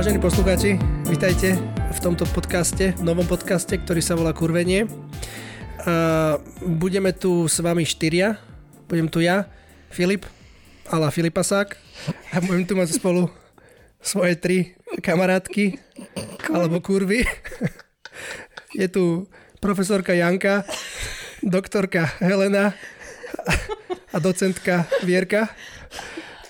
Vážení poslucháči, vítajte v tomto podcaste, novom podcaste, ktorý sa volá Kurvenie. Budeme tu s vami štyria. Budem tu ja, Filip, ala Filipasák a budem tu mať spolu svoje tri kamarátky, alebo kurvy. Je tu profesorka Janka, doktorka Helena a docentka Vierka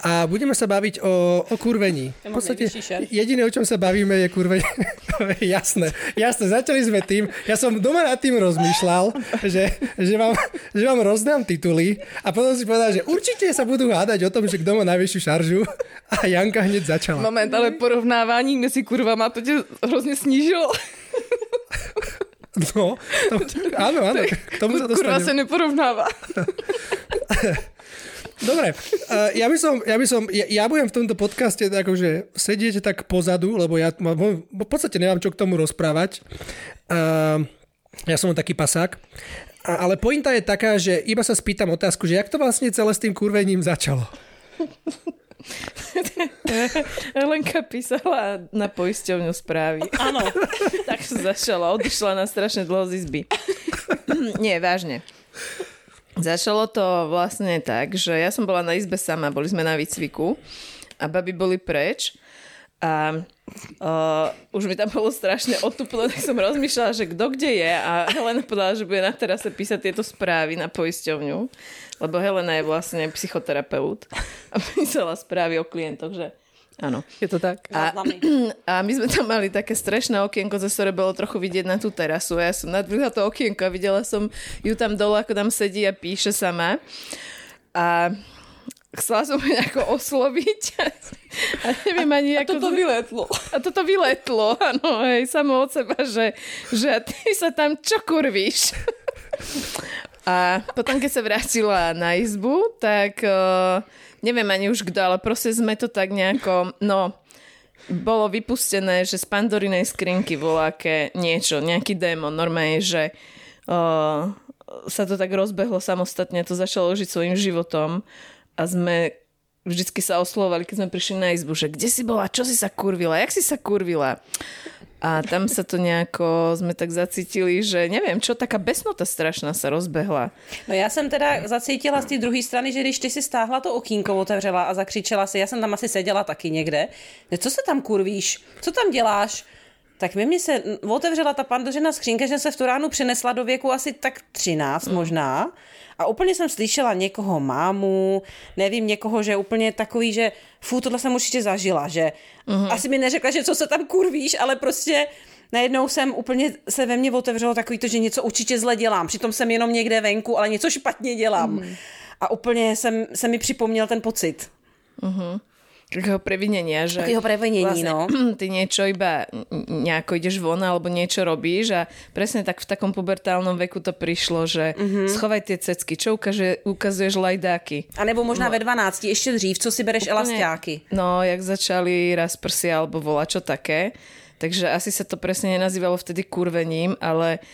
a budeme sa baviť o, o kurvení. V podstate jediné, o čom sa bavíme, je kurvenie. jasné, jasné, začali sme tým. Ja som doma nad tým rozmýšľal, že, že, vám, že vám rozdám tituly a potom si povedal, že určite sa budú hádať o tom, že kto má najvyššiu šaržu a Janka hneď začala. Moment, ale porovnávání mezi kurvama to tě hrozně snížilo. No, to, áno, áno. K tomu sa Kurva sa neporovnáva. Dobre, uh, ja by som, ja by som, ja, ja budem v tomto podcaste akože sedieť tak pozadu, lebo ja v podstate nemám čo k tomu rozprávať. Uh, ja som taký pasák. A, ale pointa je taká, že iba sa spýtam otázku, že jak to vlastne celé s tým kurvením začalo? Helenka písala na poisťovňu správy. Áno. tak sa začala, odišla na strašne dlho z izby. Nie, vážne. Začalo to vlastne tak, že ja som bola na izbe sama, boli sme na výcviku a baby boli preč. A uh, už mi tam bolo strašne otupno, tak som rozmýšľala, že kto kde je a Helena povedala, že bude na terase písať tieto správy na poisťovňu, lebo Helena je vlastne psychoterapeut a písala správy o klientoch, že Áno. Je to tak? A, a my sme tam mali také strešné okienko, ze ktoré bolo trochu vidieť na tú terasu. A ja som nadvihla to okienko a videla som ju tam dole, ako tam sedí a píše sama. A chcela som ho nejako osloviť. A neviem ani, a, ako... A toto vyletlo. A toto vyletlo, áno, hej, samo od seba, že, že ty sa tam čo kurvíš? A potom, keď sa vrátila na izbu, tak... Uh, neviem ani už kto, ale proste sme to tak nejako, no, bolo vypustené, že z pandorinej skrinky voláke niečo, nejaký démon, normálne, že uh, sa to tak rozbehlo samostatne, to začalo žiť svojim životom a sme vždycky sa oslovali, keď sme prišli na izbu, že kde si bola, čo si sa kurvila, jak si sa kurvila. A tam sa to nejako, sme tak zacítili, že neviem, čo, taká besnota strašná sa rozbehla. No já jsem teda zacítila z té druhé strany, že když ty si stáhla to okýnko, otevřela a zakřičela si, já jsem tam asi seděla taky někde, co se tam kurvíš, co tam děláš? Tak mi se otevřela ta pandořina skřínka, že se v tu ránu přinesla do věku asi tak 13 mm. A úplně jsem slyšela někoho mámu, nevím, někoho, že úplně takový, že fú, tohle jsem určitě zažila, že mm-hmm. asi mi neřekla, že co se tam kurvíš, ale prostě najednou jsem úplně se ve mně otevřelo takový to, že něco určitě zle dělám. Přitom jsem jenom někde venku, ale něco špatně dělám. Mm. A úplně jsem, se mi připomněl ten pocit. Mm-hmm takého previnenia, že takého previnení, vlastne, no. ty niečo iba nejako ideš von alebo niečo robíš a presne tak v takom pubertálnom veku to prišlo, že mm-hmm. schovaj tie cecky, čo ukáže, ukazuješ lajdáky. A nebo možná no. ve 12, ešte dřív, co si bereš elastiáky. No, jak začali raz prsia alebo čo také. Takže asi sa to presne nenazývalo vtedy kurvením, ale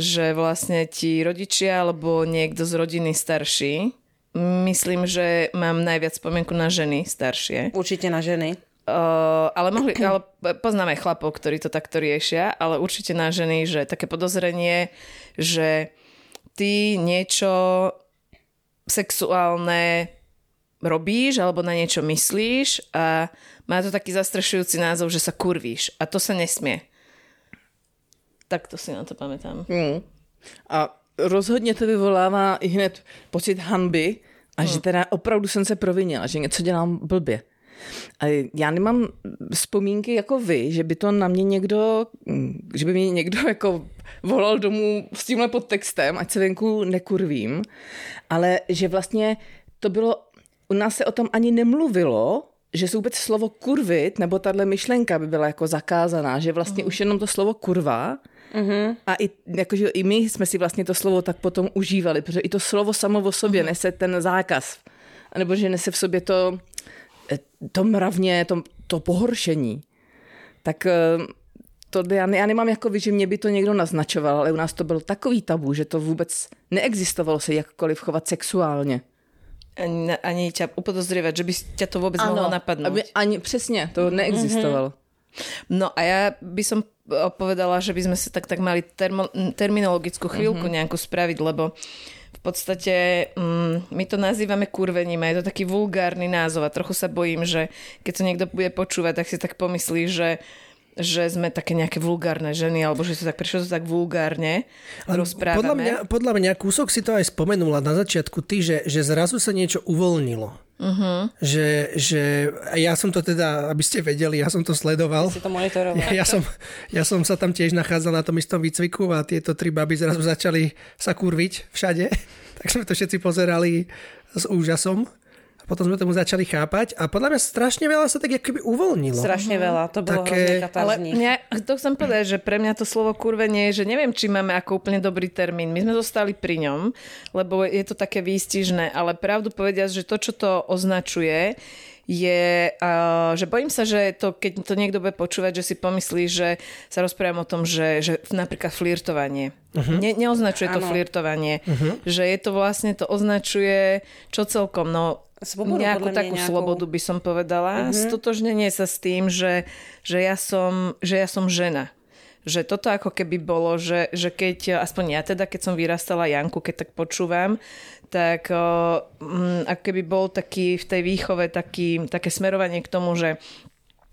že vlastne ti rodičia alebo niekto z rodiny starší Myslím, že mám najviac spomienku na ženy staršie. Určite na ženy. Uh, ale mohli, ale poznáme chlapov, ktorí to takto riešia, ale určite na ženy, že také podozrenie, že ty niečo sexuálne robíš alebo na niečo myslíš a má to taký zastrešujúci názov, že sa kurvíš a to sa nesmie. Tak to si na to pamätám. Mm. A rozhodně to vyvolává i hned pocit hanby a že hmm. teda opravdu jsem se provinila, že něco dělám blbě. A já nemám vzpomínky jako vy, že by to na mě někdo, že by mě někdo jako volal domů s tímhle podtextem, ať se venku nekurvím, ale že vlastně to bylo, u nás se o tom ani nemluvilo, že se vůbec slovo kurvit, nebo tahle myšlenka by byla jako zakázaná, že vlastně mm. už jenom to slovo kurva Mm-hmm. A i, jakože i my jsme si vlastně to slovo tak potom užívali, protože i to slovo samo o sobě mm-hmm. nese ten zákaz. Nebo že nese v sobě to, eh, to mravně, to, to pohoršení. Tak eh, to já, já nemám jako vy, že mě by to někdo naznačoval, ale u nás to byl takový tabu, že to vůbec neexistovalo se jakkoliv chovat sexuálně. Ani, ani ťa upodozrievať, že by ťa to vůbec ano, mohlo napadnout. Aby, ani, přesně, to neexistovalo. Mm-hmm. No a ja by som povedala, že by sme si tak, tak mali termo, terminologickú chvíľku mm-hmm. nejakú spraviť, lebo v podstate mm, my to nazývame kurvením a je to taký vulgárny názov a trochu sa bojím, že keď to niekto bude počúvať, tak si tak pomyslí, že že sme také nejaké vulgárne ženy, alebo že to tak, prečo to tak vulgárne rozprávame. Podľa mňa, podľa mňa kúsok si to aj spomenula na začiatku ty, že, že zrazu sa niečo uvoľnilo. Uh-huh. Že, že ja som to teda, aby ste vedeli, ja som to sledoval. Si to monitoroval. Ja, ja, som, ja som sa tam tiež nachádzal na tom istom výcviku a tieto tri baby zrazu začali sa kurviť všade. Tak sme to všetci pozerali s úžasom. A potom sme tomu začali chápať a podľa mňa strašne veľa sa tak keby uvoľnilo. Strašne veľa, to bolo Také... Ale mňa, to chcem povedať, že pre mňa to slovo kurvenie je, že neviem, či máme ako úplne dobrý termín. My sme zostali pri ňom, lebo je to také výstižné, ale pravdu povediať, že to, čo to označuje, je, uh, že bojím sa, že to, keď to niekto bude počúvať, že si pomyslí, že sa rozprávam o tom, že, že napríklad flirtovanie. Uh-huh. Ne, neoznačuje to flirtovanie. Uh-huh. Že je to vlastne, to označuje čo celkom, no Svobodu, nejakú takú nejakou... slobodu by som povedala. Uh-huh. Stotožnenie sa s tým, že, že, ja som, že ja som žena. Že toto ako keby bolo, že, že keď, aspoň ja teda, keď som vyrastala Janku, keď tak počúvam, tak um, ako keby bol taký v tej výchove taký, také smerovanie k tomu, že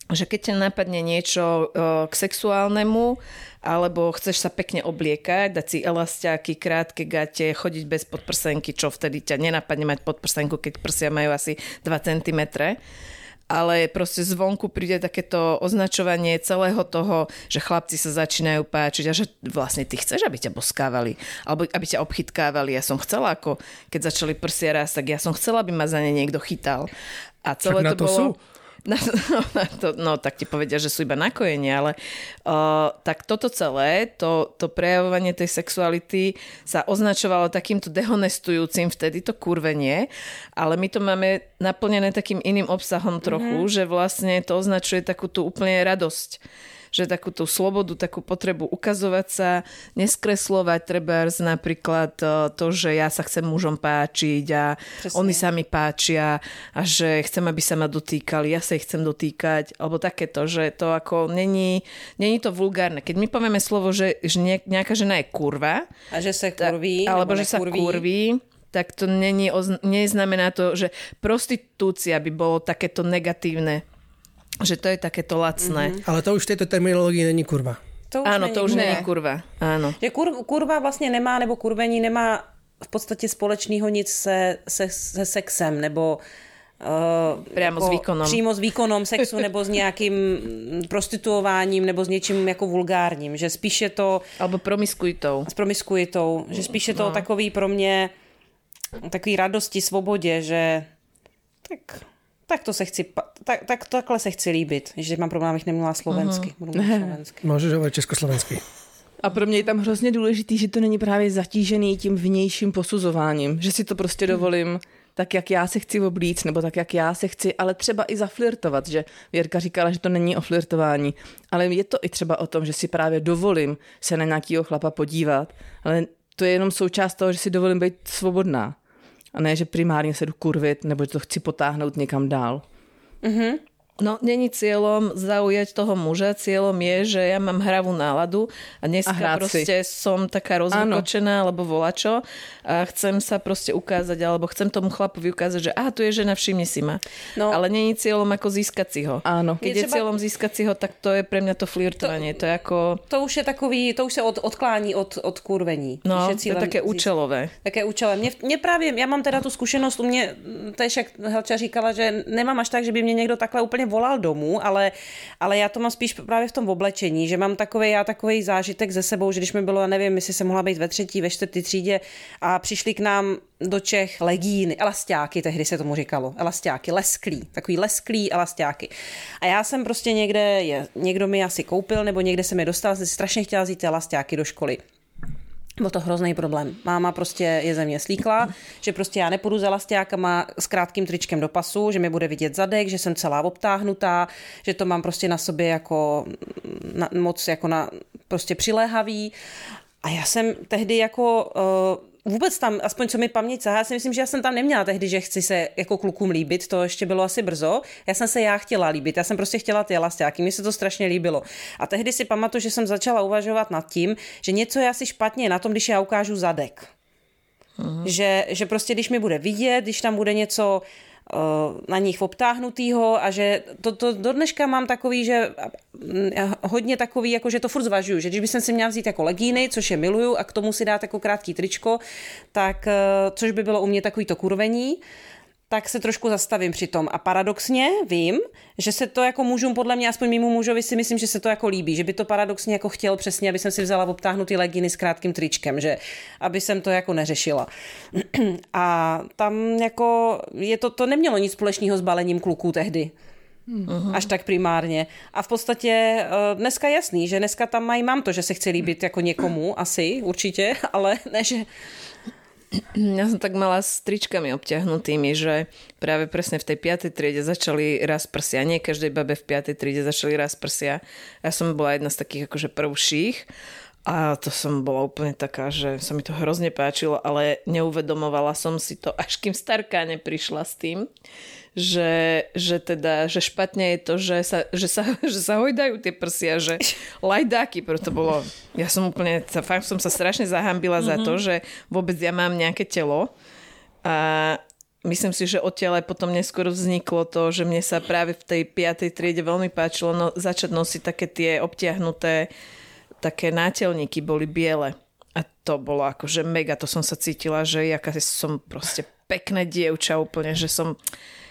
že keď ťa napadne niečo k sexuálnemu, alebo chceš sa pekne obliekať, dať si elastiaky, krátke gate, chodiť bez podprsenky, čo vtedy ťa nenapadne mať podprsenku, keď prsia majú asi 2 cm ale proste zvonku príde takéto označovanie celého toho, že chlapci sa začínajú páčiť a že vlastne ty chceš, aby ťa boskávali, alebo aby ťa obchytkávali. Ja som chcela, ako keď začali prsia raz, tak ja som chcela, aby ma za ne niekto chytal. A celé Však to, to bolo... Sú no, to, no tak ti povedia, že sú iba nakojenie, ale uh, tak toto celé, to, to prejavovanie tej sexuality sa označovalo takýmto dehonestujúcim vtedy to kurvenie, ale my to máme naplnené takým iným obsahom trochu, mm-hmm. že vlastne to označuje takú tú úplne radosť že takú tú slobodu, takú potrebu ukazovať sa, neskreslovať treba napríklad e, to, že ja sa chcem mužom páčiť a Presne. oni sa mi páčia a že chcem, aby sa ma dotýkali, ja sa ich chcem dotýkať, alebo takéto, že to ako není, není to vulgárne. Keď my povieme slovo, že, že nejaká žena je kurva, a že sa kurví, tak, alebo že sa kurví, tak to není, neznamená to, že prostitúcia by bolo takéto negatívne že to je takéto lacné. Mm-hmm. Ale to už v tejto terminológii není kurva. To už Áno, není, to už není kurva. Áno. Že kur, kurva vlastně nemá, nebo kurvení nemá v podstatě společného nic se, se, se sexem, nebo Uh, Priamo s výkonom. Přímo s výkonom sexu nebo s nějakým prostituováním nebo s něčím jako vulgárním. Že spíš je to... Alebo promiskuitou. S promiskuitou. Že spíš je to no. takový pro mě takový radosti, svobodě, že tak tak to se chci, tak, tak, takhle se chci líbit. Že mám problém, abych nemluvila slovensky. Uh-huh. Budu slovensky. Můžeš hovorit československy. A pro mě je tam hrozně důležitý, že to není právě zatížený tím vnějším posuzováním. Že si to prostě dovolím tak, jak já se chci oblíct, nebo tak, jak já se chci, ale třeba i zaflirtovat, že Věrka říkala, že to není o flirtování, ale je to i třeba o tom, že si právě dovolím se na nějakého chlapa podívat, ale to je jenom součást toho, že si dovolím být svobodná. A ne, že primárně se jdu kurvit, nebo že to chci potáhnout někam dál. Mm-hmm. No, není cieľom zaujať toho muža, cieľom je, že ja mám hravú náladu a dneska a proste si. som taká rozvykočená, alebo volačo a chcem sa proste ukázať, alebo chcem tomu chlapovi ukázať, že aha, tu je žena, všimni si ma. No. Ale není cieľom ako získať si ho. Áno. Keď je, je třeba... cieľom získať si ho, tak to je pre mňa to flirtovanie. To, to je ako... To už je takový, to už sa od, odklání od, od kurvení. No, je to je také získat. účelové. Také účelové. Mne, mne právě, ja mám teda tu skúsenosť, u mne, to je však Helča říkala, že nemám až tak, že by mě někdo takhle úplně volal domů, ale, ale já to mám spíš právě v tom oblečení, že mám takový, já takový zážitek ze sebou, že když mi bylo, nevím, jestli se mohla být ve třetí, ve čtvrtý třídě a přišli k nám do Čech legíny, elastiáky, tehdy se tomu říkalo, elastiáky, lesklý, takový lesklý elastiáky. A já jsem prostě někde, je, někdo mi asi koupil, nebo někde se mi dostal, jsem strašně chtěla vzít elastiáky do školy. Byl to hrozný problém. Máma prostě je ze mě slíkla, že prostě já nepůjdu s elastiákama s krátkým tričkem do pasu, že mi bude vidět zadek, že jsem celá obtáhnutá, že to mám prostě na sobě jako na, moc jako na prostě přiléhavý. A já jsem tehdy jako uh, vůbec tam, aspoň co mi paměť sahá, já si myslím, že já jsem tam neměla tehdy, že chci se jako klukům líbit, to ještě bylo asi brzo. Já jsem se já chtěla líbit, já jsem prostě chtěla ty elastáky, mně se to strašně líbilo. A tehdy si pamatuju, že jsem začala uvažovat nad tím, že něco je asi špatně na tom, když já ukážu zadek. Že, že prostě když mi bude vidět, když tam bude něco eh, na nich obtáhnutýho a že to, to do dneška mám takový, že hodně takový, jako že to furt zvažuju, že když bych si měla vzít jako legíny, což je miluju a k tomu si dát jako krátký tričko, tak eh, což by bylo u mě takový to kurvení, tak se trošku zastavím při tom. A paradoxně vím, že se to jako mužům, podle mě, aspoň mimo mužovi si myslím, že se to jako líbí, že by to paradoxně jako chtěl přesně, aby jsem si vzala obtáhnutý leginy s krátkým tričkem, že aby jsem to jako neřešila. A tam jako je to, to nemělo nic společného s balením kluků tehdy. Uhum. Až tak primárně. A v podstatě eh, dneska jasný, že dneska tam mají, mám to, že se chci líbit jako někomu, asi, určitě, ale ne, že ja som tak mala s tričkami obťahnutými, že práve presne v tej 5. triede začali raz prsia. Nie každej babe v 5. triede začali raz prsia. Ja som bola jedna z takých akože prvších a to som bola úplne taká, že sa mi to hrozne páčilo, ale neuvedomovala som si to, až kým starka neprišla s tým, že, že teda, že špatne je to, že sa, že sa, že sa hojdajú tie prsia, že lajdáky, preto bolo, ja som úplne, fakt som sa strašne zahambila mm-hmm. za to, že vôbec ja mám nejaké telo a myslím si, že odtiaľ aj potom neskôr vzniklo to, že mne sa práve v tej piatej triede veľmi páčilo no, začať nosiť také tie obtiahnuté také nátelníky boli biele. A to bolo akože mega, to som sa cítila, že jaká som proste pekné dievča úplne, že som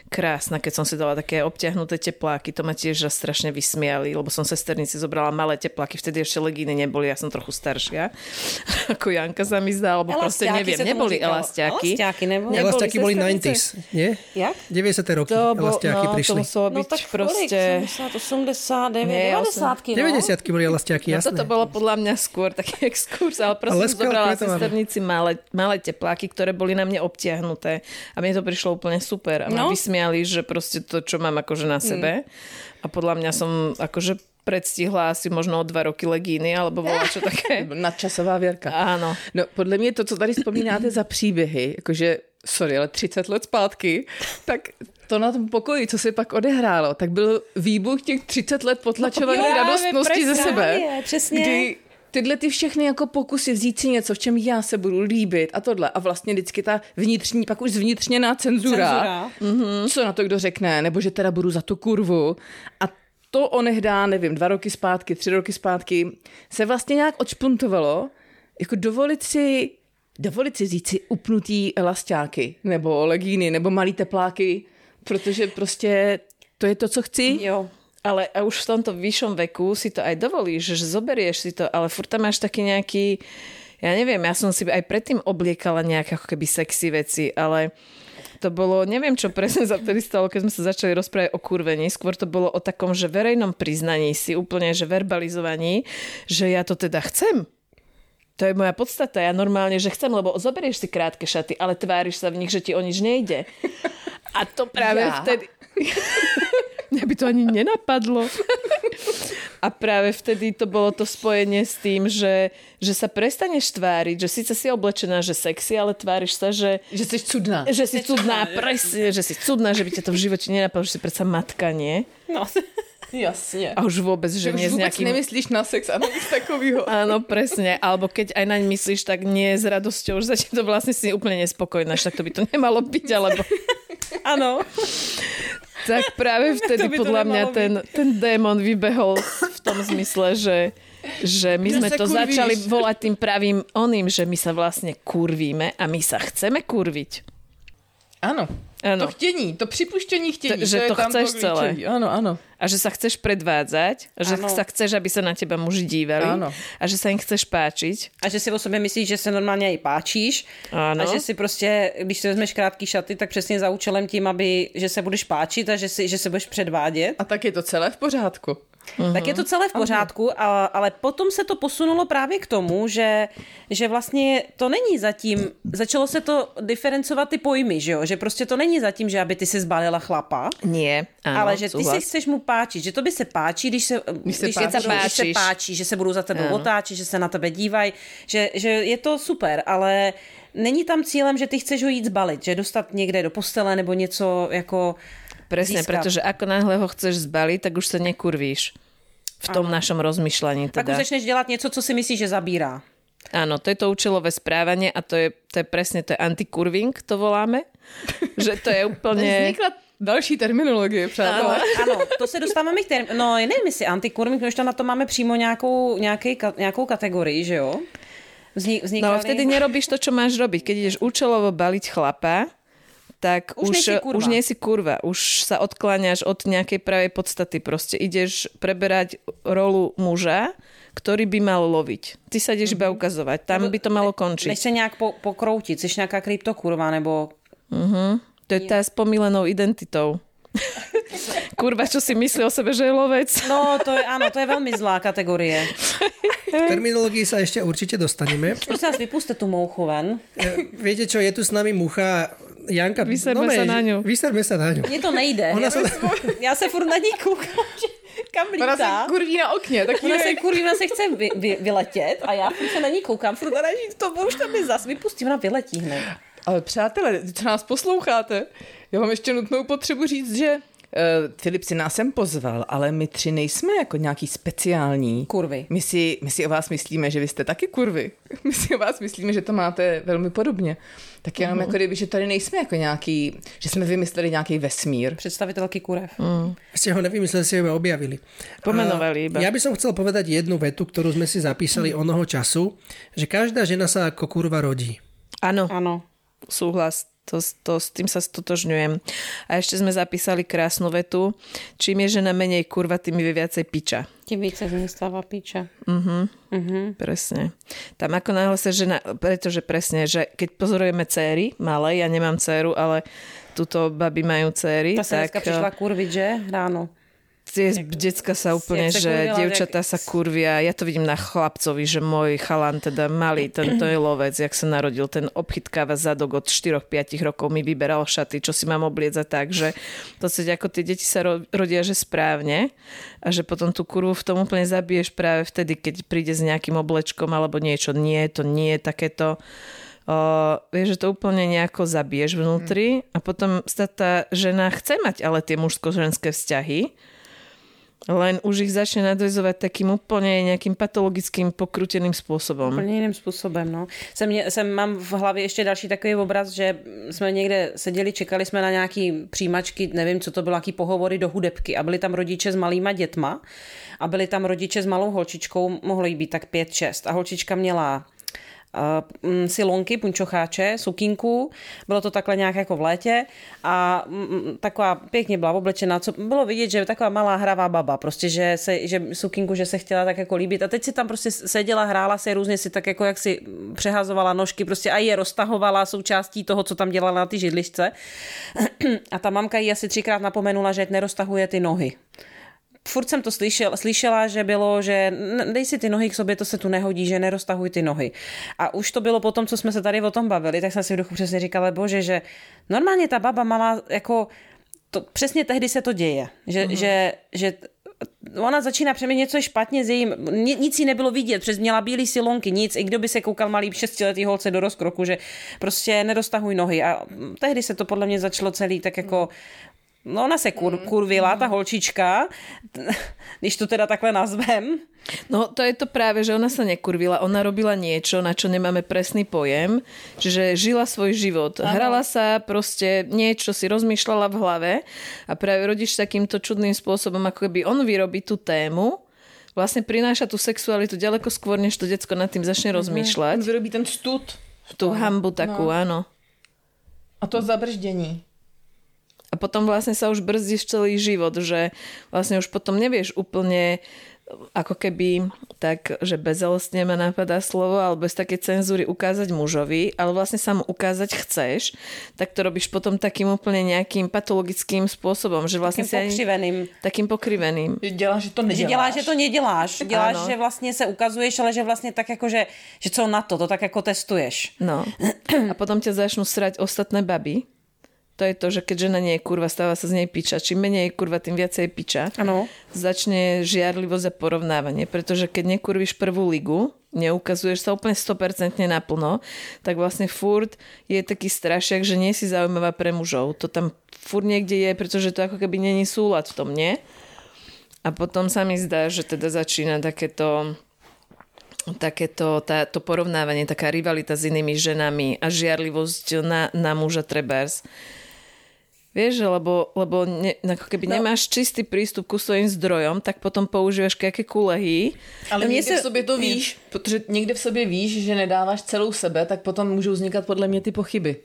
krásna, keď som si dala také obťahnuté tepláky, to ma tiež strašne vysmiali, lebo som sesternici zobrala malé tepláky, vtedy ešte legíny neboli, ja som trochu staršia, ako Janka sa mi zdá, alebo proste neviem, neboli elastiaky. Elastiaky neboli. Elastiaky boli 90s, nie? Jak? 90. roky To, bo, elastiaky no, prišli. to muselo byť No tak proste... kolik? 80, 89, Nie, 90 no. 90 boli elastiaky, No jasné. toto bolo podľa mňa skôr taký exkurs, ale proste Ale som zobrala sesternici malé, malé tepláky, ktoré boli na mne obtiahnuté a mne to prišlo úplne super a No. vysmiali, že proste to, čo mám akože na sebe a podľa mňa som akože predstihla asi možno o dva roky legíny, alebo bola čo také. Nadčasová věrka. Áno. No, podle mě to, co tady vzpomínáte za příběhy, jakože, sorry, ale 30 let zpátky, tak to na tom pokoji, co se pak odehrálo, tak byl výbuch těch 30 let potlačované Jo, radostnosti ze sebe. přesně. Kdy tyhle ty všechny jako pokusy vzít si něco, v čem já se budu líbit a tohle. A vlastně vždycky ta vnitřní, pak už zvnitřněná cenzura. Cenzura. Mm-hmm. Co na to kdo řekne, nebo že teda budu za tu kurvu. A to onehdá, nevím, dva roky zpátky, tři roky zpátky, se vlastně nějak odšpuntovalo, jako dovolit si, dovolit si vzít si upnutý elastáky, nebo legíny, nebo malý tepláky, protože prostě to je to, co chci. Jo. Ale už v tomto vyššom veku si to aj dovolíš, že zoberieš si to, ale furt tam máš taký nejaký, ja neviem, ja som si aj predtým obliekala nejaké ako keby sexy veci, ale to bolo, neviem čo presne sa vtedy stalo, keď sme sa začali rozprávať o kurvení, skôr to bolo o takom, že verejnom priznaní si, úplne, že verbalizovaní, že ja to teda chcem. To je moja podstata. Ja normálne, že chcem, lebo zoberieš si krátke šaty, ale tváriš sa v nich, že ti o nič nejde. A to práve Ja? vtedy... Mňa by to ani nenapadlo. A práve vtedy to bolo to spojenie s tým, že, že sa prestaneš tváriť, že síce si oblečená, že sexy, ale tváriš sa, že, Že jsi cudná. že si cudná, presne, že si cudná, že by ťa to v živote nenapadlo, že si predsa matka, nie? No. Jasně. A už vôbec, že Že nie už s vůbec nejakým... nemyslíš na sex a nic takového. Áno, presne. Alebo keď aj naň myslíš, tak nie s radosťou, že začne to vlastne si úplne nespokojná, tak to by to nemalo byť, alebo... Ano. Tak práve vtedy To to podľa mňa ten, ten démon vybehol v tom zmysle, že, že my sme to kurvíš. začali volať tým pravým oným, že my sa vlastne kurvíme a my sa chceme kurviť. Ano. Ano. To chtění, to připuštění chtění. To- že je to tam chceš celé. klíčový. Ano, ano. A že sa chceš predvádzať, že Áno. sa chceš, aby sa na teba muži dívali Áno. a že sa im chceš páčiť. A že si o sobě myslíš, že se normálně i páčíš. Ano. A že si prostě, když si vezmeš krátký šaty, tak přesně za účelem tím, aby, že se budeš páčit a že, si, že se budeš předvádět. A tak je to celé v pořádku. Uh-huh. Tak je to celé v pořádku, a, ale potom se to posunulo právě k tomu, že, že vlastně to není zatím, začalo se to diferencovat ty pojmy, že jo? Že prostě to není zatím, že aby ty si zbalila chlapa, Nie, áno, ale že ty súhlas. si chceš mu páčit, že to by se páčí, když se, když se když páčíš. se, když se páčí, že se budou za tebou otáčet, že se na tebe dívají, že, že je to super, ale není tam cílem, že ty chceš ho jít zbalit, že dostat někde do postele nebo něco jako Presne, získat. pretože ako náhle ho chceš zbaliť, tak už sa nekurvíš. V tom našom rozmýšľaní Tak už teda. začneš dělat něco, co si myslíš, že zabírá. Áno, to je to účelové správanie a to je, to je presne, to je antikurving, to voláme. že to je úplne... Vznikla další terminologie, přátelé. Ano, to se dostáváme k term... No, nevím, jestli antikurming, protože tam na to máme přímo nějakou, nějaký, nějakou kategorii, že jo? Vznik, No vznikaly... ale vtedy nerobíš to, čo máš robiť. Keď ideš účelovo baliť chlapa, tak Už už, nejsi kurva. už nie si kurva. Už sa odkláňaš od nejakej pravej podstaty. Proste ideš preberať rolu muža, ktorý by mal loviť. Ty sa ideš iba ukazovať. Tam by to malo končiť. se nějak po, pokroutit, jsi nějaká kryptokurva, nebo... To je tá s pomílenou identitou. Kurva, čo si myslí o sebe, že je lovec? No, to je, áno, to je veľmi zlá kategorie. V terminológii sa ešte určite dostaneme. Prosím vás, vypuste tú mouchu ven. E, Viete čo, je tu s nami mucha Janka. Vyserme ne, sa na ňu. Vyserme sa na ňu. Mně to nejde. Ona Já, sa... já se furt na ní koukám, že kam Ona se lítá. kurví na okně, tak Ona se kurví, ona se chce vy, vy, vyletět a já furt se na ní koukám, furt na ní to už tam je zas, vypustí, ona vyletí hned. Ale přátelé, co nás posloucháte, já mám ještě nutnou potřebu říct, že Filip si nás sem pozval, ale my tři nejsme jako nějaký speciální. Kurvy. My si, my si o vás myslíme, že vy jste taky kurvy. My si o vás myslíme, že to máte velmi podobně. Tak jenom jako kdyby, že tady nejsme jako nějaký, že jsme vymysleli nějaký vesmír. Představitelky kurev. Ste ho nevymysleli, ste ho objavili. Pomenovali iba. Ja by som chcel povedať jednu vetu, ktorú sme si zapísali onoho času, že každá žena sa ako kurva rodí. Áno. Ano. Súhlas, to, to, s tým sa stotožňujem. A ešte sme zapísali krásnu vetu. Čím je žena menej kurva, tým je viacej piča. Tím více z ní stává píča. Presne. Tam ako náhle sa žena, pretože presne, že keď pozorujeme céry, malé, ja nemám céru, ale tuto baby majú céry, Ta se tak dneska přišla kurvit, že? Ráno. Tie decka sa úplne, sa že dievčatá sa kurvia. Ja to vidím na chlapcovi, že môj chalan, teda malý, tento je lovec, jak sa narodil, ten obchytkáva zadok od 4-5 rokov mi vyberal šaty, čo si mám obliecať tak, že v podstate ako tie deti sa ro- rodia, že správne a že potom tú kurvu v tom úplne zabiješ práve vtedy, keď príde s nejakým oblečkom alebo niečo. Nie, to nie je takéto Uh, vieš, že to úplne nejako zabiješ vnútri a potom sa tá žena chce mať ale tie mužsko-ženské vzťahy, len už ich začne nadvezovať takým úplne nejakým patologickým pokruteným spôsobom. Úplně jiným způsobem, no. Jsem, jsem mám v hlavě ještě další takový obraz, že jsme někde seděli, čekali jsme na nějaký přijímačky, nevím, co to bylo, jaký pohovory do hudebky a byli tam rodiče s malýma dětma a byli tam rodiče s malou holčičkou, mohlo jí být tak 5-6 a holčička měla silonky, punčocháče, sukínku, bylo to takhle nějak jako v létě a mm, taková pěkně byla oblečená, co bylo vidět, že taková malá hravá baba, prostě, že, se, že sukínku, že se chtěla tak jako líbit. A teď si tam prostě seděla, hrála se různě si tak jako jak si přehazovala nožky, prostě a je roztahovala součástí toho, co tam dělala na ty židličce. A ta mamka jí asi třikrát napomenula, že neroztahuje ty nohy furt jsem to slyšela, slyšela, že bylo, že dej si ty nohy k sobě, to se tu nehodí, že neroztahuj ty nohy. A už to bylo po tom, co jsme se tady o tom bavili, tak jsem si v duchu přesně říkala, bože, že normálně ta baba malá, jako to, přesně tehdy se to děje, že, mm-hmm. že, že ona začíná přemýšlet něco je špatně s jejím, ni- nic jí nebylo vidět, přes měla bílý silonky, nic, i kdo by se koukal malý šestiletý holce do rozkroku, že prostě neroztahuj nohy a tehdy se to podle mě začalo celý tak jako No ona se kur, kurvila, ta holčička, když to teda takhle nazvem. No to je to práve, že ona sa nekurvila, ona robila niečo, na čo nemáme presný pojem, čiže žila svoj život. Ano. Hrala sa, proste niečo si rozmýšľala v hlave a práve rodič takýmto čudným spôsobom, ako keby on vyrobí tú tému, vlastne prináša tú sexualitu ďaleko skôr, než to decko nad tým začne rozmýšľať. On vyrobí ten stud. Tú hambu takú, áno. A to zabrždění. A potom vlastne sa už brzdíš celý život, že vlastne už potom nevieš úplne ako keby tak, že bezelostne ma napadá slovo, alebo bez také cenzúry ukázať mužovi, ale vlastne sa mu ukázať chceš, tak to robíš potom takým úplne nejakým patologickým spôsobom, že vlastne Takým si ani-. Takým pokriveným. Že děláš, že to Že neděláš. děláš, že to neděláš. Děláš, Ano. že vlastně se ukazuješ, ale že vlastně tak jako, že, že co na to, to tak jako testuješ. No. A potom ťa začnú srať ostatné baby, To je to, že keď žena nie je kurva, stáva sa z nej piča. Čím menej je kurva, tým viacej je piča. Ano. Začne žiarlivosť a porovnávanie, pretože keď nekurvíš prvú ligu, neukazuješ sa úplne 100% naplno, tak vlastne furt je taký strašiak, že nie si zaujímavá pre mužov. To tam furt niekde je, pretože to ako keby není súlad v tom, nie? A potom sa mi zdá, že teda začína takéto takéto tá, to porovnávanie, taká rivalita s inými ženami a žiarlivosť na, na muža trebárs. Vieš, lebo, lebo ne, ako keby no. nemáš čistý prístup ku svojim zdrojom, tak potom používaš jaké kulehy. Ale no někde se... v sobě to víš, protože někde v sobě víš, že nedáváš celou sebe, tak potom můžou vznikat podle mě ty pochyby.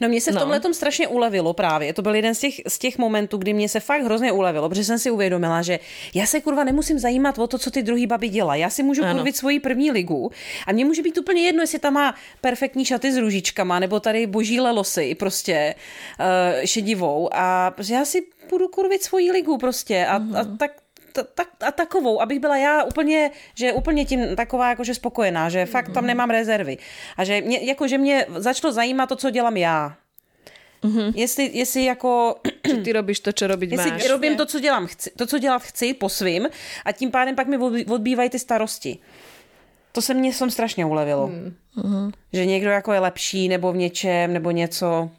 No mě se v no. tomhle tom strašně ulevilo právě. To byl jeden z těch, z těch momentů, kdy mě se fakt hrozně ulevilo, protože jsem si uvědomila, že já se kurva nemusím zajímat o to, co ty druhý baby dělají. Já si můžu ano. kurvit svoji první ligu a mně může být úplně jedno, jestli tam má perfektní šaty s růžičkama, nebo tady boží losy, prostě uh, šedivou a já si budu kurvit svoji ligu prostě a, mm-hmm. a tak tak, a takovou, abych byla já úplně, že úplně tím taková jakože spokojená, že fakt tam nemám rezervy. A že mě, jako, že mě začalo zajímat to, co dělám já. Mm-hmm. Jestli, jestli jako... Že ty robíš to, co robit jestli máš. robím to, co dělám chci, to, co dělat chci po svým a tím pádem pak mi odbývají ty starosti. To se mně som strašně ulevilo. Mm-hmm. Že někdo jako je lepší nebo v něčem, nebo něco.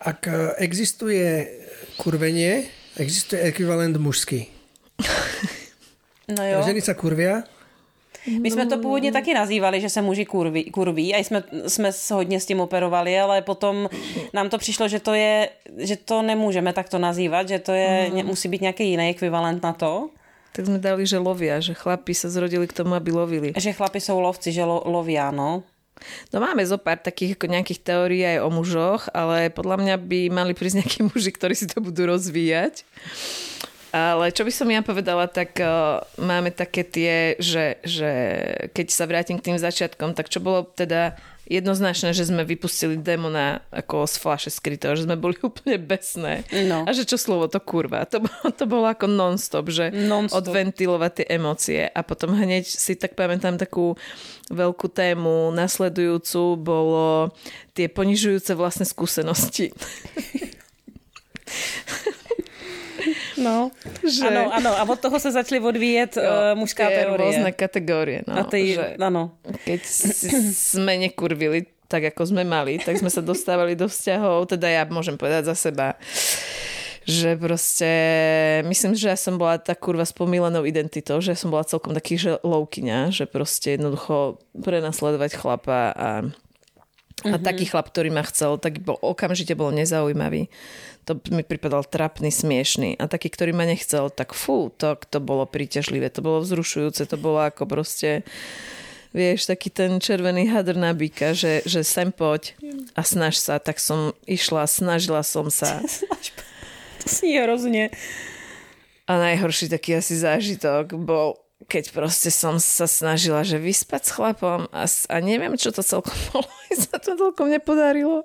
Ak e, existuje kurvenie, existuje ekvivalent mužský. No jo. Ženy sa kurvia. My jsme to původně taky nazývali, že se muži kurví, kurví a jsme, jsme hodně s tím operovali, ale potom nám to přišlo, že to je, že to nemůžeme takto nazývat, že to je, mm. musí být nějaký jiný ekvivalent na to. Tak jsme dali, že lovia, že chlapi se zrodili k tomu, aby lovili. Že chlapi jsou lovci, že lo, lovia, no. No máme zo pár takých ako nejakých teórií aj o mužoch, ale podľa mňa by mali prísť nejakí muži, ktorí si to budú rozvíjať. Ale čo by som ja povedala, tak uh, máme také tie, že, že keď sa vrátim k tým začiatkom, tak čo bolo teda jednoznačné, že sme vypustili demona ako z flaše skrytého, že sme boli úplne besné. No. A že čo slovo, to kurva. To, bolo, to bolo ako non-stop, že non-stop. odventilovať tie emócie. A potom hneď si tak pamätám takú veľkú tému nasledujúcu bolo tie ponižujúce vlastné skúsenosti. No, že... Ano, ano, a od toho se začaly odvíjet jo, uh, mužská teorie. rôzne kategórie. No, a ty, že ano. Keď sme nekurvili tak, ako sme mali, tak sme sa dostávali do vzťahov, teda ja môžem povedať za seba, že proste, myslím, že ja som bola tá kurva s pomílenou identitou, že ja som bola celkom taký, že loukyňa, že proste jednoducho prenasledovať chlapa a a mm-hmm. taký chlap, ktorý ma chcel, tak bol, okamžite bol nezaujímavý. To mi pripadal trapný, smiešný. A taký, ktorý ma nechcel, tak fú, to, to bolo príťažlivé, to bolo vzrušujúce, to bolo ako proste vieš, taký ten červený hadr na býka, že, že sem poď a snaž sa, tak som išla, snažila som sa. to si hrozne. A najhorší taký asi zážitok bol keď proste som sa snažila, že vyspať s chlapom a, a neviem, čo to celkom bolo, sa to celkom nepodarilo.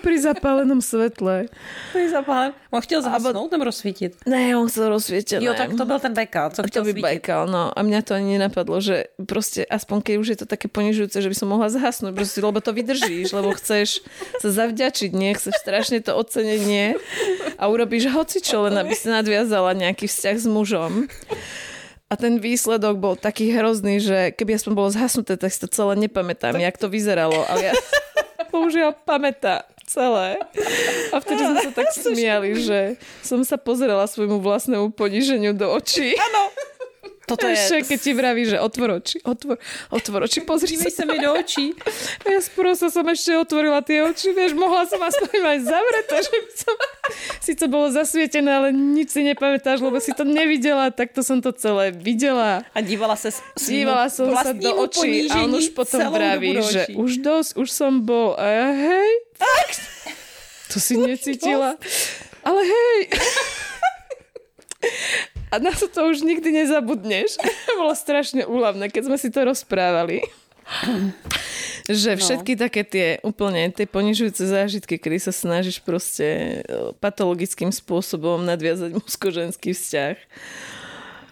Pri zapálenom svetle. Pri zapálenom. On chtěl zhasnout nebo rozsvítit? Ne, on chcel rozsvítiť. Jo, tak to byl ten bekal, co chtěl To by bekal, no. A mňa to ani nenapadlo, že proste, aspoň keď už je to také ponižujúce, že by som mohla zhasnúť, proste, lebo to vydržíš, lebo chceš sa zavďačiť, nie? Chceš strašne to ocenenie a urobíš hocičo, len aby si nadviazala nejaký vzťah s mužom. A ten výsledok bol taký hrozný, že keby som bolo zhasnuté, tak si to celé nepamätám, jak to vyzeralo. Ale ja použiaľ pamätá celé. A vtedy sme sa tak smiali, že som sa pozerala svojmu vlastnému poníženiu do očí. Áno. Toto je... keď ti vraví, že otvor oči, otvor, otvor oči, pozri sa. sa mi do očí. A ja sprosa som ešte otvorila tie oči, vieš, mohla som aspoň aj zavretá, že by som... Sice bolo zasvietené, ale nič si nepamätáš, lebo si to nevidela, tak to som to celé videla. A dívala sa... Dívala som sa do očí a on už potom vraví, že už dosť, už som bol. A ja, hej, fakt. To si necítila. Ale hej. A na to, to už nikdy nezabudneš. Bolo strašne úľavné, keď sme si to rozprávali. že no. všetky no. také tie úplne tie ponižujúce zážitky, kedy sa snažíš proste e, patologickým spôsobom nadviazať mužsko-ženský vzťah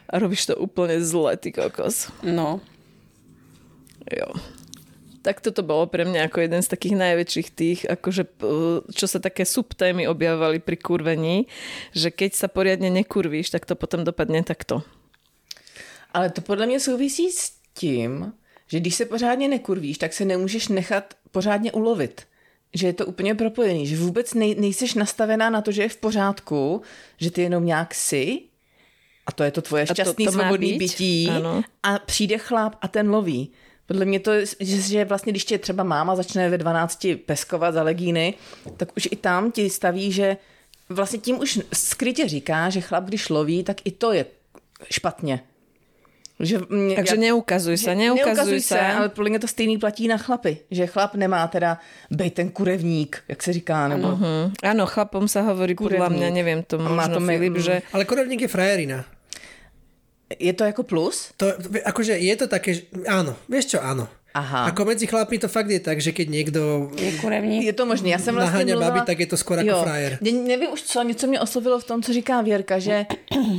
a robíš to úplne zle, ty kokos. No. Jo. Tak toto bolo pre mňa ako jeden z takých najväčších tých, akože čo sa také subtémy objavovali pri kurvení, že keď sa poriadne nekurvíš, tak to potom dopadne takto. Ale to podle mě souvisí s tím, že když se pořádně nekurvíš, tak se nemůžeš nechat pořádně ulovit. Že je to úplně propojený, že vůbec nej, nejseš nastavená na to, že je v pořádku, že ty jenom nějak si a to je to tvoje to svobodný být? bytí Ano. a přijde chlap a ten loví. Podle mě to je, že, že vlastně, když tě třeba máma začne ve 12 peskovat za legíny, tak už i tam ti staví, že vlastně tím už skrytě říká, že chlap, když loví, tak i to je špatně. Že mě, Takže neukazuj sa, neukazuj, se, ale podle mě to stejný platí na chlapy. Že chlap nemá teda být ten kurevník, jak se říká, nebo... Hm. Áno, chlapom sa hovorí podľa Kurevník. mňa, neviem, to má možno to Filip, že Ale kurevník je frajerina. Je to jako plus? To, akože je to také, že, áno, vieš čo, áno. Aha. Ako medzi chlapmi to fakt je tak, že keď niekto Je kurevník. Je to možné. Já jsem vlastně naháňa mluvila... babi, tak je to skoro ako frajer. Ne, nevím už co, něco mě oslovilo v tom, co říká Věrka, že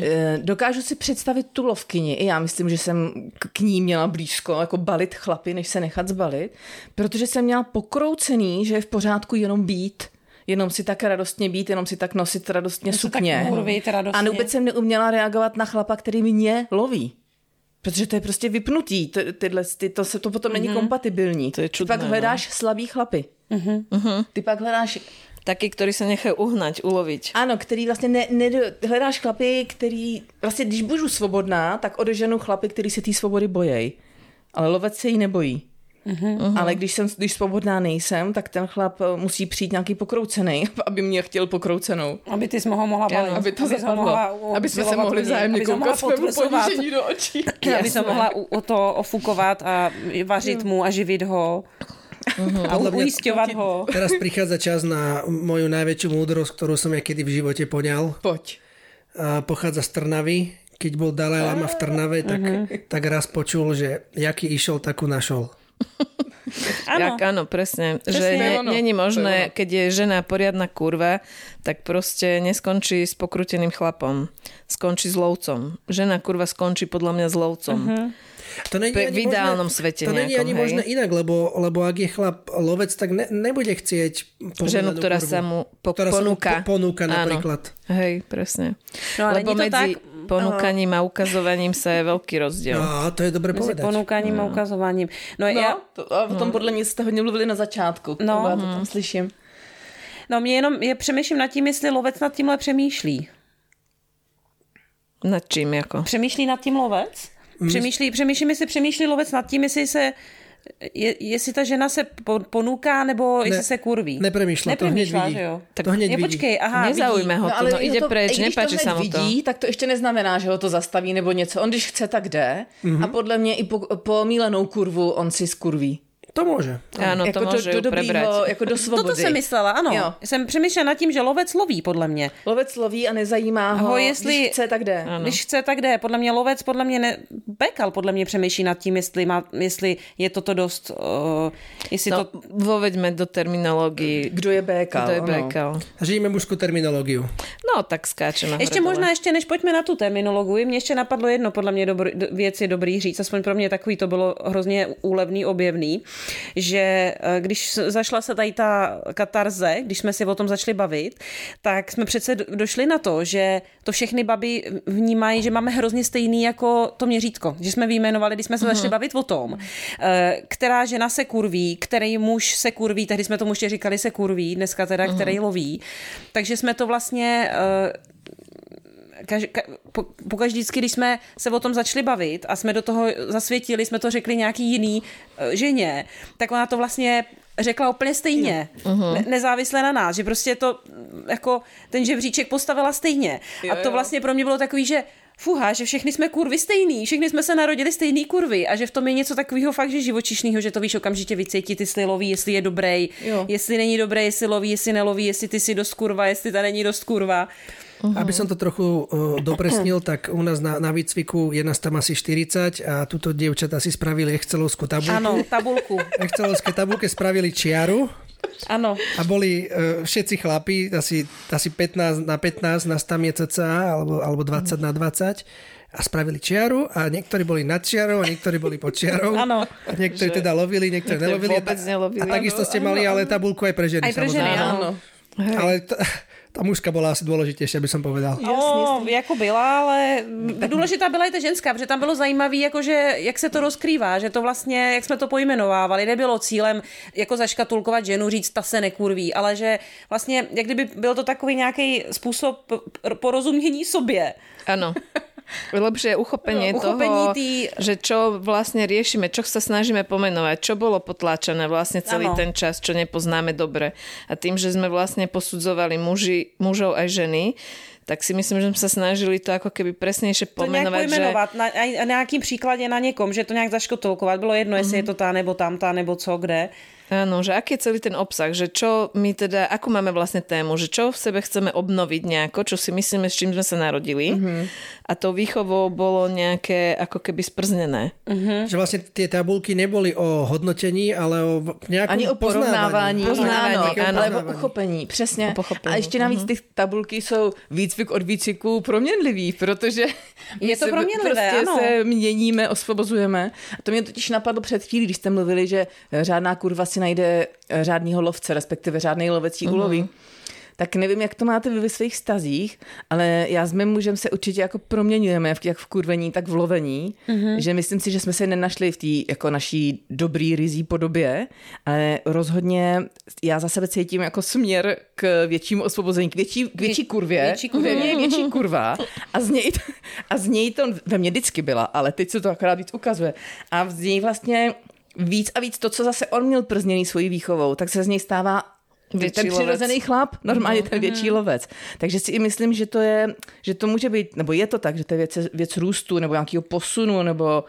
eh, dokážu si představit tu lovkyni. I já myslím, že jsem k- k ní měla blízko, jako balit chlapy, než se nechat zbalit, protože jsem měla pokroucený, že je v pořádku jenom být. Jenom si tak radostně být, jenom si tak nosit radostně se tak sukně. kurvit radostně. A vůbec jsem neuměla reagovat na chlapa, který mě loví. Protože to je prostě vypnutý, to, tyhle, ty, to, se, to potom není kompatibilní. To je Ty čudné, pak hledáš slabý chlapy. Ty pak hledáš takí, ktorí sa nechajú uhnať, uloviť. ano, který vlastně ne, ne, hledáš chlapy, který vlastně, když budu svobodná, tak odeženu chlapy, který se té svobody bojí. Ale lovec se jí nebojí. Uh-huh. Ale když, jsem, když svobodná nejsem, tak ten chlap eh, musí přijít nějaký pokroucený, aby mě chtěl pokroucenou. Aby ty jsi ho mohla balit. Aby to zapadlo. mohla Aby jsme se mohli vzájemně koukat svému ponížení do očí. Aby se mohla u, o to ofukovat a vařit mu a živit ho. A Podľa mňa- uisťovať ho. Teraz prichádza čas na moju najväčšiu múdrosť, ktorú som ja kedy v živote poňal. Pojď. A pochádza z Trnavy. Keď bol Dalaj Lama v Trnave, tak, tak raz počul, že jaký išiel, takú našol. Áno. Jak, áno, presne. Presne. že ne, není možné, keď je žena poriadna kurva, tak proste neskončí s pokruteným chlapom. Skončí s lovcom. Žena kurva skončí podľa mňa s lovcom. To není Pe- ani v ideálnom možné, svete To není ani hej? možné inak, lebo, lebo ak je chlap lovec, tak ne, nebude chcieť Ženu, ktorá kurvu. sa mu po- ktorá sa mu ponúka. po- ponúka Áno. napríklad. Hej, presne. No, ale Lebo nie to medzi tak- ponúkaním a ukazovaním sa je veľký rozdiel. No, to je dobre Mezi povedať. ponúkaním a ukazovaním. No, No, já, to, a o tom podle mě jste hodně mluvili na začátku. No. No. Já to tam slyším. no mě jenom, je přemýšlím nad tím, jestli lovec nad tímhle přemýšlí. Nad čím jako? Přemýšlí nad tím lovec? Přemýšlí, přemýšlím, jestli přemýšlí lovec nad tím, jestli se je, jestli ta žena se po- ponúká, nebo jestli se kurví. nepremýšľa, to hneď vidí. že jo? To hneď Je, vidí. počkej, aha, Nezaujme vidí. ho to, no, i ide to, preč, nepáči to sa mu to. vidí, tak to ještě neznamená, že ho to zastaví nebo něco. On když chce, tak jde. Mhm. Mm-hmm. A podle mě i po, po mílenou kurvu on si skurví. To môže. Áno, to jako môže do, ju do dobrýho, jako do svobody. Toto jsem myslela, ano. Jo. Jsem přemýšlela nad tím, že lovec loví, podle mě. Lovec loví a nezajímá ho, Ho, jestli- když chce, tak jde. Ano. Když chce, tak jde. Podle mě lovec, podle mě ne... Bekal, podle mě přemýšlí nad tím, jestli, má, jestli je toto dost... Uh, jestli No, to... voveďme do terminológií. Kdo je békal? Kto je ano. bekal. Žijeme mužskú terminológiu. No, tak skáčeme. Ještě možná, ještě než pojďme na tu terminologii, mě ještě napadlo jedno, podle mě dobrý, do- věc je dobrý říct, aspoň pro mě takový to bylo hrozně úlevný, objevný, že eh, když zašla se tady ta katarze, když jsme si o tom začali bavit, tak jsme přece do- došli na to, že to všechny baby vnímají, že máme hrozně stejný jako to měřítko, že jsme vyjmenovali, když jsme se začali bavit o tom, eh, která žena se kurví, který muž se kurví, tehdy jsme tomu ještě říkali se kurví, dneska teda, který loví, takže jsme to vlastně eh, kaž, ka, po, pokaždý když jsme se o tom začali bavit a jsme do toho zasvětili, jsme to řekli nějaký jiný uh, ženě, tak ona to vlastně řekla úplně stejně, ne, nezávisle na nás, že prostě to mm, jako ten žebříček postavila stejně. Jo, a to vlastně pro mě bylo takový, že fuha, že všechny jsme kurvy stejný, všechny jsme se narodili stejný kurvy a že v tom je něco takového fakt, že živočišného, že to víš okamžitě vycítit, jestli loví, jestli je dobrý, Jo. jestli není dobrý, jestli loví, jestli neloví, jestli ty si dost kurva, jestli ta není dost kurva. Uh-huh. Aby som to trochu uh, dopresnil, tak u nás na, na výcviku je nás tam asi 40 a tuto dievčatá si spravili excelovskú tabulku. Ano, tabulku. Excelovské tabulke spravili čiaru Ano. a boli uh, všetci chlapi, asi, asi 15 na 15 na 100 je cca, alebo, alebo 20 na 20 a spravili čiaru a niektorí boli nad čiarou a niektorí boli pod čiarou. Áno. A niektorí teda lovili, niektorí nelovili. vôbec a, nelovili. a takisto ste mali ale tabulku aj pre ženy. Aj pre ženy, samozrejme. áno. Ale t- ta mužka byla asi důležitější, aby som povedal. No, jako byla, ale důležitá byla i ta ženská, protože tam bylo zajímavé, jakože, jak se to rozkrývá, že to vlastně, jak jsme to pojmenovávali, nebylo cílem jako zaškatulkovat ženu, říct, ta se nekurví, ale že vlastně, jak kdyby byl to takový nějaký způsob porozumění sobě. Áno. Lepšie uchopenie, No, uchopení toho, tý- že čo vlastne riešime, čo sa snažíme pomenovať, čo bolo potláčané vlastne celý Áno. ten čas, čo nepoznáme dobre. A tým, že sme vlastne posudzovali muži, mužov aj ženy, tak si myslím, že sme sa snažili to ako keby presnejšie To nějak pomenovať, že... pojmenovat na, na nějakým příkladě na někom, že to nějak zaškatulkovat. Bylo jedno, jestli je to ta nebo tamta, nebo co, kde. Áno, že aký je celý ten obsah, že čo my teda, akú máme vlastne tému, že čo v sebe chceme obnoviť nejako, čo si myslíme, s čím sme sa narodili. Mm-hmm. A tou výchovou bolo nejaké ako keby sprznené. Že vlastne tie tabulky neboli o hodnotení, ale o nejakom Ani o porovnávání, Poznávání, ano, ano. ale o uchopení, přesně. O pochopení. A ještě navíc ty tabulky jsou výcvik od výcviku proměnlivý, protože Je to proměnlivé, prostě ano. se měníme, osvobozujeme. A to mě totiž napadlo před chvílí, když jste mluvili, že řádná kurva si najde eh, řádního lovce, respektive řádný lovecí uloví. Tak nevím, jak to máte vy ve svých stazích, ale já s mým mužem se určitě jako proměňujeme, jak v kurvení, tak v lovení. Mm-hmm. Že myslím si, že jsme se nenašli v té jako naší dobrý rizí podobě, ale rozhodně já za sebe cítím jako směr k většímu osvobození, k větší, k větší kurvě. větší kurvě. Mně je větší kurva a z něj, a z něj to ve mně vždycky byla, ale teď se to akorát víc ukazuje. A z něj vlastně víc a víc to, co zase on měl przněný svojí výchovou, tak se z něj stává Větší ten přirozený chlap, normálně ten větší lovec. Takže si i myslím, že to je, že to může být, nebo je to tak, že to je věc, věc růstu, nebo nějakého posunu, nebo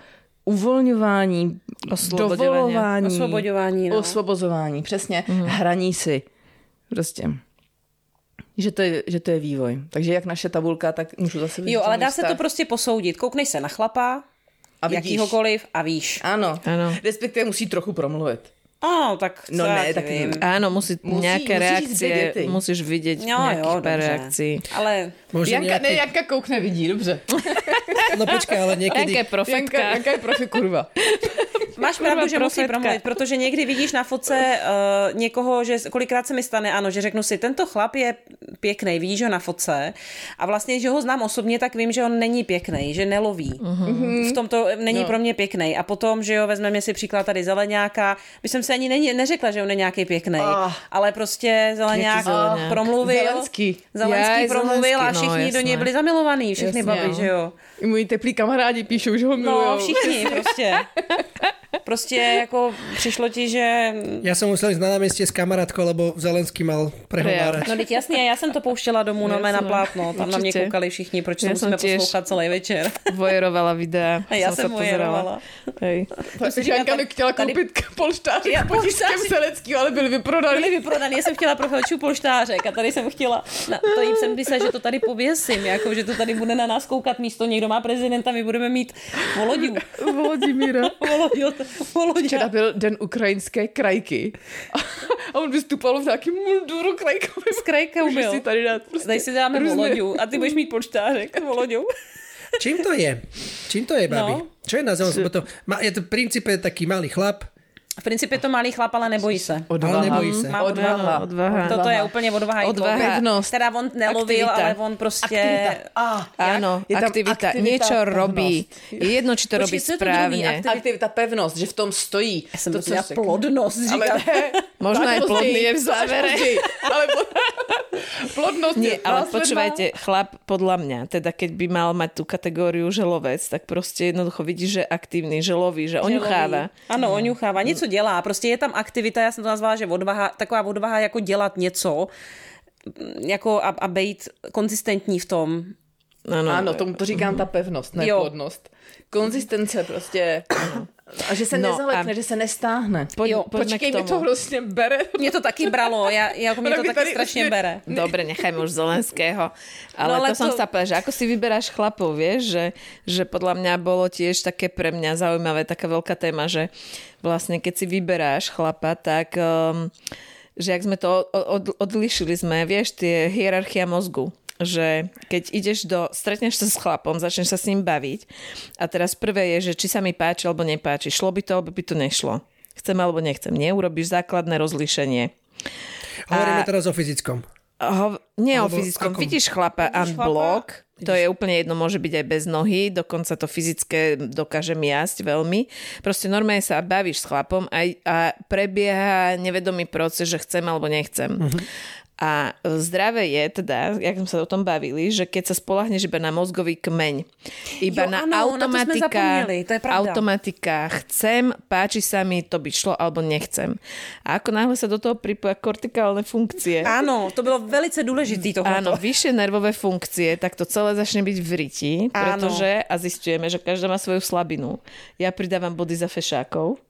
uvolňování, Osvobodování. dovolování, Osvobodování, no. osvobozování, přesně, hraní si. Prostě. Že to, je, že to je vývoj. Takže jak naše tabulka, tak můžu zase vidět Jo, ale dá se to prostě posoudit. Kouknej se na chlapa, A vidíš. jakýhokoliv a víš. Ano. Ano. Respektive musí trochu promluvit. Ano, tak No ne, tak vím. Áno, musí, Musí- nejaké musíš reakcie, vidieť musíš vidieť No nejakých jo, pár dobře. reakcií. Ale Možno Janka, nejaký... ne, Janka koukne, vidí, dobře. No počkaj, ale niekedy... Janka, profetka. Janka je profi kurva. Máš pravdu, že musí profetka. promluvit, protože někdy vidíš na fotce uh, někoho, že kolikrát se mi stane, ano, že řeknu si, tento chlap je pěkný, vidíš ho na fotce a vlastně, že ho znám osobně, tak vím, že on není pěkný, že neloví. Uh-huh. V tom to není No. pro mě pěkný. A potom, že jo, vezmeme si příklad tady zeleňáka, by jsem se ani není, neřekla, že on je nějaký pěkný, Ah. ale prostě zeleňák, zeleňák? promluvil. Zelenský. Zelenský Jaj, promluvil a Zelenský, no, všichni do něj jasné. byli zamilovaní, všechny Jasně, baby, no. že jo. I moji teplí kamarádi píšou, že ho milujou. No, všichni prostě. Prostě jako přišlo ti, že... Ja som musel ísť na námestie s kamarátkou, lebo Zelenský mal prehovárať. No teď jasně, já jsem to pouštěla domů na mé na Jasné. plátno. Tam na mě koukali všichni, proč to Já musíme jsem poslouchat celý večer. Vojerovala videa. A já jsem vojerovala. Hej. tak- mi chtěla tady- koupit polštářek Já- polštářek. Seleckýho, ale byly vyprodaný. Byly vyprodaný, já jsem chtěla pro polštářek a tady jsem chtěla, na, to jim jsem myslela, že to tady pověsím, jako, že to tady bude na nás koukat místo, někdo má prezidenta, my budeme mít Volodiu. Vladimíra. Volodio, Volodia. Včera byl den ukrajinské krajky a on vystupoval v nějakém munduru krajkovém. S krajkou byl. si tady dát prostě Tady si dáme různé- Volodiu a ty budeš mít polštářek s Volodiou. Čím to je? Čím to je, babi? No. Čo je na má- je to v princípe taký malý chlap, V principe to malý chlap, ale nebojí se. ale nebojí sa. Má Odvaha. Odvaha. Toto je úplně odvaha. Odvaha. Pevnost. Teda on nelovil, Aktivita. ale on prostě... A, Áno, Je tam aktivita, aktivita, niečo pevnosť. robí. Je jedno, či to Počkej, robí správne. Aktivita- aktivita, pevnost, že v tom stojí. Já jsem to, myslela řekl. plodnost, Ale Možno aj plodný je v závere. Ale pl- plodnost Nie, ale počúvajte, chlap podľa mňa, teda keď by mal mať tú kategóriu, že lovec, tak prostě jednoducho vidí, že aktívny, že loví, že oňucháva. Ano, oňuchává, něco dělá. Prostě je tam aktivita, já jsem to nazvala, že odvaha, taková odvaha jako dělat něco, jako a, a být konzistentní v tom. Ano, Ano, tomu to říkám ta pevnost, ne Jo. plodnost. Konzistence prostě. A že se No nezalekne, a- že se nestáhne. Poď, Jo, Počkej, mi to vlastně bere. Mě to taky bralo, já, jako mě to taky strašně bere. Dobre, nechajme už Zelenského. Ale, No, ale to som to- sa povedala, že ako si vyberáš chlapov, vieš, že, že podľa mňa bolo tiež také pre mňa zaujímavé, taká veľká téma, že vlastne keď si vyberáš chlapa, tak um, že jak sme to od, od, odlišili sme, vieš, tie hierarchia mozgu. Že keď ideš do, stretneš sa s chlapom, začneš sa s ním baviť a teraz prvé je, že či sa mi páči alebo nepáči, šlo by to alebo by to nešlo. Chcem alebo nechcem. Nie, urobíš základné rozlíšenie. Hovoríme A- teraz o fyzickom. Ho, nie o Alebo fyzickom. akom? Vidíš chlapa Vidíš unblock, to je úplne jedno, môže byť aj bez nohy, dokonca to fyzické dokáže miasť veľmi. Proste normálne sa bavíš s chlapom a, a prebieha nevedomý proces, že chcem alebo nechcem. Mhm. A zdravé je teda, jak sme sa o tom bavili, že keď sa spolahneš iba na mozgový kmeň, iba Jo, na áno, na to automatika, to je pravda. automatika, chcem, páči sa mi, to by šlo, alebo nechcem. A ako náhle sa do toho pripoja kortikálne funkcie, Áno, to velice důležitý tohle. Áno, vyššie nervové funkcie, tak to celé začne byť v riti, Áno. pretože, a zistujeme, že každá má svoju slabinu. Ja pridávam body za fešákov,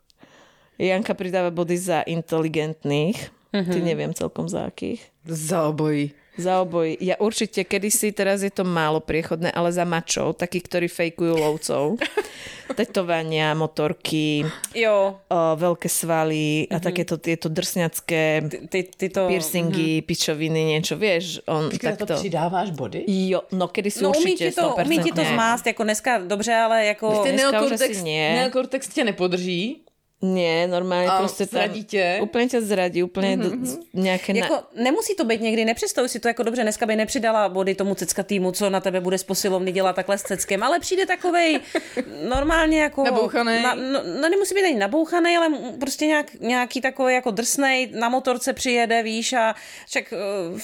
Janka pridáva body za inteligentných, Mhm. ty neviem celkom za akých. Za obojí. Za oboj. Ja určite kedysi, teraz je to málo priechodné, ale za mačov, takí, ktorí fejkujú lovcov. Tetovania, motorky, Jo, o, veľké svaly Mhm. a takéto tieto drsňacké ty, ty to... piercingy, pičoviny, niečo, vieš, on na to přidáváš body? Jo, no kedy si No umí určite ti, to, umí ti to 100%. zmást, jako dneska dobře, ale jako... Dneska už neokortex, asi nie. neokortex tě nepodrží. Nie, normálne A proste tam... zradí tě? Úplne ťa zradí, úplne mm-hmm. nejaké... Na... Jako, nemusí to být někdy, nepředstavuji si to jako dobře, dneska by nepřidala body tomu cecka týmu, co na tebe bude z posilovny dělat takhle s ceckem, ale přijde takovej normálně jako... Nabouchanej. Na, no, no, nemusí být ani nabouchanej, ale prostě nějak, nějaký takový jako drsnej, na motorce přijede, víš, a však... Uh,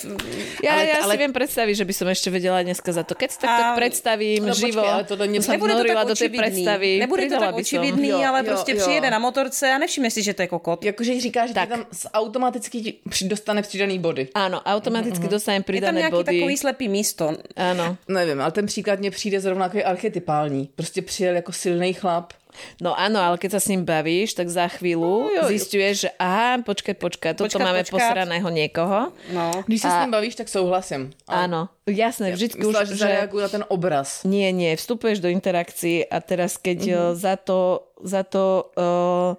Ja, Ale- ja ale- si viem predstaviť, že by som ešte vedela dneska za to. Keď si tak, tak A- predstavím No živo, počkej, ale tohle mě- som nebude to tak do tej očividný, predstavy, nebude to tak očividný, Jo, ale jo, prostě jo. přijede na motorce a nevšimne si, že to je kokot. Jakože říkáš, že Tak. tam automaticky dostane přidaný body. Áno, automaticky dostanem Je tam nějaký body. takový slepý místo. Áno. Nevím, ale ten příklad mně přijde zrovna jako archetypální. Prostě přijel jako silný chlap. No áno, ale keď sa s ním bavíš, tak za chvíľu No, zistuješ, že aha, počkaj, počkaj, toto Počkat, máme počkat. posraného niekoho. No. Když se A- s ním bavíš, tak souhlasím. Ale Áno, jasné, vždycky už, Myslela, že že... zareagujú na ten obraz. Nie, nie, vstupuješ do interakcií a teraz keď mm-hmm. za to, za to uh,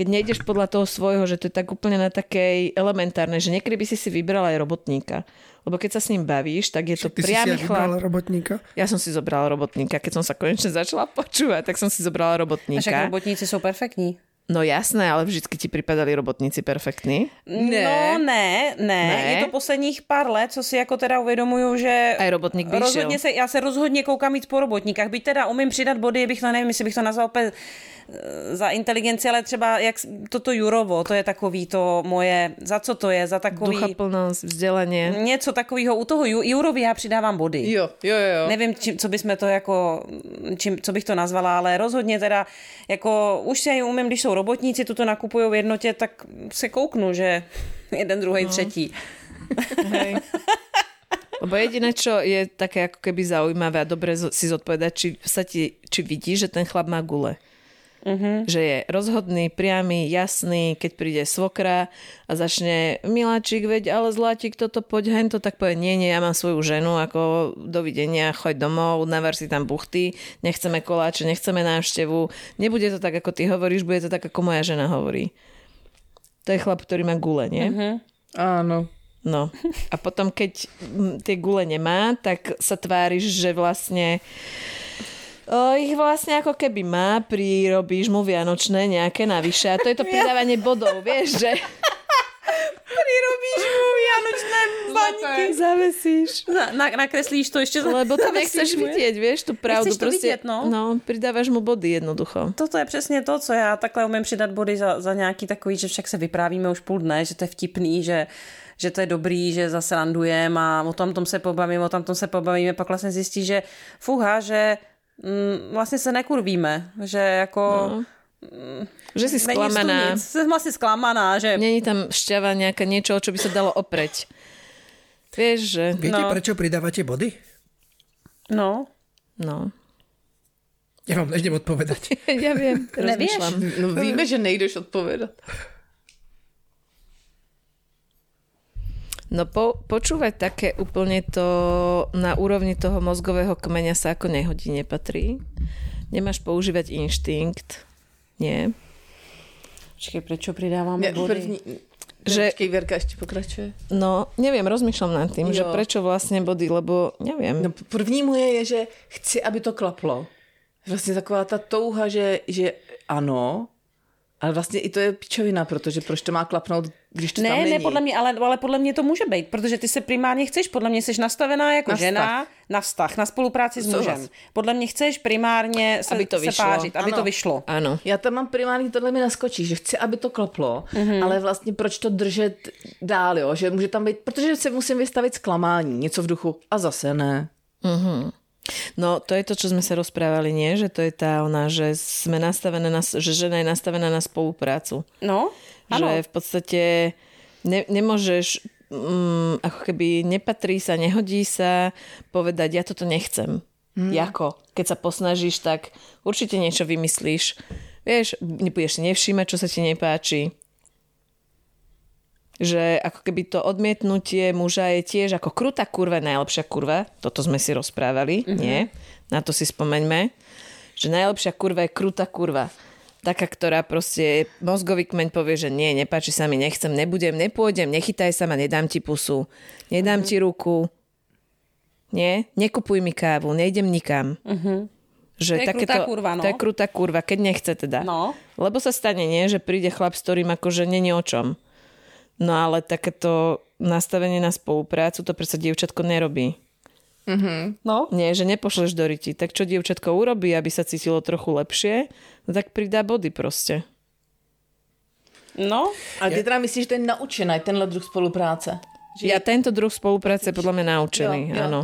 keď nejdeš podľa toho svojho, že to je tak úplne na takej elementárnej, že niekedy by si si vybral aj robotníka. Lebo keď sa s ním bavíš, tak je to Ty si si priamy vybrala chlap. robotníka? Ja som si zobrala robotníka, keď som sa konečne začala počúvať, tak som si zobrala A však robotníka. robotníci jsou perfektní. No jasné, ale vždycky ti pripadali robotníci perfektní. Ne. No ne, ne, Ne? je to posledních pár let, co si jako teda uvědomuju, že Aj robotník by rozhodně se, já se rozhodně koukám víc po robotníkách, byť teda umím přidat body, bych to nevím, jestli bych to nazval úplně eh, za inteligenci, ale třeba jak toto Jurovo, to je takový to moje, za co to je, za takový, Duchaplnosť, vzdelanie. něco takového, u toho Ju- Jurovi já přidávám body. Jo, jo, jo. Nevím, čím, co bychom to jako, čím, co bych to nazvala, ale rozhodně teda, jako už si aj umím, když jsou robotníci, tuto nakupují v jednotě, tak se kouknu, že jeden, druhý, no. třetí. Hej. Lebo jediné, čo je také ako keby zaujímavé a dobre si zodpovedať, či, sa ti, či vidí, že ten chlap má gule. Uh-huh. Že je rozhodný, priamy, jasný, keď príde svokra a začne Miláčik, veď ale zlatík, toto poď hento, tak povie, nie, nie, ja mám svoju ženu, ako dovidenia, choď domov, navar si tam buchty, nechceme koláče, nechceme návštevu. Nebude to tak, ako ty hovoríš, bude to tak, ako moja žena hovorí. To je chlap, ktorý má gule, nie? Uh-huh. Áno. No a potom, keď tie gule nemá, tak sa tváriš, že vlastne o, ich vlastne ako keby má, prirobíš mu vianočné nejaké navyše a to je to pridávanie bodov, vieš, že Prirobíš mu vianočné baňky. zavesíš. Na, na, nakreslíš to ještě. za- Lebo to zavesíš nechceš mu vidieť, vieš, tú pravdu. Nechceš to vidět, no. no, pridávaš mu body jednoducho. Toto je přesně to, co já takhle umím přidat body za, za nějaký takový, že však se vyprávíme už půl dne, že to je vtipný, že, že to je dobrý, že zase randujeme a o tom tom se pobavíme, o tom tom se pobavíme, pak vlastně zjistí, že fuha, že vlastně se nekurvíme, že jako... No. Že si sklamaná. nic. Jsem vlastně zklamaná, že Není tam šťava nejaká niečo, čo by sa dalo opreť. Vieš, že... Viete, No. prečo pridávate body? no, No. Ja vám nejdem odpovedať. ja viem, Nevieš? rozmýšľam. No víme, že nejdeš odpovedať. No po, počúvať také úplne to na úrovni toho mozgového kmeňa sa ako nehodí, nepatrí. Nemáš používať inštinkt. Nie. počkej, prečo přidáváme Ne, body? první, že Počkej, Verka ešte pokračuje. No, neviem, rozmýšľam nad tým, Jo. že prečo vlastne body, lebo neviem. No, první moje je, že chci, aby to klaplo. Vlastně taková ta touha, že, že ano, ale vlastně i to je pičovina, protože proč to má klapnout, když to tam Ne, není. ne, podle mě, ale, ale podle mě to může být, protože ty se primárně chceš, podle mě jsi nastavená jako Na žena na vztah, na spolupráci s mužem. Podle mě chceš primárně se, Aby to se vyšlo. pářit, aby Ano. to vyšlo. Áno. Já tam mám primárně, tohle mi naskočí, že chci, aby to klaplo, Mhm. mm-hmm. ale vlastně proč to držet dál, jo? že může tam být, protože se musím vystavit zklamání, něco v duchu a zase ne. No, to je to, čo sme sa rozprávali, nie? Že to je tá ona, že sme nastavené na, že žena je nastavená na spoluprácu. No, ano. Že v podstate ne, nemôžeš, mm, ako keby nepatrí sa, nehodí sa povedať, ja toto nechcem. Mm. Jako? Keď sa posnažíš, tak určite niečo vymyslíš. Vieš, nebudeš si nevšímať, čo sa ti nepáči. Že ako keby to odmietnutie muža je tiež ako krutá kurva, najlepšia kurva. Toto sme si rozprávali, mm-hmm. nie? Na to si spomeňme. Že najlepšia kurva je krutá kurva. Taká, ktorá proste mozgový kmeň povie, že nie, nepáči sa mi, nechcem, nebudem, nepôjdem, nechytaj sa ma, nedám ti pusu, nedám ti ruku, nie, nekupuj mi kávu, nejdem nikam. Že To je krutá kurva, no. To je krutá kurva, keď nechce teda. No. Lebo sa stane, nie, že príde chlap, s ktorým akože není o čom. No ale takéto nastavenie na spoluprácu, to predsa dievčatko nerobí. No. Nie, že nepošleš do riti. Tak čo dievčatko urobí, aby sa cítilo trochu lepšie? No tak pridá body proste. No, Ale ty teda myslíš, že to je naučený, tenhle druh spolupráce? Že Ja tento druh spolupráce je podľa mňa naučený, Jo, jo. áno.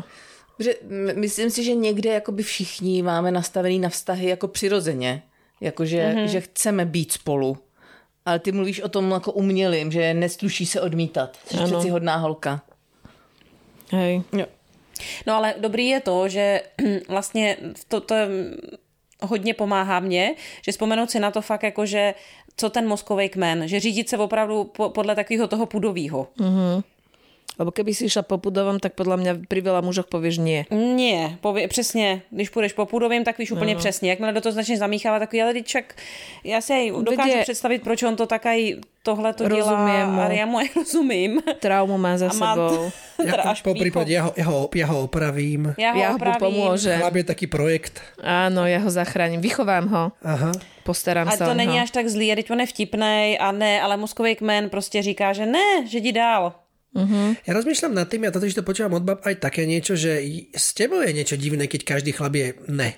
Že myslím si, že někde jakoby všichni máme nastavený na vztahy jako přirozeně. Jakože mm-hmm. že chceme být spolu. Ale ty mluvíš o tom jako umělým, že nesluší se odmítat. Jsi Ano. přeci hodná holka. Hej. Jo. No ale dobrý je to, že vlastně to, to hodně pomáhá mně, že vzpomenout si na to fakt jako, že co ten mozkový kmen, že řídit se opravdu po, podle takového toho pudového. Mm. Lebo keby si išla po pudovom, tak podľa mňa pri veľa mužoch povieš nie. Nie, pově, přesně, když půjdeš po pudovým, tak víš úplně no. přesně. Jakmile do toho začneš zamíchávat takový, ale čak, já si aj dokážu je- představit, proč on to takaj tohle to dělá, Rozumiem mu. ale já mu aj rozumím. Traumu má za A má sebou. teda Ja, až po prípade ja ho, ja, ho, ja ho opravím. Já ho Ja opravím. pomôžem. Chlap je taký projekt. Áno, ja ho zachránim. Vychovám ho. Aha. Postarám Ale sa to není ho. až tak zlý, teď on je vtipnej a ne, ale mozkový kmen prostě říká, že ne, že jdi dál. Ja rozmýšľam nad tým, ja toto, že to počúvam od bab aj také niečo, že s tebou je niečo divné, keď každý chlap je ne.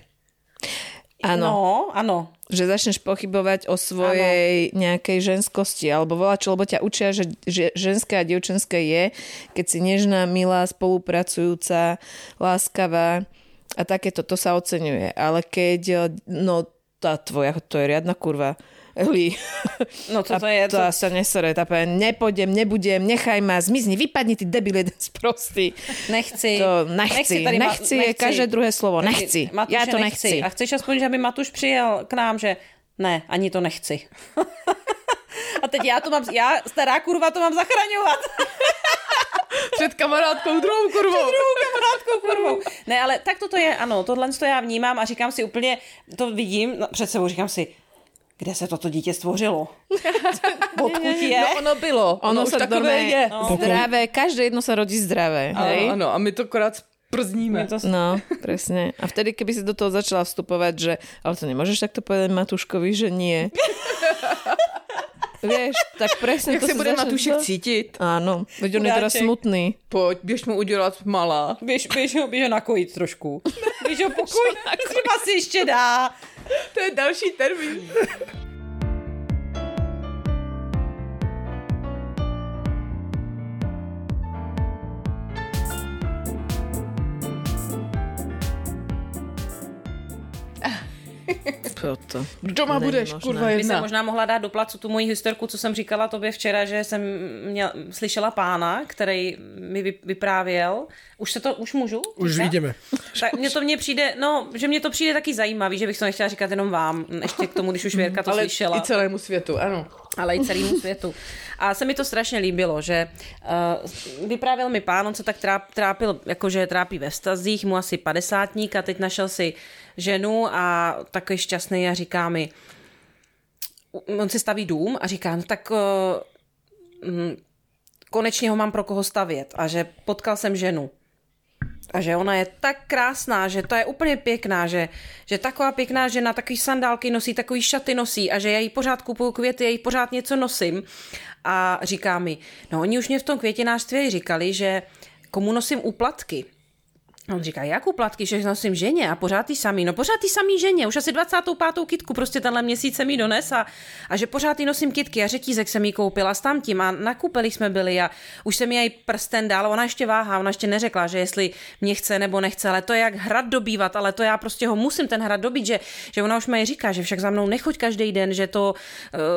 Áno. No, ano. Že začneš pochybovať o svojej ano. nejakej ženskosti alebo volá čo, lebo ťa učia, že, že ženské a dievčenské je, keď si nežná, milá, spolupracujúca, láskavá a takéto, to sa oceňuje. Ale keď, no tá tvoja, to je riadna kurva. Eli. No A to je? To To... sa nesere, tá nepôjdem, nebudem, nechaj ma, zmizni, vypadni ty debil jeden sprostý. Nechci. To nechci, tady ma- nechci je každé druhé slovo, nechci. Matuše, Já to nechci. A chceš aspoň, že aby Matuš přijel k nám, že ne, ani to nechci. a teď já to mám, já, stará kurva, to mám zachraňovat. Před kamarádkou druhou kurvou. druhou kamarádkou kurvou. Ne, ale tak toto je, ano, tohle to já vnímám a říkám si úplně, to vidím no, před sebou, říkám si, kde se toto dítě stvořilo? Odkud je? No ono bylo. Ono, už sa takové je. no. zdravé, každé jedno sa rodí zdravé. hej? Ano, a my to akorát przníme. To, No, presne. A vtedy, keby si do toho začala vstupovať, že ale to nemôžeš takto povedať Matuškovi, že nie. Vieš, tak presne Jak to se sa bude začne- Matušek cítit? Áno, veď on je teraz Chudáček. smutný. Pojď, běž mu udělat malá. běž, běž, ho, běž ho nakojit trošku. Běž ho pokoj, třeba si ještě dá. To je další termín. Toto. Doma Není budeš, možné. kurva By se jedna. možná mohla dát do placu tu moji historku, co jsem říkala tobě včera, že jsem měl, slyšela pána, který mi vy- vyprávěl. Už se to, už můžu? Už vidíme. Tak mně to mně přijde, no, že mně to přijde taky zajímavý, že bych to nechtěla říkat jenom vám, ještě k tomu, když už Věrka to Ale slyšela i celému světu, ano. ale i celému světu. A se mi to strašně líbilo, že uh, vyprávěl mi pán, on se tak tráp, trápil, jakože trápí ve vztazích, mu asi padesátník a teď našel si ženu a takový šťastný a říká mi, on si staví dům a říká, no tak uh, mm, konečně ho mám pro koho stavět a že potkal jsem ženu. A že ona je tak krásná, že to je úplně pěkná, že, že taková pěkná žena takový sandálky nosí, takový šaty nosí a že já jí pořád kupuju květy, já jí pořád něco nosím. A říká mi, no oni už mě v tom květinářství říkali, že komu nosím úplatky. On říká, jak úplatky, že nosím ženě a pořád ty samý. No pořád ty samý ženě, už asi 25. kitku prostě tenhle měsíc se mi dones a, a že pořád ty nosím kitky a řetízek jsem jí koupila s tamtím a na koupeli jsme byli a už jsem jí prsten dal, ona ještě váhá, ona ještě neřekla, že jestli mě chce nebo nechce, ale to je jak hrad dobývat, ale to já prostě ho musím ten hrad dobít, že, že ona už mi říká, že však za mnou nechoď každý den, že to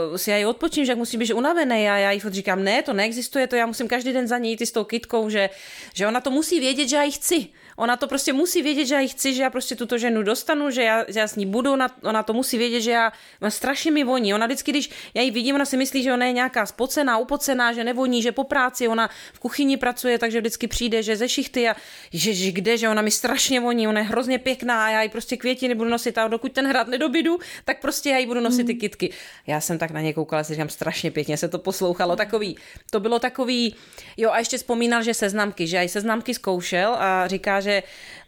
uh, si ji odpočím, že musí být unavený a já jí říkám, ne, to neexistuje, to já musím každý den za ní s tou kitkou, že, že ona to musí vědět, že já ji chci. Ona to prostě musí vědět, že já ji chci, že já prostě tuto ženu dostanu, že já, že já s ní budu, ona, ona to musí vědět, že já, ona strašně mi voní. Ona vždycky, když já ji vidím, ona si myslí, že ona je nějaká spocená, upocená, že nevoní, že po práci ona v kuchyni pracuje, takže vždycky přijde, že ze šichty a že, že kde, že ona mi strašně voní, ona je hrozně pěkná a já ji prostě květiny budu nosit a dokud ten hrad nedobidu, tak prostě já jí budu nosit ty kitky. Já jsem tak na ně koukala, si říkám, strašně pěkně se to poslouchalo, takový, to bylo takový, jo a ještě vzpomínal, že seznamky, že i seznamky zkoušel a říká, že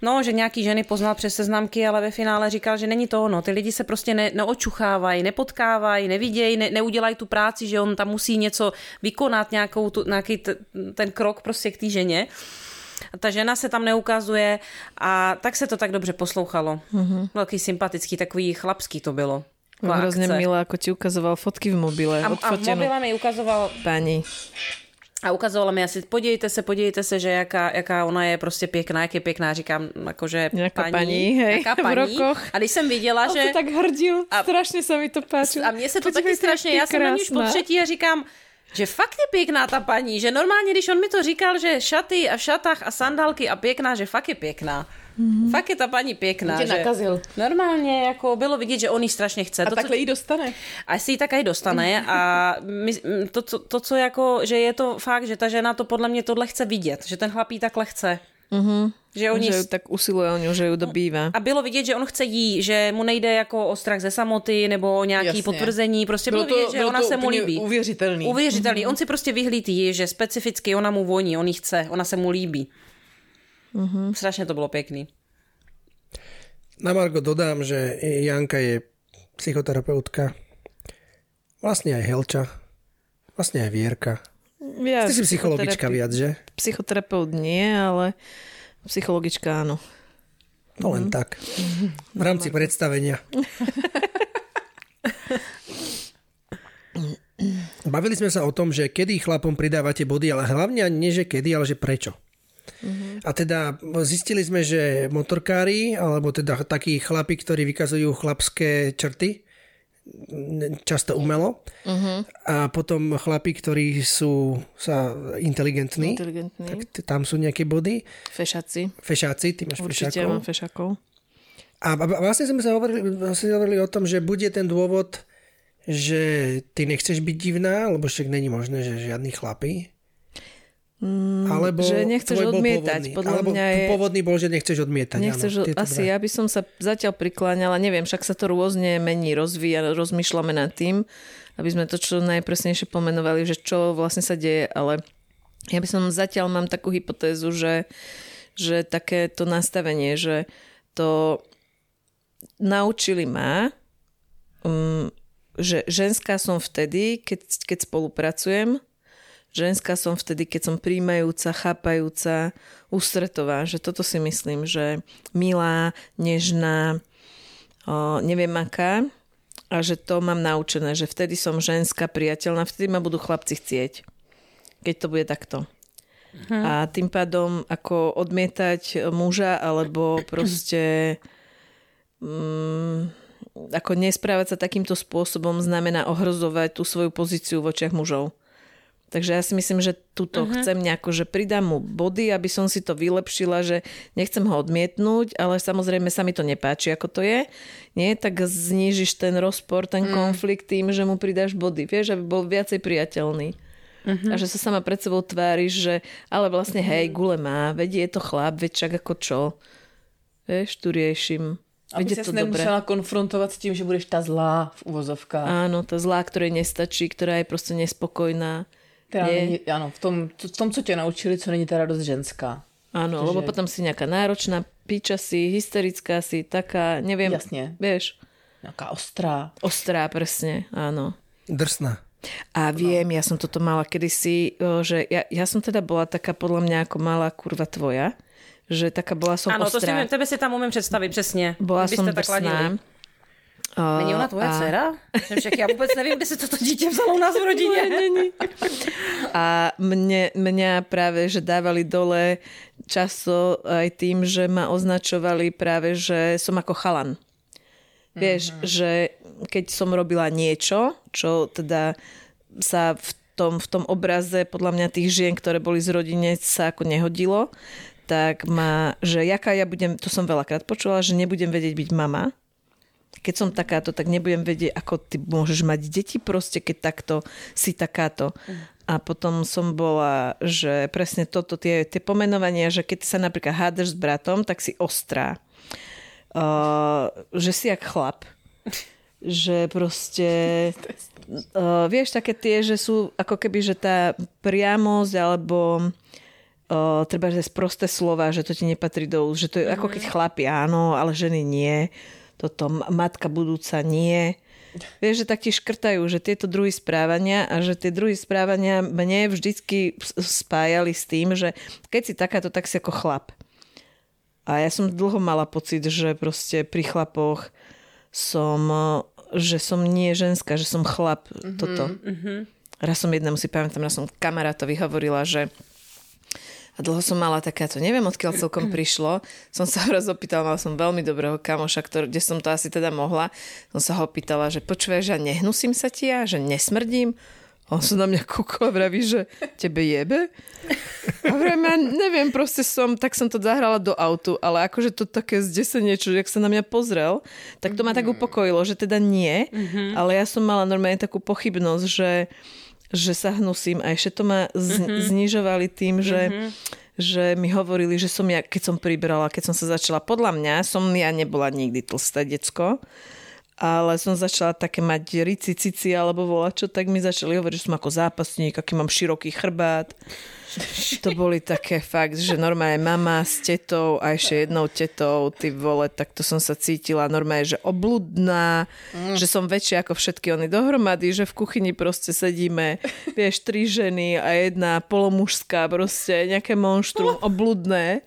no, že nějaký ženy poznal přes seznamky, ale ve finále říkal, že není to ono. Ty lidi se prostě ne, neočuchávají, nepotkávají, nevidějí, ne, neudělají tu práci, že on tam musí něco vykonat, nějakou tu, nějaký t, ten krok prostě k té ženě. Ta žena se tam neukazuje a tak se to tak dobře poslouchalo. Mm-hmm. Velký sympatický, takový chlapský to bylo. Hrozně milé, jako ti ukazoval fotky v mobile. A, a v mobile mi ukazoval pani a ukazovala mi asi, podívejte se, podívejte se, že jaká, jaká ona je prostě pěkná, jak je pěkná, říkám, jakože Nějaká paní, paní, hej, jaká paní. v rokoch. A když jsem viděla, On že... tak hrdil, a, strašně se mi to páčilo. A mně se to Podívejte, taky strašně, já jsem na ní už po třetí a říkám, že fakt je pěkná ta paní, že normálně, když on mi to říkal, že šaty a v šatách a sandálky a pěkná, že fakt je pěkná. Mm-hmm. Fakt je ta paní pěkná. Tě že nakazil. Normálně jako bylo vidět, že on ji strašně chce. A to, takhle ji dostane. A si ji tak aj dostane a my, to, to, to, co jako, že je to fakt, že ta žena to podle mě tohle chce vidět, že ten chlapí takhle chce. Mm-hmm. Že, oni... že ju tak usiluje o ňu, že ju dobývá. A bylo vidět, že on chce jí, že mu nejde jako o strach ze samoty nebo o nějaký Jasně. potvrzení. Prostě bylo, Bylo to- vidět, že ona se mu líbí. uvěřitelný. Uvěřitelný. Mm-hmm. On si prostě vyhlídí, že specificky ona mu voní, on ji chce, ona se mu líbí. Mm-hmm. Strašně to bylo pěkný. Na Margo dodám, že Janka je psychoterapeutka. Vlastne aj Helča. Vlastne aj Vierka. Ja, Ty si psychologička viac, že? Psychoterapeut nie, ale psychologička áno. No len tak. V rámci predstavenia. Bavili sme sa o tom, že kedy chlapom pridávate body, ale hlavne nie, že kedy, ale že prečo. A teda zistili sme, že motorkári, alebo teda takí chlapi, ktorí vykazujú chlapské črty, často umelo. Uh-huh. A potom chlapi, ktorí sú sa inteligentní, Inteligentný. tak t- tam sú nejaké body. Fešaci. Fešáci, ty máš Určite fešákov. mám fešakov. A a vlastne sme sa hovorili, vlastne hovorili o tom, že bude ten dôvod, že ty nechceš byť divná, lebo však není možné, že žiadny chlapi. Mm, Alebo že nechceš odmietať, pôvodný. podľa Alebo mňa je- pôvodný bol, že nechceš odmietať. Nechceš, áno, asi dve. ja by som sa zatiaľ prikláňala, neviem, však sa to rôzne mení, rozvíja, rozmýšľame nad tým, aby sme to čo najpresnejšie pomenovali, že čo vlastne sa deje, ale ja by som zatiaľ mám takú hypotézu, že, že také to nastavenie, že to naučili ma, um, že ženská som vtedy, keď, keď spolupracujem, ženská som vtedy, keď som príjmajúca, chápajúca, ústretová, že toto si myslím, že milá, nežná, o, neviem aká a že to mám naučené, že vtedy som ženská, priateľná, vtedy ma budú chlapci chcieť, keď to bude takto. Hm. A tým pádom ako odmietať muža alebo proste mm, ako nesprávať sa takýmto spôsobom znamená ohrozovať tú svoju pozíciu v očiach mužov. Takže ja si myslím, že tuto uh-huh. chcem nejako, že pridám mu body, aby som si to vylepšila, že nechcem ho odmietnúť, ale samozrejme sa mi to nepáči, ako to je. Nie, tak znížiš ten rozpor, ten mm. konflikt tým, že mu pridáš body, vieš, aby bol viacej priateľný. Uh-huh. A že sa sama pred sebou tváriš, že ale vlastne hej, gule má, veď je to chlap, veď čak ako čo. Vieš, tu riešim. Aby dobré. nemusela konfrontovat s tím, že budeš ta zlá v uvozovkách. Áno, tá zlá, ktorej nestačí, ktorá je proste nespokojná. Teda Nie. není, ano, v tom, v tom, co tě naučili, co není teda dost ženská. Áno, Takže- lebo potom si nejaká náročná, píča si, hysterická si, taká, neviem, Jasne. vieš, Nějaká ostrá. ostrá presne, áno. Drsná. A viem, ja som toto mala kedysi, že ja, ja som teda bola taká podľa mňa ako malá kurva tvoja, že taká bola som Ano, to si, ostrá. vím, tebe si tam umím představit, přesně. bola Kdybyste som tak ladili. Není ona tvoje a- dcera? Však já vůbec nevím, kde se toto dítě vzalo u nás v rodině. A mne, mňa práve, že dávali dole často aj tým, že ma označovali práve, že som ako chalan. Vieš, že keď som robila niečo, čo teda sa v tom, v tom obraze podľa mňa tých žien, ktoré boli z rodine, sa ako nehodilo, tak ma, že jaká ja budem, to som veľakrát počula, že nebudem vedieť byť mama, keď som takáto, tak nebudem vedieť, ako ty môžeš mať deti proste, keď takto si takáto. A potom som bola, že presne toto, tie, tie pomenovania, že keď sa napríklad hádaš s bratom, tak si ostrá. Uh, že si jak chlap. Že proste... Uh, vieš, také tie, že sú ako keby, že tá priamosť alebo uh, treba, že sprosté slova, že to ti nepatrí do úst, že to je ako keď chlapi áno, ale ženy nie. Toto matka budúca nie. Vieš, že tak ti škrtajú, že tieto druhy správania a že tie druhy správania mne vždycky spájali s tým, že keď si takáto, tak si ako chlap. A ja som dlho mala pocit, že proste pri chlapoch som, že som nie ženská, že som chlap. Mm-hmm, toto. Mm-hmm. Raz som jednému si pamätám, raz som kamarátovi hovorila, že a dlho som mala takáto, neviem odkiaľ celkom prišlo. Som sa raz opýtala, mala som veľmi dobrého kamoša, ktorý, kde som to asi teda mohla. Som sa ho opýtala, že počúvaj, že nehnusím sa ti ja, že nesmrdím. On sa na mňa kúkol a vraví, že tebe jebe? A vrajme, ja neviem, proste som, tak som to zahrala do autu, ale akože to také zdesenie, čo, jak sa na mňa pozrel, tak to ma tak upokojilo, že teda nie, ale ja som mala normálne takú pochybnosť, že že sa hnusím a ešte to ma z- znižovali tým, že, že mi hovorili, že som ja, keď som pribrala, keď som sa začala, podľa mňa som ja nebola nikdy tlsté decko, ale som začala také mať rici, cici alebo volačo, tak mi začali hovoriť, že som ako zápasník, aký mám široký chrbát. To boli také fakt, že normálne mama s tetou a ešte jednou tetou, ty vole, tak to som sa cítila normálne, že obludná, mm. že som väčšia ako všetky oni dohromady, že v kuchyni proste sedíme, vieš, tri ženy a jedna polomužská, proste nejaké monštrum, obludné,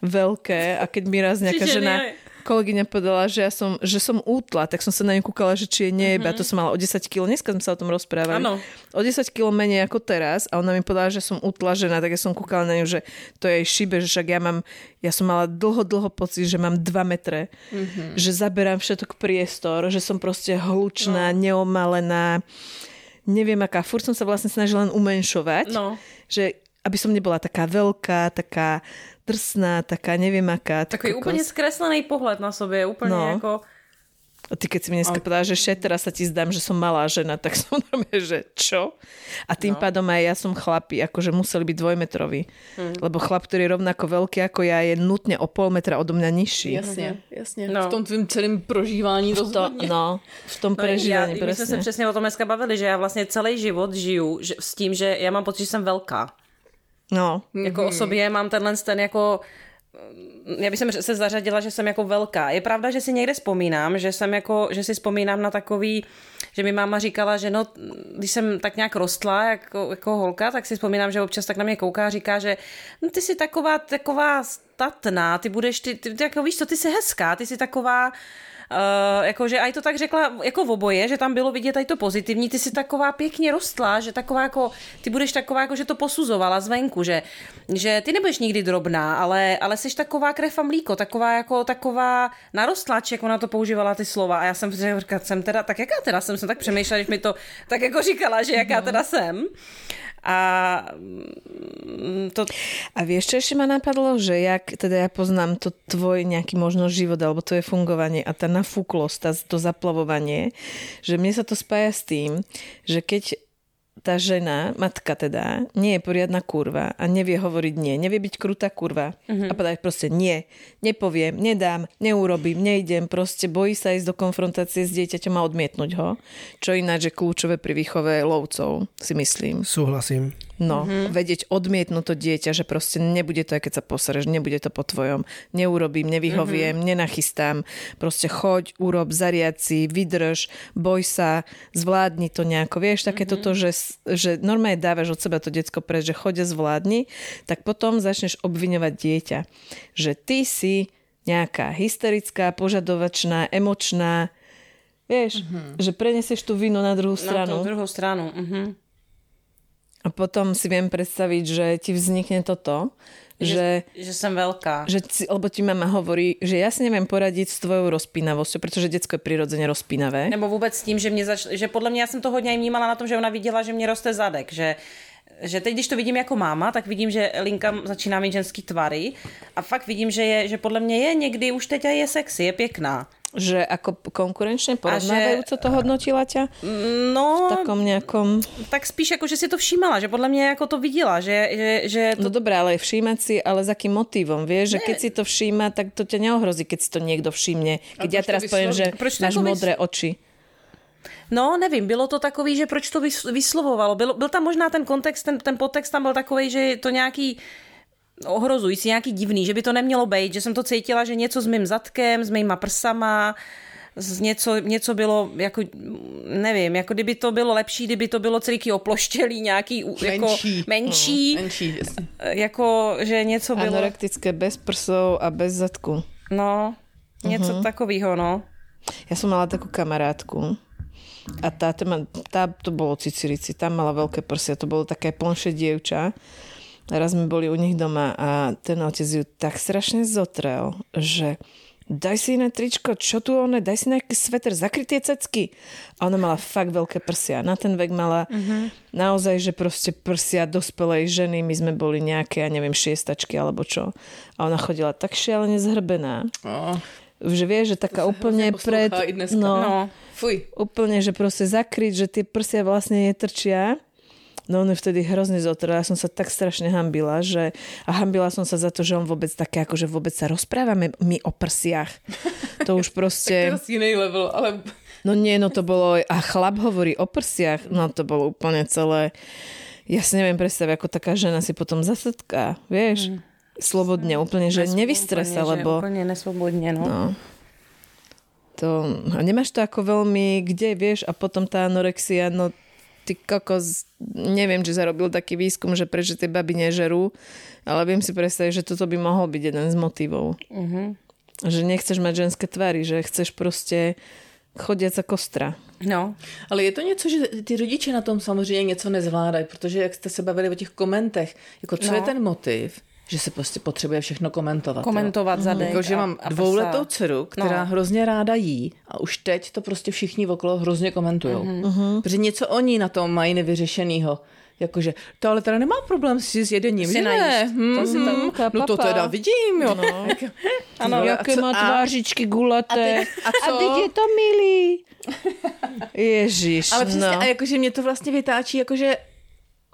veľké a keď mi raz nejaká žena. Kolegyňa povedala, že, ja som, že som útla, tak som sa na ňu kúkala, že či je neba. Mm-hmm. To som mala o 10 kg. Dneska sme sa o tom rozprávali. Áno. O 10 kg menej ako teraz a ona mi povedala, že som útla žena, tak ja som kúkala na ňu, že to je jej šibe, že však ja mám, ja som mala dlho, dlho pocit, že mám 2 metre, mm-hmm. že zaberám všetok priestor, že som proste hlučná, no. neomalená, neviem aká, furt som sa vlastne snažila len umenšovať, No. že aby som nebola taká veľká, taká drsná, taká neviem aká. kokos. úplně zkreslený pohled na sobě, úplně No. jako... A ty keď si mi dneska povedala, že šet, teraz sa ti zdám, že som malá žena, tak som normálne, že čo? A tým no. pádom aj ja som chlapi, akože museli byť dvojmetroví. Hmm. Lebo chlap, ktorý je rovnako veľký ako ja, je nutne o pol metra odo mňa nižší. Jasně, jasně. No. V tom tvým celém prožívání To, rozhodně. no, v tom No, prežívaní, my jsme se presne. přesně o tom dneska bavili, že já vlastně celý život žiju že, s tím, že já mám pocit, že jsem velká. No, Jako o sobě mám tenhle ten jako já bych se zařadila, že jsem jako velká. Je pravda, že si někde vzpomínám, že jsem jako, že si vzpomínám na takový, že mi máma říkala, že no, když jsem tak nějak rostla jako, jako holka, tak si vzpomínám, že občas tak na mě kouká a říká, že no, ty jsi taková, taková statná, ty budeš, ty, ty, ty jako víš co, ty jsi hezká, ty jsi taková, Uh, jakože aj to tak řekla jako v oboje, že tam bylo vidět aj to pozitivní, ty si taková pěkně rostla, že taková jako, ty budeš taková jako, že to posuzovala zvenku, že, že ty nebudeš nikdy drobná, ale, ale jsi taková krev a mlíko, taková jako taková narostláček, ona to používala ty slova. A já jsem říkala, jsem teda, tak jaká teda jsem, jsem tak přemýšlela, když mi to tak jako říkala, že jaká teda jsem. A mm, to, A vieš, čo ešte ma napadlo? Že jak, teda ja poznám to tvoj nejaký možno život alebo tvoje fungovanie a tá nafúklosť, tá, to zaplavovanie, že mne sa to spája s tým, že keď tá žena, matka teda, nie je poriadna kurva a nevie hovoriť nie, nevie byť krutá kurva uh-huh. a povedať proste nie, nepoviem, nedám, neurobím, nejdem, proste bojí sa ísť do konfrontácie s dieťaťom a odmietnúť ho, čo ináč je kľúčové pri výchove lovcov, si myslím. Súhlasím. No, mm-hmm. vedieť odmietnúť to dieťa, že proste nebude to, keď sa posereš, nebude to po tvojom, neurobím, nevyhoviem, mm-hmm. nenachystám, proste choď, urob, zariad si, vydrž, boj sa, zvládni to nejako, vieš, také mm-hmm. toto, že, že normálne dávaš od seba to decko preč, že choď zvládni, tak potom začneš obviňovať dieťa, že ty si nejaká hysterická, požadovačná, emočná, vieš, mm-hmm. že prenesieš tú vinu na druhú stranu. Na tú druhú stranu, mhm. A potom si viem predstaviť, že ti vznikne toto, že, že, že som veľká. Že lebo ti mama hovorí, že ja si neviem poradiť s tvojou rozpínavosťou, pretože detsko je prirodzene rozpínavé. Nebo vůbec s tím, že, mě zač- že podle mě já jsem to hodně vnímala na tom, že ona viděla, že mě roste zadek, že že teď, když to vidím jako máma, tak vidím, že Linka začíná mít ženský tvary a fakt vidím, že, je, že podle mě je někdy už teď je sexy, je pěkná. Že ako konkurenčne porovnávajúco že... to hodnotila ťa? No... V takom nejakom... Tak spíš ako, že si to všímala, že podľa mňa ako to videla, že... že, že No to... dobré, ale všímať si, ale s akým motivom, vieš? Že keď si to všíma, tak to ťa neohrozí, keď si to niekto všimne. Keď ja teraz poviem, že máš modré oči. No, nevím, bylo to takový, že proč to vyslovovalo. Byl, byl tam možná ten kontext, ten, ten podtext tam byl takový, že je to nějaký ohrozující, nějaký divný, že by to nemělo být, že jsem to cítila, že něco s mým zadkem, s mýma prsama, z něco, něco bylo, jako, nevím, jako kdyby to bylo lepší, kdyby to bylo celý oploštělý, nějaký jako menší, menší, no, menší jako, že něco bylo... Anorektické bez prsov a bez zadku. No, něco uh-huh. takového, no. Ja som mala takú kamarátku, a tá, tá, to bolo Cicirici, tam mala veľké prsia, to bolo také plnšie dievča. Raz sme boli u nich doma a ten otec ju tak strašne zotrel, že daj si iné tričko, čo tu one, daj si nejaký sveter, zakry tie cecky. A ona mala fakt veľké prsia. Na ten vek mala uh-huh. naozaj, že proste prsia dospelej ženy, my sme boli nejaké, ja neviem, šiestačky alebo čo. A ona chodila tak šialene zhrbená. Oh. Že vieš, že taká úplne pred... No, no. Fuj. Úplne, že proste zakryť, že tie prsia vlastne netrčia. No on je vtedy hrozne zotrel. Ja som sa tak strašne hambila, že... A hambila som sa za to, že on vôbec také, ako že vôbec sa rozprávame my o prsiach. To už proste... tak iný level, ale... No nie, no to bolo... A chlap hovorí o prsiach. No to bolo úplne celé... Ja si neviem predstaviť, ako taká žena si potom zasadká, vieš? Mm. Slobodne, úplne, že nevystresa, lebo... Úplne nesvobodne, no. no to, a nemáš to ako veľmi, kde vieš, a potom tá anorexia, no ty kokos, neviem, či zarobil taký výskum, že prečo tie baby nežerú, ale viem si predstaviť, že toto by mohol byť jeden z motivov. Uh-huh. Že nechceš mať ženské tvary, že chceš proste chodiaca kostra. No. Ale je to něco, že ty rodiče na tom samozřejmě něco nezvládají, protože jak jste se bavili o těch komentech, jako co no. je ten motiv, že se prostě potřebuje všechno komentovat. Komentovat jo. zadek. Jako, že mám a, dvouletou dceru, která no. hrozně ráda jí a už teď to prostě všichni okolo hrozně komentují. Uh-huh. Protože něco oni na tom mají nevyřešenýho. Jakože, to ale teda nemá problém si s jedením, že ne? Hmm, to si tam, no to teda vidím, jo. No. ano, jaké má tvářičky gulaté. A, teď, a, co? a teď je to milý. Ježiš, Ale přesně, no. a jakože mě to vlastně vytáčí, jakože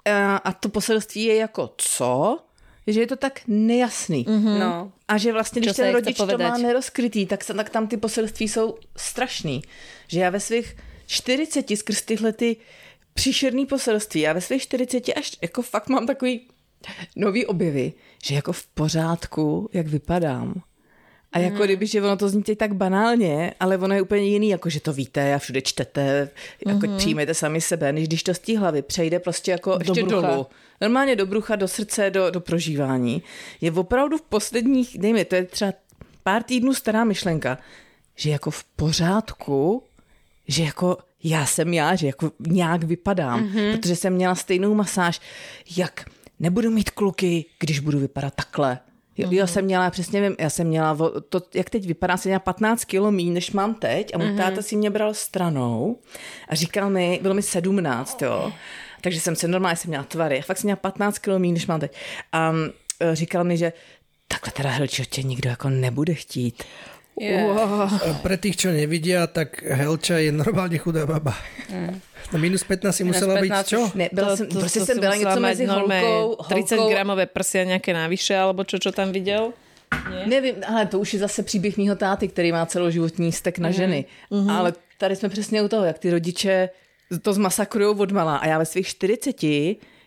a, a to poselství je jako co? Že je to tak nejasný. Mm-hmm. No. A že vlastně, když ten rodič to má nerozkrytý, tak, tak tam ty poselství jsou strašný. Že já ve svých 40 skrz tyhle ty příšerný poselství, já ve svých 40 až jako fakt mám takový nový objevy, že jako v pořádku, jak vypadám. A jako mm. kdyby, že ono to zní teď tak banálně, ale ono je úplně jiný, jako že to víte a všude čtete, jako mm-hmm. přijmete sami sebe, než když to z té hlavy přejde prostě jako do brucha. dolů. Normálně do brucha, do srdce, do, do prožívání. Je opravdu v posledních, dejme, to je třeba pár týdnů stará myšlenka, že jako v pořádku, že jako já jsem já, že jako nějak vypadám, mm-hmm. protože jsem měla stejnou masáž, jak nebudu mít kluky, když budu vypadat takhle mm-hmm. já jsem měla, přesně vím, já jsem měla, to, jak teď vypadá, jsem měla 15 kilo méně, než mám teď a můj mm-hmm. táta si mě bral stranou a říkal mi, bylo mi 17, jo, takže jsem se normálně jsem měla tvary, fakt jsem měla 15 kilo méně, než mám teď. A říkal mi, že takhle teda helčo tě nikdo jako nebude chtít. Wow. Pre tých, čo nevidia, tak Helča je normálne chudá baba. Na minus 15 si musela byť 15 čo? Ne, byla jsem, prostě jsem byla musela něco mať mezi normálne holkou, 30 holkou gramové prsia nejaké navyše, alebo čo, čo tam videl? Nevím, ale to už je zase příběh mýho táty, který má celoživotní stek na ženy. Mm-hmm. Ale tady jsme přesně u toho, jak ty rodiče to zmasakrujou od malá. A já ve svých 40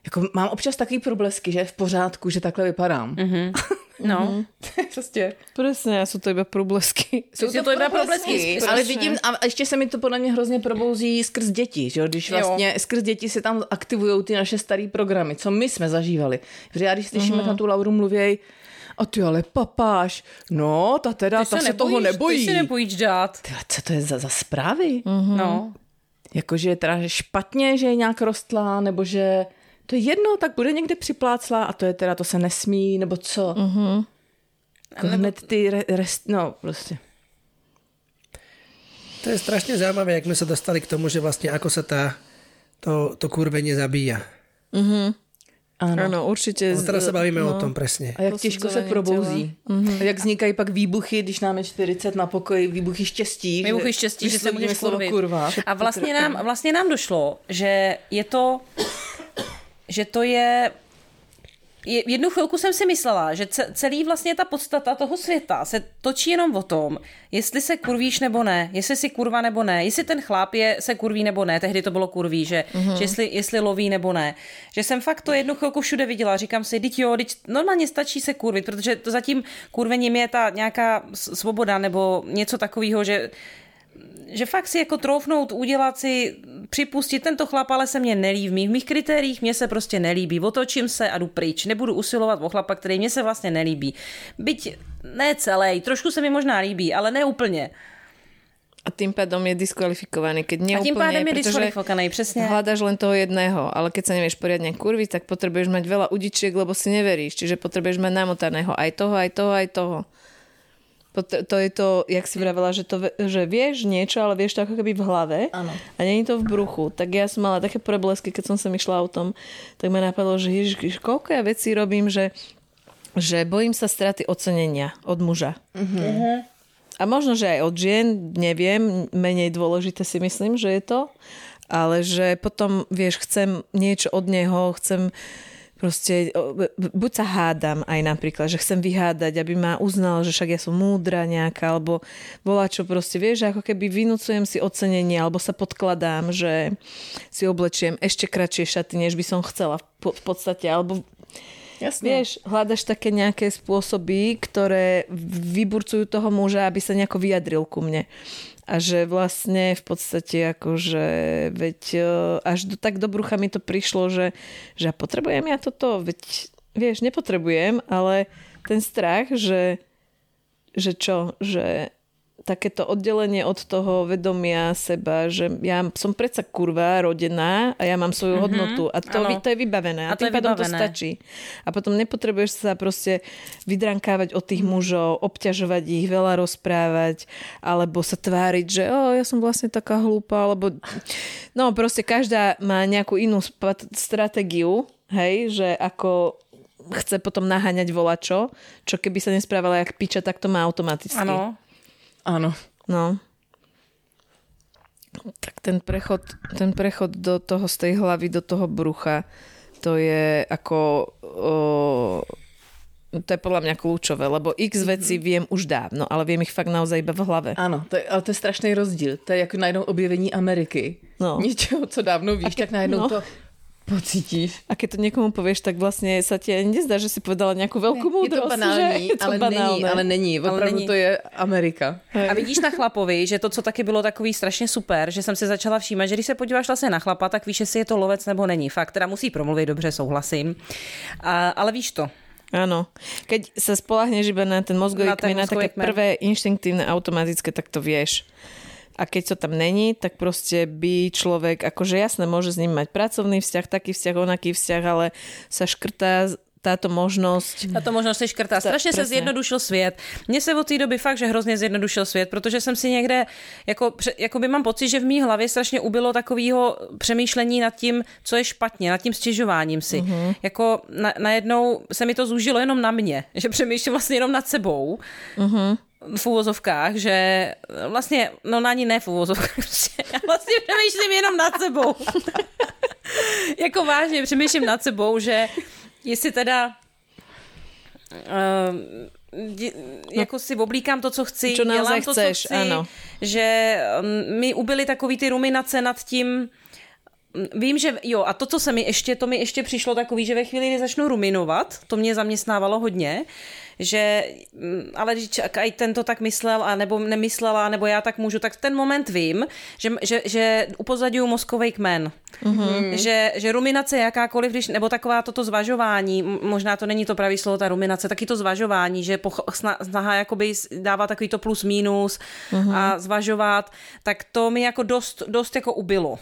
jako mám občas takový problesky, že je v pořádku, že takhle vypadám. Mm-hmm. No. prostě. Presne, sú to iba problesky. Jsou to iba problesky. Ale vidím, a ještě se mi to podle mě hrozně probouzí skrz děti, že jo? když Jo. vlastně skrz děti se tam aktivují ty naše staré programy, co my jsme zažívali. Protože já když slyším, jak na tu Lauru mluvěj, a ty ale papáš, no, ta teda, Ty ta se, nebojíš, toho nebojí. Ty se nebojíš dát. Tyhle, co to je za, za zprávy? No. Jakože je teda špatně, že je nějak rostlá, nebo že to je jedno, tak bude někde připláclá a to je teda, to se nesmí, nebo co. Mm-hmm. Jako hned ty re, rest, no prostě. To je strašne zaujímavé, jak sme sa dostali k tomu, že vlastne ako sa tá, to, to kurvenie zabíja. Ano. Áno, určite. No, teraz sa bavíme o tom presne. A jak těžko se probouzí. Mm-hmm. A jak vznikají pak výbuchy, když nám je 40 na pokoji, výbuchy štěstí. Výbuchy štěstí, že se vyslovíme můžeš slovo kurva. A vlastně nám, vlastně nám došlo, že je to, že to je, je, jednu chvilku jsem si myslela, že ce, celý vlastně ta podstata toho světa se točí jenom o tom, jestli se kurvíš nebo ne, jestli si kurva nebo ne, jestli ten chlap je, se kurví nebo ne, tehdy to bylo kurví, že, mm-hmm. že jestli, jestli loví nebo ne. Že jsem fakt to jednu chvilku všude viděla, říkám si, teď jo, teď normálně stačí se kurvit, protože to zatím kurvením je ta nějaká svoboda nebo něco takového, že že fakt si jako troufnout, udělat si, připustit, tento chlap ale se mně nelíbí, v mých kritériích mě se prostě nelíbí, otočím se a jdu pryč, nebudu usilovat o chlapa, který mě se vlastně nelíbí. Byť ne celý, trošku se mi možná líbí, ale ne úplně. A tým pádom je diskvalifikovaný, keď A neúplne, tím pádem je pretože diskvalifikovaný, přesně. hľadaš len toho jedného, ale keď sa nevieš poriadne kurviť, tak potrebuješ mať veľa udičiek, lebo si neveríš, čiže potrebuješ mať namotaného aj toho, aj toho, aj toho. Pot- To je to, jak si vravela, že, to, že vieš niečo, ale vieš to ako keby v hlave Áno. a není to v bruchu. Tak ja som mala také preblesky, keď som sa išla autom, tak ma napadlo, že ježiš, koľko ja vecí robím, že, že bojím sa straty ocenenia od muža. A možno, že aj od žien, neviem, menej dôležité si myslím, že je to, ale že potom, vieš, chcem niečo od neho, chcem proste, buď sa hádam aj napríklad, že chcem vyhádať, aby ma uznal, že však ja som múdra nejaká, alebo volá čo proste, vieš, ako keby vynúcujem si ocenenie, alebo sa podkladám, že si oblečiem ešte kratšie šaty, než by som chcela v, po, v podstate, alebo Jasně. Vieš, hľadaš také nejaké spôsoby, ktoré vyburcujú toho muža, aby sa nejako vyjadril ku mne. A že vlastne v podstate akože, veď e, až do, tak do brucha mi to prišlo, že, že potrebujem ja toto, veď vieš, nepotrebujem, ale ten strach, že, že čo, že takéto oddelenie od toho vedomia seba, že ja som predsa kurva rodená a ja mám svoju mm-hmm, hodnotu a to, áno. to je vybavené a, A tým pádom to stačí. A potom nepotrebuješ sa proste vydrankávať od tých mužov, obťažovať ich, veľa rozprávať, alebo sa tváriť, že o, ja som vlastne taká hlúpa, alebo no proste každá má nejakú inú spat- stratégiu, hej, že ako chce potom naháňať volačo, čo keby sa nesprávala jak piča, tak to má automaticky. Ano. Ano. No. Tak ten prechod, ten prechod do toho, z tej hlavy do toho brucha, to je ako... O, to je podľa mňa kľúčové, lebo x vecí viem už dávno, ale viem ich fakt naozaj iba v hlave. Ano, to je, ale to je strašný rozdíl. To je jako najednou objevení Ameriky. No. Něčeho, co dávno víš, tak najednou no. to pocítíš. A keď to niekomu povieš, tak vlastne sa ti ani nezdá, že si povedala nejakú veľkú Je to múdrosť. banální, že? Je to ale banálne. není, ale není. Opravdu není. to je Amerika. A vidíš na chlapovi, že to, co taky bylo takový strašně super, že jsem si začala všímat, že když se podíváš vlastně na chlapa, tak víš, jestli je to lovec nebo není. Fakt, teda musí promluvit dobře, souhlasím. A, ale víš to. Áno. Keď sa spolahneš iba na ten mozgový Na ten kmeň, na také kmeň. prvé inštinktívne automatické, tak to vieš. A keď to tam není, tak proste by človek, akože jasné, môže s ním mať pracovný vzťah, taký vzťah, onaký vzťah, ale sa škrtá táto možnosť. Tato možnost se škrtá. Strašně se zjednodušil svět. Mně se od té doby fakt, že hrozně zjednodušil svět, protože jsem si někde, jako, jako by mám pocit, že v mý hlavě strašně ubylo takového přemýšlení nad tím, co je špatně, nad tím stěžováním si. Mm-hmm. Jako na, najednou se mi to zúžilo jenom na mě, že přemýšlím vlastně jenom nad sebou. Mm-hmm. V úvozovkách, že vlastně, no na ani ne v úvozovkách, já vlastně přemýšlím jenom nad sebou. jako vážně přemýšlím nad sebou, že jestli teda uh, jako si oblíkám to, co chci, Čo dělám to, chceš, co chci, ano. že um, mi ubyly takový ty ruminace nad tím, Vím, že jo, a to, co se mi ještě, to mi ještě přišlo takový, že ve chvíli, kdy začnu ruminovat, to mě zaměstnávalo hodně, že mm, ale když aj ten to tak myslel a nebo nemyslela, nebo já tak můžu, tak v ten moment vím, že, že, že upozadňuju mozkový kmen. Mm-hmm. Že, že ruminace jakákoliv, když, nebo taková toto zvažování, možná to není to pravý slovo, ta ruminace, taky to zvažování, že poch- sna- snaha jakoby dává takový to plus minus mm-hmm. a zvažovat, tak to mi jako dost, dost jako ubylo.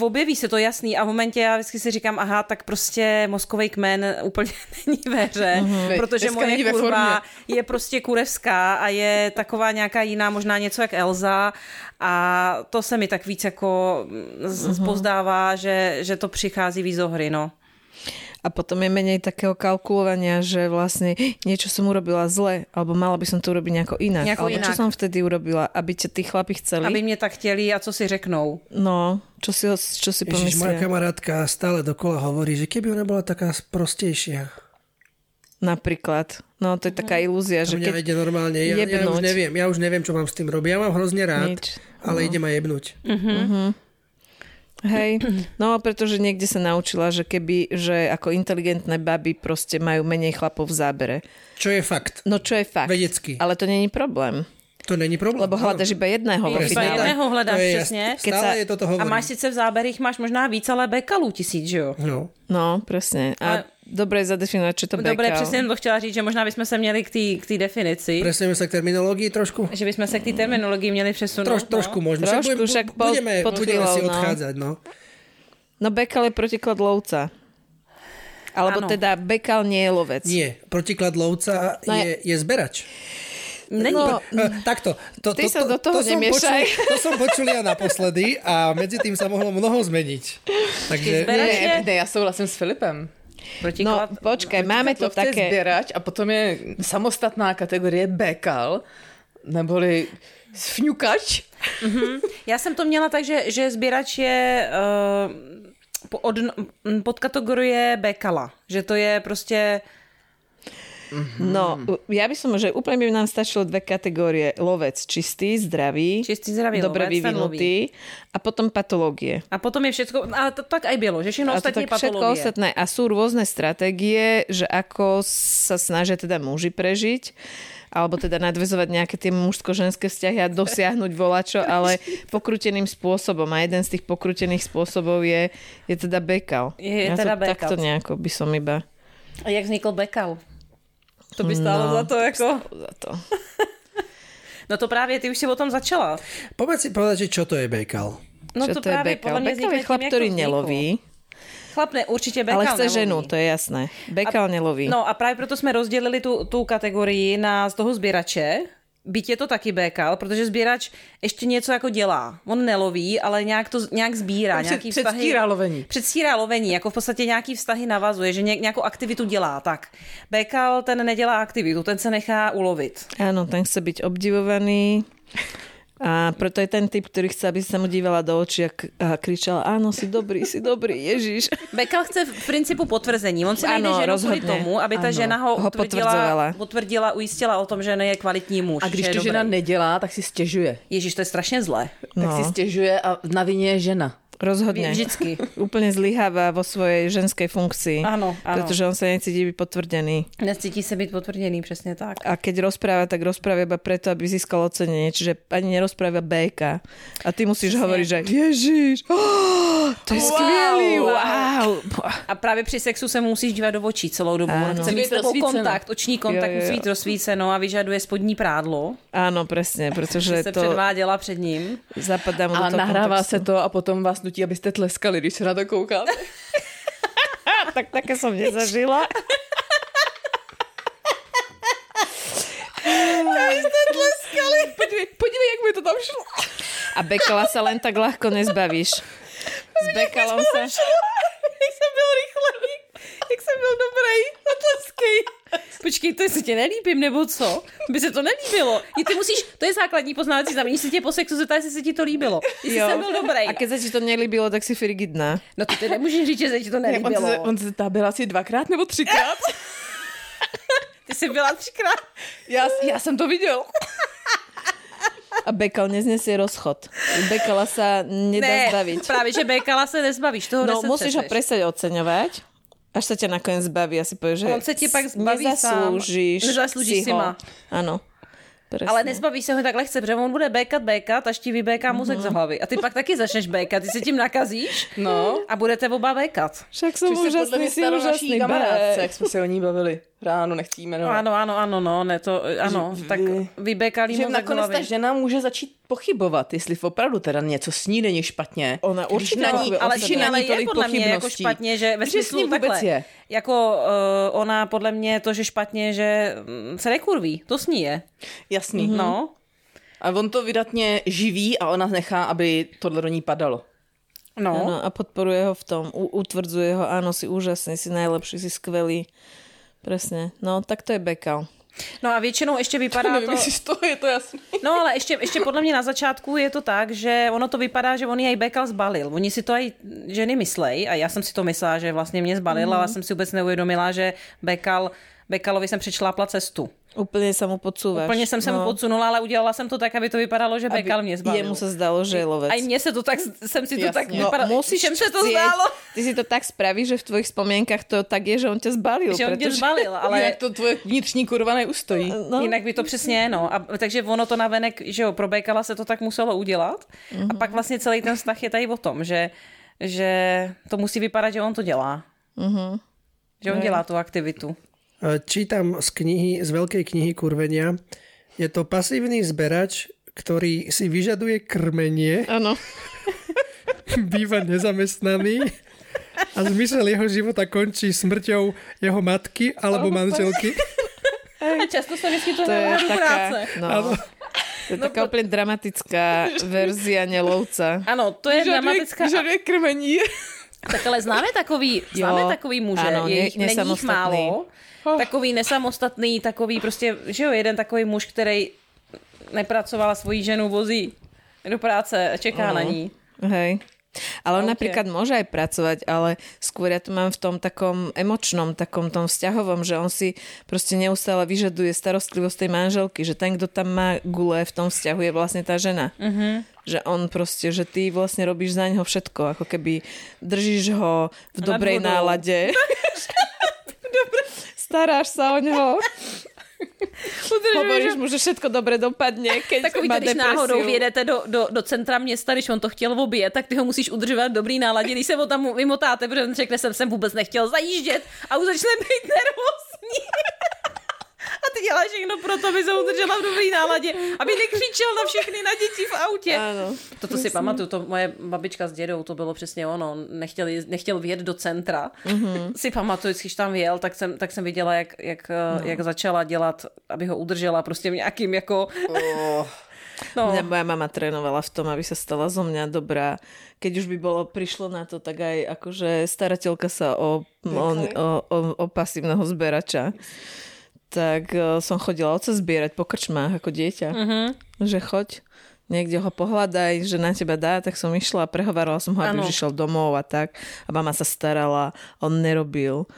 Objeví se to jasný a v momentě já vždycky si říkám, aha, tak prostě mozkový kmen úplně není ve hře, mm-hmm. protože Dneska moje kurva je prostě kurevská a je taková nějaká jiná, možná něco jak Elza a to se mi tak víc jako mm-hmm. pozdává, že, že to přichází víc do hry, no. A potom je menej takého kalkulovania, že vlastne niečo som urobila zle, alebo mala by som to urobiť nejako inak. Nejako alebo čo inak. som vtedy urobila, aby ťa tí chlapi chceli. Aby mě tak chtěli a co si řeknou. No, čo si, čo si Ježiš, moja kamarátka stále dokola hovorí, že keby ona bola taká prostejšia. Napríklad. No, to je taká ilúzia, To že mňa keď... ide normálne. Ja, ja už neviem, ja už neviem, čo mám s tým robiť. Ja mám hrozne rád, Nič. ale ide ma jebnúť. Hej, no pretože niekde sa naučila, že keby, že ako inteligentné baby proste majú menej chlapov v zábere. Čo je fakt. No čo je fakt. Vedecky. Ale to není problém. To není problém. Lebo hľadaš iba jedného vo Iba jedného hledáš, To je. Stále Keď sa- je toto A hovorím. máš sice v záberích, máš možná víc, ale bekalů tisíc, že jo? No. No, presne. A Ale- dobre je zadefinovať, čo to Dobre, bekal. přesně jsem to chtěla říct, že možná bychom se měli k té definici, Presuneme sa k terminológii trošku? že bychom se k té terminologii měli přesunout. Troš, trošku možno. Trošku, budem- však po- budeme, pod budeme si chvíľou, no. odchádzať, no. No bekal je protiklad lovca. Alebo Áno. teda bekal nie je lovec. Nie, protiklad lovca No je, je zberač. No, Není. Eh, Takto. To, Ty sa do toho som nemiešaj. počul, to som počul ja naposledy a medzi tým sa mohlo mnoho zmeniť. Takže zberač Ne, je ne, já souhlasím s Filipem. No, protiklad. počkaj, máme to také... sběrač a potom je samostatná kategorie bekal, neboli fňukač. Já jsem to měla tak, že, že sběrač je uh, od, pod kategorie bekala. Že to je prostě... No, ja by som, že úplne by nám stačilo dve kategórie. Lovec čistý, zdravý, Čistý, zdravý dobre lovec, vyvinutý a potom patológie. A potom je všetko... Ale to tak aj bylo, že A ostatní je tak všetko patológie. ostatné. A sú rôzne stratégie, že ako sa snažia teda muži prežiť alebo teda nadvezovať nejaké tie mužsko-ženské vzťahy a dosiahnuť volačo, ale pokruteným spôsobom. A jeden z tých pokrutených spôsobov je, je teda bekal. Je ja teda to bekal. takto nejako by som iba A jak vznikl bekal? To by stálo No. za to, jako... za to. No to právě, ty už si o tom začala. povedz si povedať, že čo to je bekal. No Čo to, to je právě bekal? podle mě Bekal je chlap, ktorý neloví, Chlap ne, určitě bekal ale chce neloví. ženu, to je jasné. Bekal neloví. No a právě proto jsme rozdělili tu, tu kategorii na z toho sběrače. Byť je to taky bekal, protože sběrač ještě něco jako dělá. On neloví, ale nějak to nějak sbírá. Před- nějaký vztahy, předstírá lovení. Předstírá lovení, jako v podstatě nějaký vztahy navazuje, že ně, nějakou aktivitu dělá. Tak, bekal ten nedělá aktivitu, ten se nechá ulovit. Áno, ten chce byť obdivovaný a preto je ten typ, ktorý chce, aby sa mu dívala do očí a, k- a kričala, áno, si dobrý, si dobrý, Ježiš. Bekal chce v principu potvrzení. On si najde Ano, ženu rozhodně. tomu, aby ta Ano, žena ho, ho potvrdila, potvrdila, ujistila o tom, že je kvalitní muž. A když to žena nedělá, tak si stěžuje. Ježíš, to je strašně zlé. Tak No. si stěžuje a na vině je žena. Rozhodne. Vždycky. Úplne zlyháva vo svojej ženskej funkcii. Áno, áno. Pretože on sa necíti byť potvrdený. Necítí se být potvrděný, přesně tak. A keď rozpráva, tak rozpráva iba preto, aby získal ocenenie. Čiže ani nerozpráva BK. A ty musíš hovoriť, že Ježiš, oh, to je Wow, skvělý, wow. A právě při sexu se musíš dívat do očí celou dobu. Chce mít kontakt, oční kontakt Jo, jo, jo. musí být rozsvíceno a vyžaduje spodní prádlo, Áno, presne, pretože že se to předváděla před ním. zapadá mu A do toho nahrává kontextu. se to a potom vás nutí, abyste tleskali, když se na to koukáte. tak také som nezažila. Podívej, podívej, jak mi to tam šlo. A bekala sa len tak ľahko nezbavíš. S bekalom sa... Jak jsem byl rychlý. Jak jsem byl dobrý, zatleskej. Počkej, to jestli tě nelíbím, nebo co? By se to nelíbilo. I ty musíš, to je základní poznávací znamení, jestli tě po sexu zeptá, jestli se ti to líbilo. Jestli Jo. jsem byl dobrý. A keď sa ti to nelíbilo, tak si frigidná. No to ty nemůžeš říct, že se ti to On nelíbilo. se, on se tam byl asi dvakrát nebo třikrát. Ty jsi byla třikrát. Já, já jsem to viděl. A Bekal neznesie rozchod. Bekala sa nedá Ne, zbaviť. právě, že Békala se nezbavíš, toho No, musíš ho presať oceňovať, až sa ťa nakoniec zbaví a si povieš, že On sa ti pak zbaví nezaslúžiš, sám. Nezaslúžiš si ho. ma. Áno. Presne. Ale nezbavíš se ho tak lehce, protože on bude békat, békat, až ti vybéká mozek Mhm. z hlavy. A ty pak taky začneš békat, ty se tím nakazíš No. a budete oba békat. Však podle úžasný, si úžasný kamarádce, Bé. jak jsme se o ní bavili. Ráno nechci jmenovat. Ano, ano, ano, no, ne, to, ano, Že tak vy- vybékalý Že nakonec ta žena může začít pochybovat, jestli opravdu teda něco s ní není špatně. Ona určitě na ní, ale, ale je podle mě jako špatně, že ve smyslu takhle, je. jako uh, ona podle mě to, že špatně, že mm, se nekurví, to s ní je. Jasný. Mhm. No, A on to vydatně živí a ona nechá, aby tohle do ní padalo. no. Áno, a podporuje ho v tom, utvrdzuje ho, áno, si úžasný, si najlepší, si skvelý. Presne. No, tak to je Bekal. No a většinou ještě vypadá Nevím, to... jestli z toho je to jasný. No ale ještě, ještě podle mě na začátku je to tak, že ono to vypadá, že on jej Bekal zbalil. Oni si to aj ženy myslej a já jsem si to myslela, že vlastně mě zbalil, mm. ale jsem si vůbec neuvědomila, že Bekal, Bekalovi jsem přečlápla cestu. Úplne sa mu podsúvaš. Úplně jsem se mu podsunula, ale udělala jsem to tak, aby to vypadalo, že Bekal mě zbalil. Jemu sa zdalo, že je lovec. Aj mně se to tak, jsem si to Jasně. tak No, vypadalo. musíš se to zdálo, Ty si to tak spravíš, že v tvojich spomienkach to tak je, že on ťa zbalil. že on pretože- zbalil, Ale jak to tvoje vnitřní kurva neustojí. No, Jinak by to přesně no. A, takže ono to navenek, že jo, pro Bekala se to tak muselo udělat. A pak vlastně celý ten vztah je tady o tom, že, že to musí vypadat, že on to dělá. Že on dělá tu aktivitu. Čítam z knihy, z veľkej knihy kurvenia. Je to pasívny zberač, ktorý si vyžaduje krmenie, Áno. býva nezamestnaný a zmysel jeho života končí smrťou jeho matky alebo manželky. A často se vyskytuje To je na taká, práce. no, to je taká úplne dramatická verzia nelovca. Ano, to je dramatická. Vyžaduje krmení. Tak ale známe takový, známe takový muže, ano, je ne- jich, není jich nesamostatný. Málo. Takový nesamostatný, takový prostě, že jo, jeden takový muž, který nepracoval a svoji ženu vozí do práce čeká na ní. Hej. Ale on Ok. napríklad môže aj pracovať, ale skôr ja to mám v tom takom emočnom, takom tom vzťahovom, že on si proste neustále vyžaduje starostlivosť tej manželky, že ten, kto tam má gule v tom vzťahu je vlastne tá žena. Uh-huh. Že on proste, že ty vlastne robíš za neho všetko, ako keby držíš ho v dobrej vodou. nálade. Staráš sa o neho. Hovoríš mu, že všetko dobre dopadne, keď Takový má když depresiu. náhodou vyjedete do, do, do centra města, když on to chtěl obě, tak ty ho musíš udržovat dobrý náladě, když se ho tam vymotáte, protože on řekne, jsem sem vůbec nechtěl zajíždět a už začne být nervózní. A ty děláš všechno pro to, aby se udržela v dobrý náladě, aby nekřičel na všechny na děti v autě. Áno. Toto si pamatuju, to moje babička s dědou, to bylo přesně ono, nechtěl, jezd- nechtěl vjet do centra. Mm-hmm. Si pamatuju, když tam vyjel, tak jsem, tak jsem viděla, jak, jak, no. jak začala dělat, aby ho udržela prostě v nějakým jako... Oh. No, Mňa moja mama trénovala v tom, aby sa stala zo mňa dobrá. Keď už by bolo, prišlo na to, tak aj akože starateľka sa o, o, o, o, o pasívneho zberača. Tak uh, som chodila oca zbierať po krčmách ako dieťa. Uh-huh. Že choď, niekde ho pohľadaj, že na teba dá, tak som išla a prehovárala som ho, aby Áno. už išiel domov a tak. A mama sa starala, on nerobil.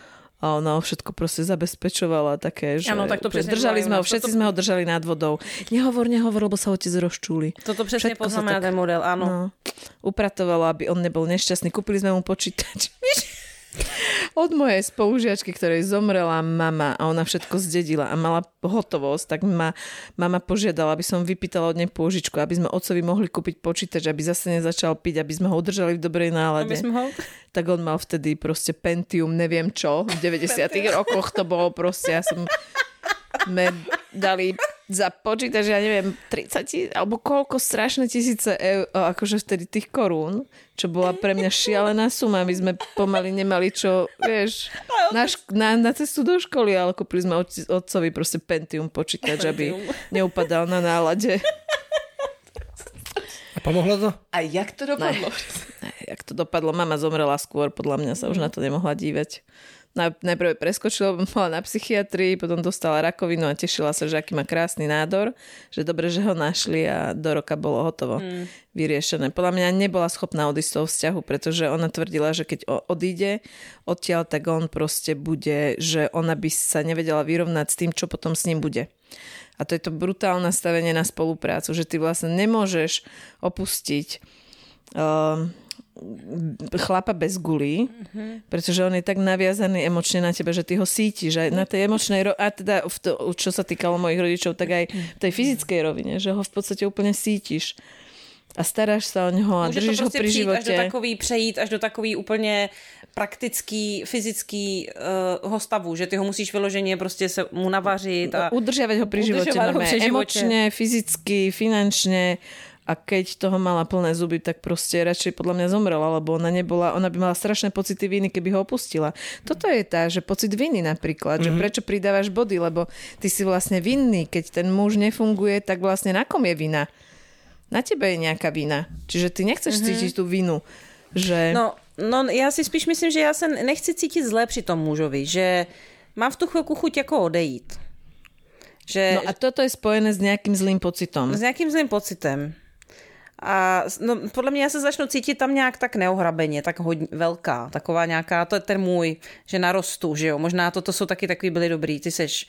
A ona ho všetko proste zabezpečovala také, že Áno, tak to presne držali sme ho, nás. všetci Toto- sme ho držali nad vodou. Nehovor, nehovor, lebo sa otec rozčúli. toto přesně Všetko poznáme na tak- model, ano. No, upratovala, aby on nebol nešťastný. Kúpili sme mu počítač. Od mojej spolužiačky, ktorej zomrela mama a ona všetko zdedila a mala hotovosť, tak ma mama požiadala, aby som vypýtala od nej pôžičku, aby sme otcovi mohli kúpiť počítač, aby zase nezačal piť, aby sme ho udržali v dobrej nálade. Aby sme ho... Tak on mal vtedy proste Pentium, neviem čo, v 90 rokoch to bolo proste, ja som sme dali za počítač, ja neviem, 30 tis, alebo koľko strašné tisíce eur, akože vtedy tých korún, čo bola pre mňa šialená suma. My sme pomaly nemali čo, vieš, na, šk- na, na cestu do školy, ale kúpili sme otci- otcovi proste Pentium počítač, aby neupadal na nálade. A pomohlo to? A jak to dopadlo? jak to dopadlo. Mama zomrela skôr, podľa mňa sa už na to nemohla dívať. Na- Najprv preskočila, bola na psychiatrii, potom dostala rakovinu a tešila sa, že aký má krásny nádor, že dobre, že ho našli a do roka bolo hotovo mm. vyriešené. Podľa mňa nebola schopná odísť z toho vzťahu, pretože ona tvrdila, že keď odíde odtiaľ, tak on proste bude, že ona by sa nevedela vyrovnať s tým, čo potom s ním bude. A to je to brutálne nastavenie na spoluprácu, že ty vlastne nemôžeš opustiť um, chlapa bez gulí, mm-hmm. pretože on je tak naviazaný emočne na teba, že ty ho sítiš aj na tej emočnej ro- a teda v to, čo sa týkalo mojich rodičov, tak aj v tej fyzickej rovine, že ho v podstate úplne sítiš a staráš sa o neho a Může to držíš ho prostě pri přijít až do takový, přejít až do takový úplně praktický, fyzický uh, ho stavu, že ty ho musíš vyloženě prostě se mu navařit a Udržiavať ho živote, Udržiavať ho normálne, pri živote. emočne, fyzicky, finančne a keď toho mala plné zuby, tak proste radšej podľa mňa zomrela, lebo ona nebola, ona by mala strašné pocity viny, keby ho opustila. Toto je tá, že pocit viny napríklad, Mhm. že prečo pridávaš body, lebo ty si vlastne vinný, keď ten muž nefunguje, tak vlastne na kom je vina? Na tebe je nejaká vina. Čiže ty nechceš Mhm. cítiť tú vinu. Že... No, no, já si spíš myslím, že já se nechci cítit zle při tom mužovi, že mám v tu chvilku chuť jako odejít. Že, no a toto je spojené s nejakým zlým pocitom. s nějakým zlým pocitem. A no, podle mě já se začnu cítit tam nějak tak neohrabeně, tak hodně velká, taková nějaká, to je ten můj, že narostu, že jo, možná toto jsou taky takový byli dobrý, ty seš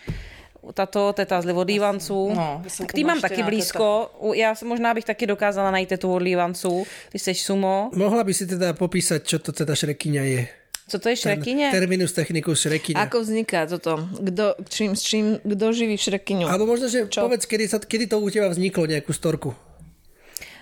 tato, teta z Livodývanců, No, k tým mám taky blízko, U- já se- možná bych taky dokázala najít tetu od Lívanců, ty seš sumo, Mohla by si teda popísať, čo to teda šrekyňa je? co to je šrekyně? Terminus technicus šrekyňa. Ako vzniká toto? Kdo, čím, s čím, kdo živí šrekyňu? Alebo možno, že Čo? povedz, kedy, sa, kedy to u teba vzniklo, nejakú storku.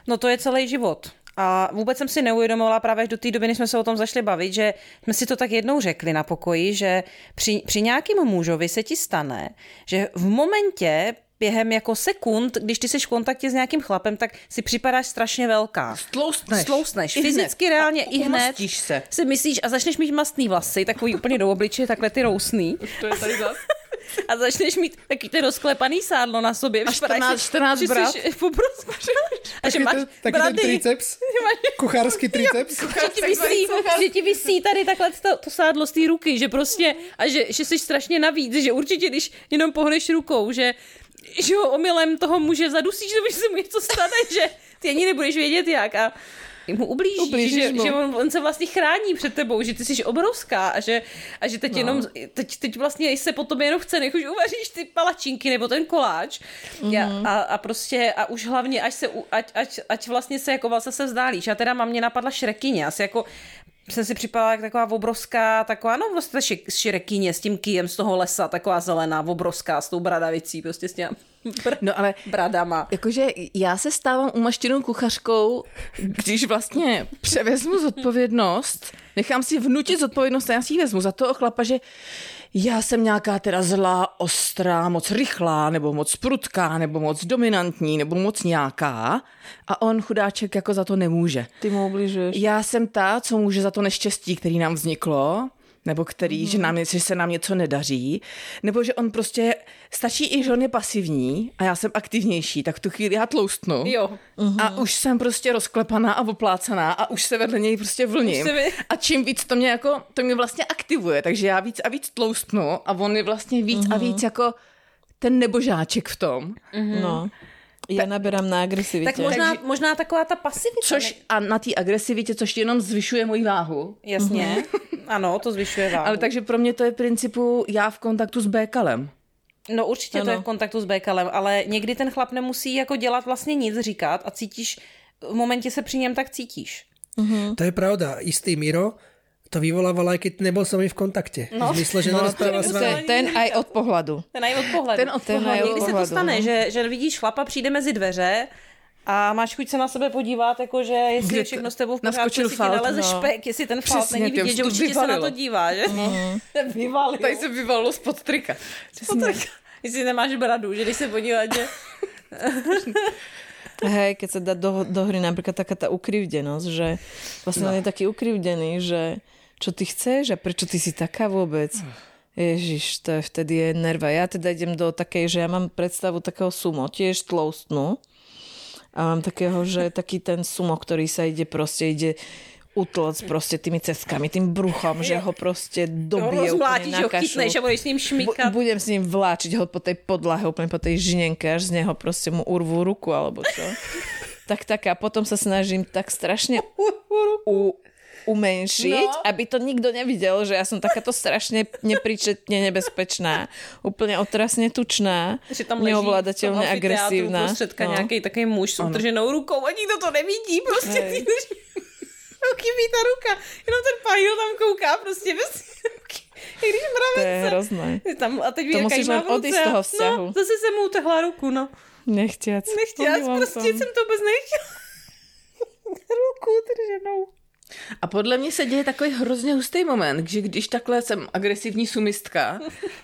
No to je celý život. A vůbec jsem si neuvědomovala právě do té doby, než jsme se o tom zašli bavit, že jsme si to tak jednou řekli na pokoji, že při, při nějakým mužovi se ti stane, že v momentě během jako sekund, když ty jsi v kontaktě s nějakým chlapem, tak si připadáš strašně velká. Tloustneš. Tloustneš. I hned. Fyzicky, reálně A i hned. se. Si myslíš a začneš mít mastný vlasy, takový úplně do obličeje, takhle ty rousný. To je tady zas. A začneš mít taky ty rozklepaný sádlo na sobě. A Vypadáš 14 si- 14 že brat. pobrozka. A že máš ten, taký ten brady. triceps, kuchársky triceps. že ti, vysí, že ti vysí tady takhle to, to sádlo z té ruky, že prostě, a že, že jsi strašně navíc, že určitě, když jenom pohneš rukou, že, že ho omylem toho muže zadusíš, nebo že se mu něco stane, že ty ani nebudeš vědět jak a mu ublížíš, Ublížíš že, mu. že on, on, se vlastně chrání před tebou, že ty jsi obrovská a že, a že teď, no. jenom, teď, teď vlastně se po tobě jenom chce, nech už uvaříš ty palačinky nebo ten koláč mm-hmm. a, a prostě a už hlavně, až se, ať, ať, ať vlastně se jako vlastně se vzdálíš. A teda mám mě napadla šrekyně, asi jako jsem si připadala jak taková obrovská, taková, no vlastně ta ši- šrekyně s tím kýjem z toho lesa, taková zelená, obrovská, s tou bradavicí, prostě s těma br- No ale bradama. Jakože já se stávám umaštěnou kuchařkou, když vlastně převezmu zodpovědnost, nechám si vnutit zodpovědnost a já si ji vezmu za toho chlapa, že já jsem nějaká teda zlá, ostrá, moc rychlá, nebo moc prudká, nebo moc dominantní, nebo moc nějaká a on chudáček jako za to nemůže. Ty mu ubližuješ. Já jsem ta, co může za to neštěstí, který nám vzniklo, nebo který, mm. že, nám, že se nám něco nedaří, nebo že on prostě, stačí i, že on je pasivní a já jsem aktivnější, tak tu chvíli já tloustnu. Jo. A už jsem prostě rozklepaná a oplácaná a už se vedle něj prostě vlním. Mi- A čím víc to mě jako, to mě vlastně aktivuje, takže já víc a víc tloustnu a on je vlastně víc a víc jako ten nebožáček v tom. No. Ja naberám na agresivite. Tak možná, možná taková ta pasivita. Což a na té agresivitě, což jenom zvyšuje moji váhu. Jasně. Ano, to zvyšuje váhu. Ale takže pro mě to je principu já v kontaktu s Békalem. No určitě ano. to je v kontaktu s Békalem, ale někdy ten chlap nemusí jako dělat vlastně nic, říkat a cítíš, v momentě se při něm tak cítíš. To je pravda. Istý Miro to vyvolával, aj keď nebol som v kontakte. No. V zmysle, že no, nerozpráva s vami. ten, ten aj od pohľadu. Ten aj od pohledu. Ten od Ten aj od Někdy se to stane, no. že, že vidíš chlapa, přijde mezi dveře a máš chuť se na sebe podívat, jakože jestli Kde je všechno s tebou v pořádku, jestli falt, naleze no. špek, jestli ten falt Přesně, není vidět, že určitě se na vyvalilo. to dívá, že? Vyvalil. Tady se vyvalilo spod trika. Jestli nemáš bradu, že když se podívat, že... Hej, keď sa dá do, do hry napríklad taká tá ukrivdenosť, že vlastne on je taký ukrivdený, že čo ty chceš a prečo ty si taká vôbec? Ježiš, to je vtedy je nerva. Ja teda idem do takej, že ja mám predstavu takého sumo, tiež tloustnu. A mám takého, že taký ten sumo, ktorý sa ide proste, ide utlc prostě tými ceskami, tým bruchom, že ho prostě dobije úplně na kašu. chytneš a budeš s ním šmíkat. Bu- budem s ním vláčiť ho po tej podlahe, úplne po tej žinenke, až z neho prostě mu urvú ruku, alebo čo. tak tak a potom sa snažím tak strašne u, umenšiť, no. aby to nikto nevidel, že ja som takáto strašne nepríčetne nebezpečná, úplne otrasne tučná, Že tam leží neovládateľne agresívna. prostředka No. nějaký takový muž s utrženou rukou a nikdo to nevidí, prostě Hej. ty. Chybí ta ruka, jenom ten pajil tam kouká prostě bez ruky. Když To je mravence. hrozné. Tam, a teď To musíš len odísť z toho a- vzťahu. No, zase jsem mu utehla ruku, no. Omlouvám prostě sa. jsem to vůbec nechtěla. ruku utrženou. A podle mě se děje takový hrozně hustý moment, že když takhle jsem agresivní sumistka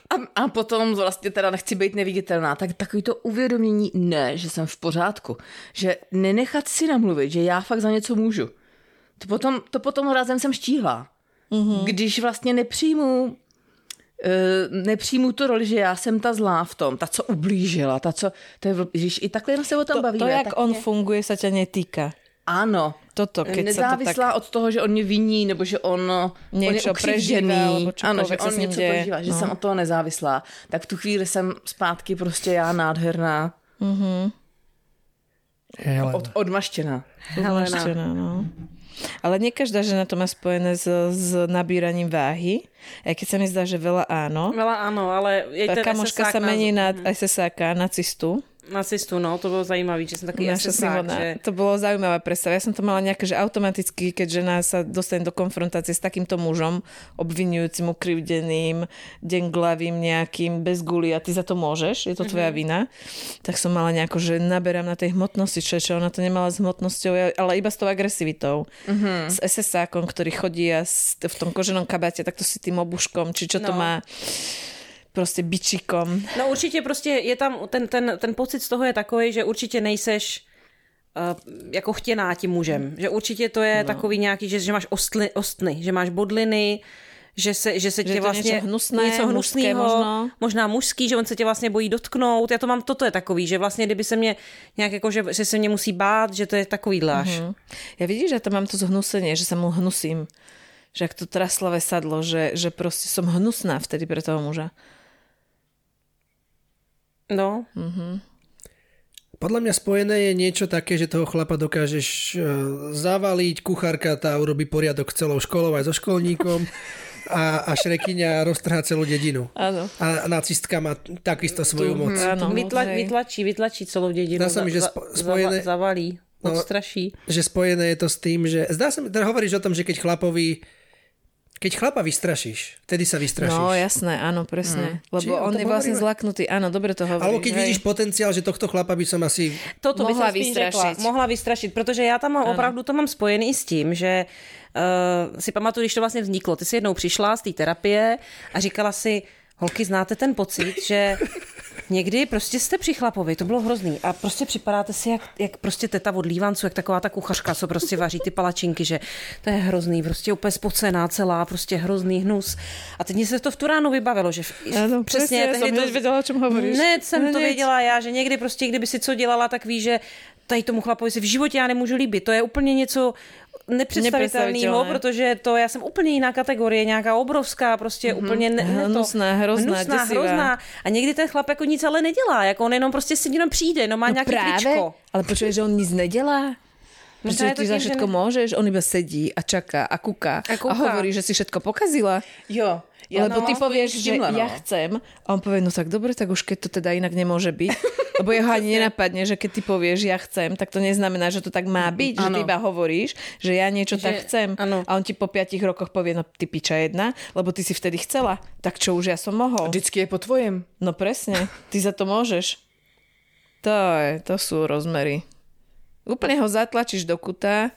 a, a potom vlastně teda nechci být neviditelná, tak takový to uvědomění, ne, že jsem v pořádku, že nenechat si namluvit, že já fakt za něco můžu. To potom, to potom razem jsem štíhla. Mm-hmm. Když vlastně nepřijmu eh, nepřijmu tu roli, že já jsem ta zlá v tom, ta, co ublížila, ta, co, to je, když i takhle se o tom To, bavíme. to, jak on mě- funguje, sa ťa netýka. Ano, Toto, keď sa to nezávislá tak... od toho, že on mě viní, nebo že on, Niečo on je čokoľvek ano, že on něco deje. prožívá, že No. jsem od toho nezávislá, tak v tu chvíli jsem zpátky prostě já nádherná, Helena. od, odmaštěná. Helena. No. Ale nie každá žena to má spojené s, s nabíraním váhy. Aj keď sa mi zdá, že veľa áno. Vela ano, ale jej ten kamoška sa mení na, na SSáka, nacistu. nacistu, no, to bylo zajímavý, že jsem takový Naša Simona. že... To bolo zaujímavá predstava. Ja som to mala nejaké, že automaticky, keď žena sa dostane do konfrontácie s takýmto mužom, obvinujúcim, ukrivdeným, denglavým nejakým, bez guli a ty za to môžeš, je to tvoja vina, tak som mala nejako, že naberám na tej hmotnosti, čo, čo ona to nemala s hmotnosťou, ale iba s tou agresivitou. S SSákom, ktorý chodí a v tom koženom kabáte, takto si tým obuškom, či čo to No. má prostě bičikom. No určitě prostě je tam, ten, ten, ten pocit z toho je takový, že určitě nejseš uh, jako chtěná tím mužem. Že určitě to je no. takový nějaký, že, že máš ostly, ostny, že máš bodliny, že se, že se Že tě vlastně... něco hnusné, něco hnusného, možno. možná mužský, že on se tě vlastně bojí dotknout. Já to mám, toto je takový, že vlastně kdyby se mě nějak jako, že, že se mě musí bát, že to je takový až. Mm-hmm. Ja vidíš, že to mám to zhnusenie, že sa mu hnusím. Že ak to traslavé sadlo, že, že prostě som hnusná vtedy pre toho muža. No, Podľa mňa spojené je niečo také, že toho chlapa dokážeš eh, zavaliť, kuchárka tá urobí poriadok celou školou aj so školníkom a, a šrekyňa roztrhá celú dedinu. Áno. A nacistka má takisto svoju moc. Áno, Vytla, vytlačí, vytlačí celou dědinu. Zdá sa mi, že spo- spojené- zava- zavalí, No. odstraší. Že spojené je to s tým, že... Zdá sa mi, teda hovoríš o tom, že keď chlapovi... Keď chlapa vystrašíš, vtedy sa vystrašíš. No jasné, áno, presne. Mm. Lebo Čiže on je vlastne hovoríme. zlaknutý. Áno, dobre to hovoríš. Alebo keď hej. vidíš potenciál, že tohto chlapa by som asi... Toto by Mohla som vystrašiť. Řekla, mohla vystrašit, protože já tam mám, opravdu to mám spojený s tím, že uh, si pamatuju, když to vlastně vzniklo. Ty jsi jednou přišla z té terapie a říkala si, holky, znáte ten pocit, že někdy prostě jste při chlapovi, to bylo hrozný a prostě připadáte si jak, jak prostě teta od lívanců, jak taková ta kuchařka, co prostě vaří ty palačinky, že to je hrozný, prostě úplně spocená celá, prostě hrozný hnus. A teď mě se to v tu ránu vybavilo, že v, presne, ja som tehdy hneď vedela, o čom hovoríš. Ne, jsem to Hneď. věděla já, že někdy prostě, kdyby si co dělala, tak ví, že tady tomu chlapovi si v životě já nemůžu líbit. To je úplně něco nepředstavitelného, protože to já jsem úplně jiná kategorie, nějaká obrovská, prostě mm-hmm. úplně ne, ne to, Hnusná, hrozná, hnusná, děsivá. hrozná. A někdy ten chlap jako nic ale nedělá, jako on jenom prostě si jenom přijde, no má no nějaké tričko. ale počuješ, že on nic nedělá? Pretože je to ty za že všetko ne- môžeš, on iba sedí a čaká a kúka A a, kúka. hovorí, že si všetko pokazila. Jo. Ja Lebo ty povieš, že no. ja chcem a on povie, no tak dobre, tak už keď to teda inak nemôže byť. Lebo jeho ani nenapadne, že keď ty povieš, ja chcem, tak to neznamená, že to tak má byť, že ty iba hovoríš, že ja niečo Že- tak chcem. áno. A on ti po piatich rokoch povie, no ty piča jedna, lebo ty si vtedy chcela. Tak čo už ja som mohol? Vždycky je po tvojem. No presne, ty za to môžeš. To, je, to sú rozmery. Úplne ho zatlačíš do kuta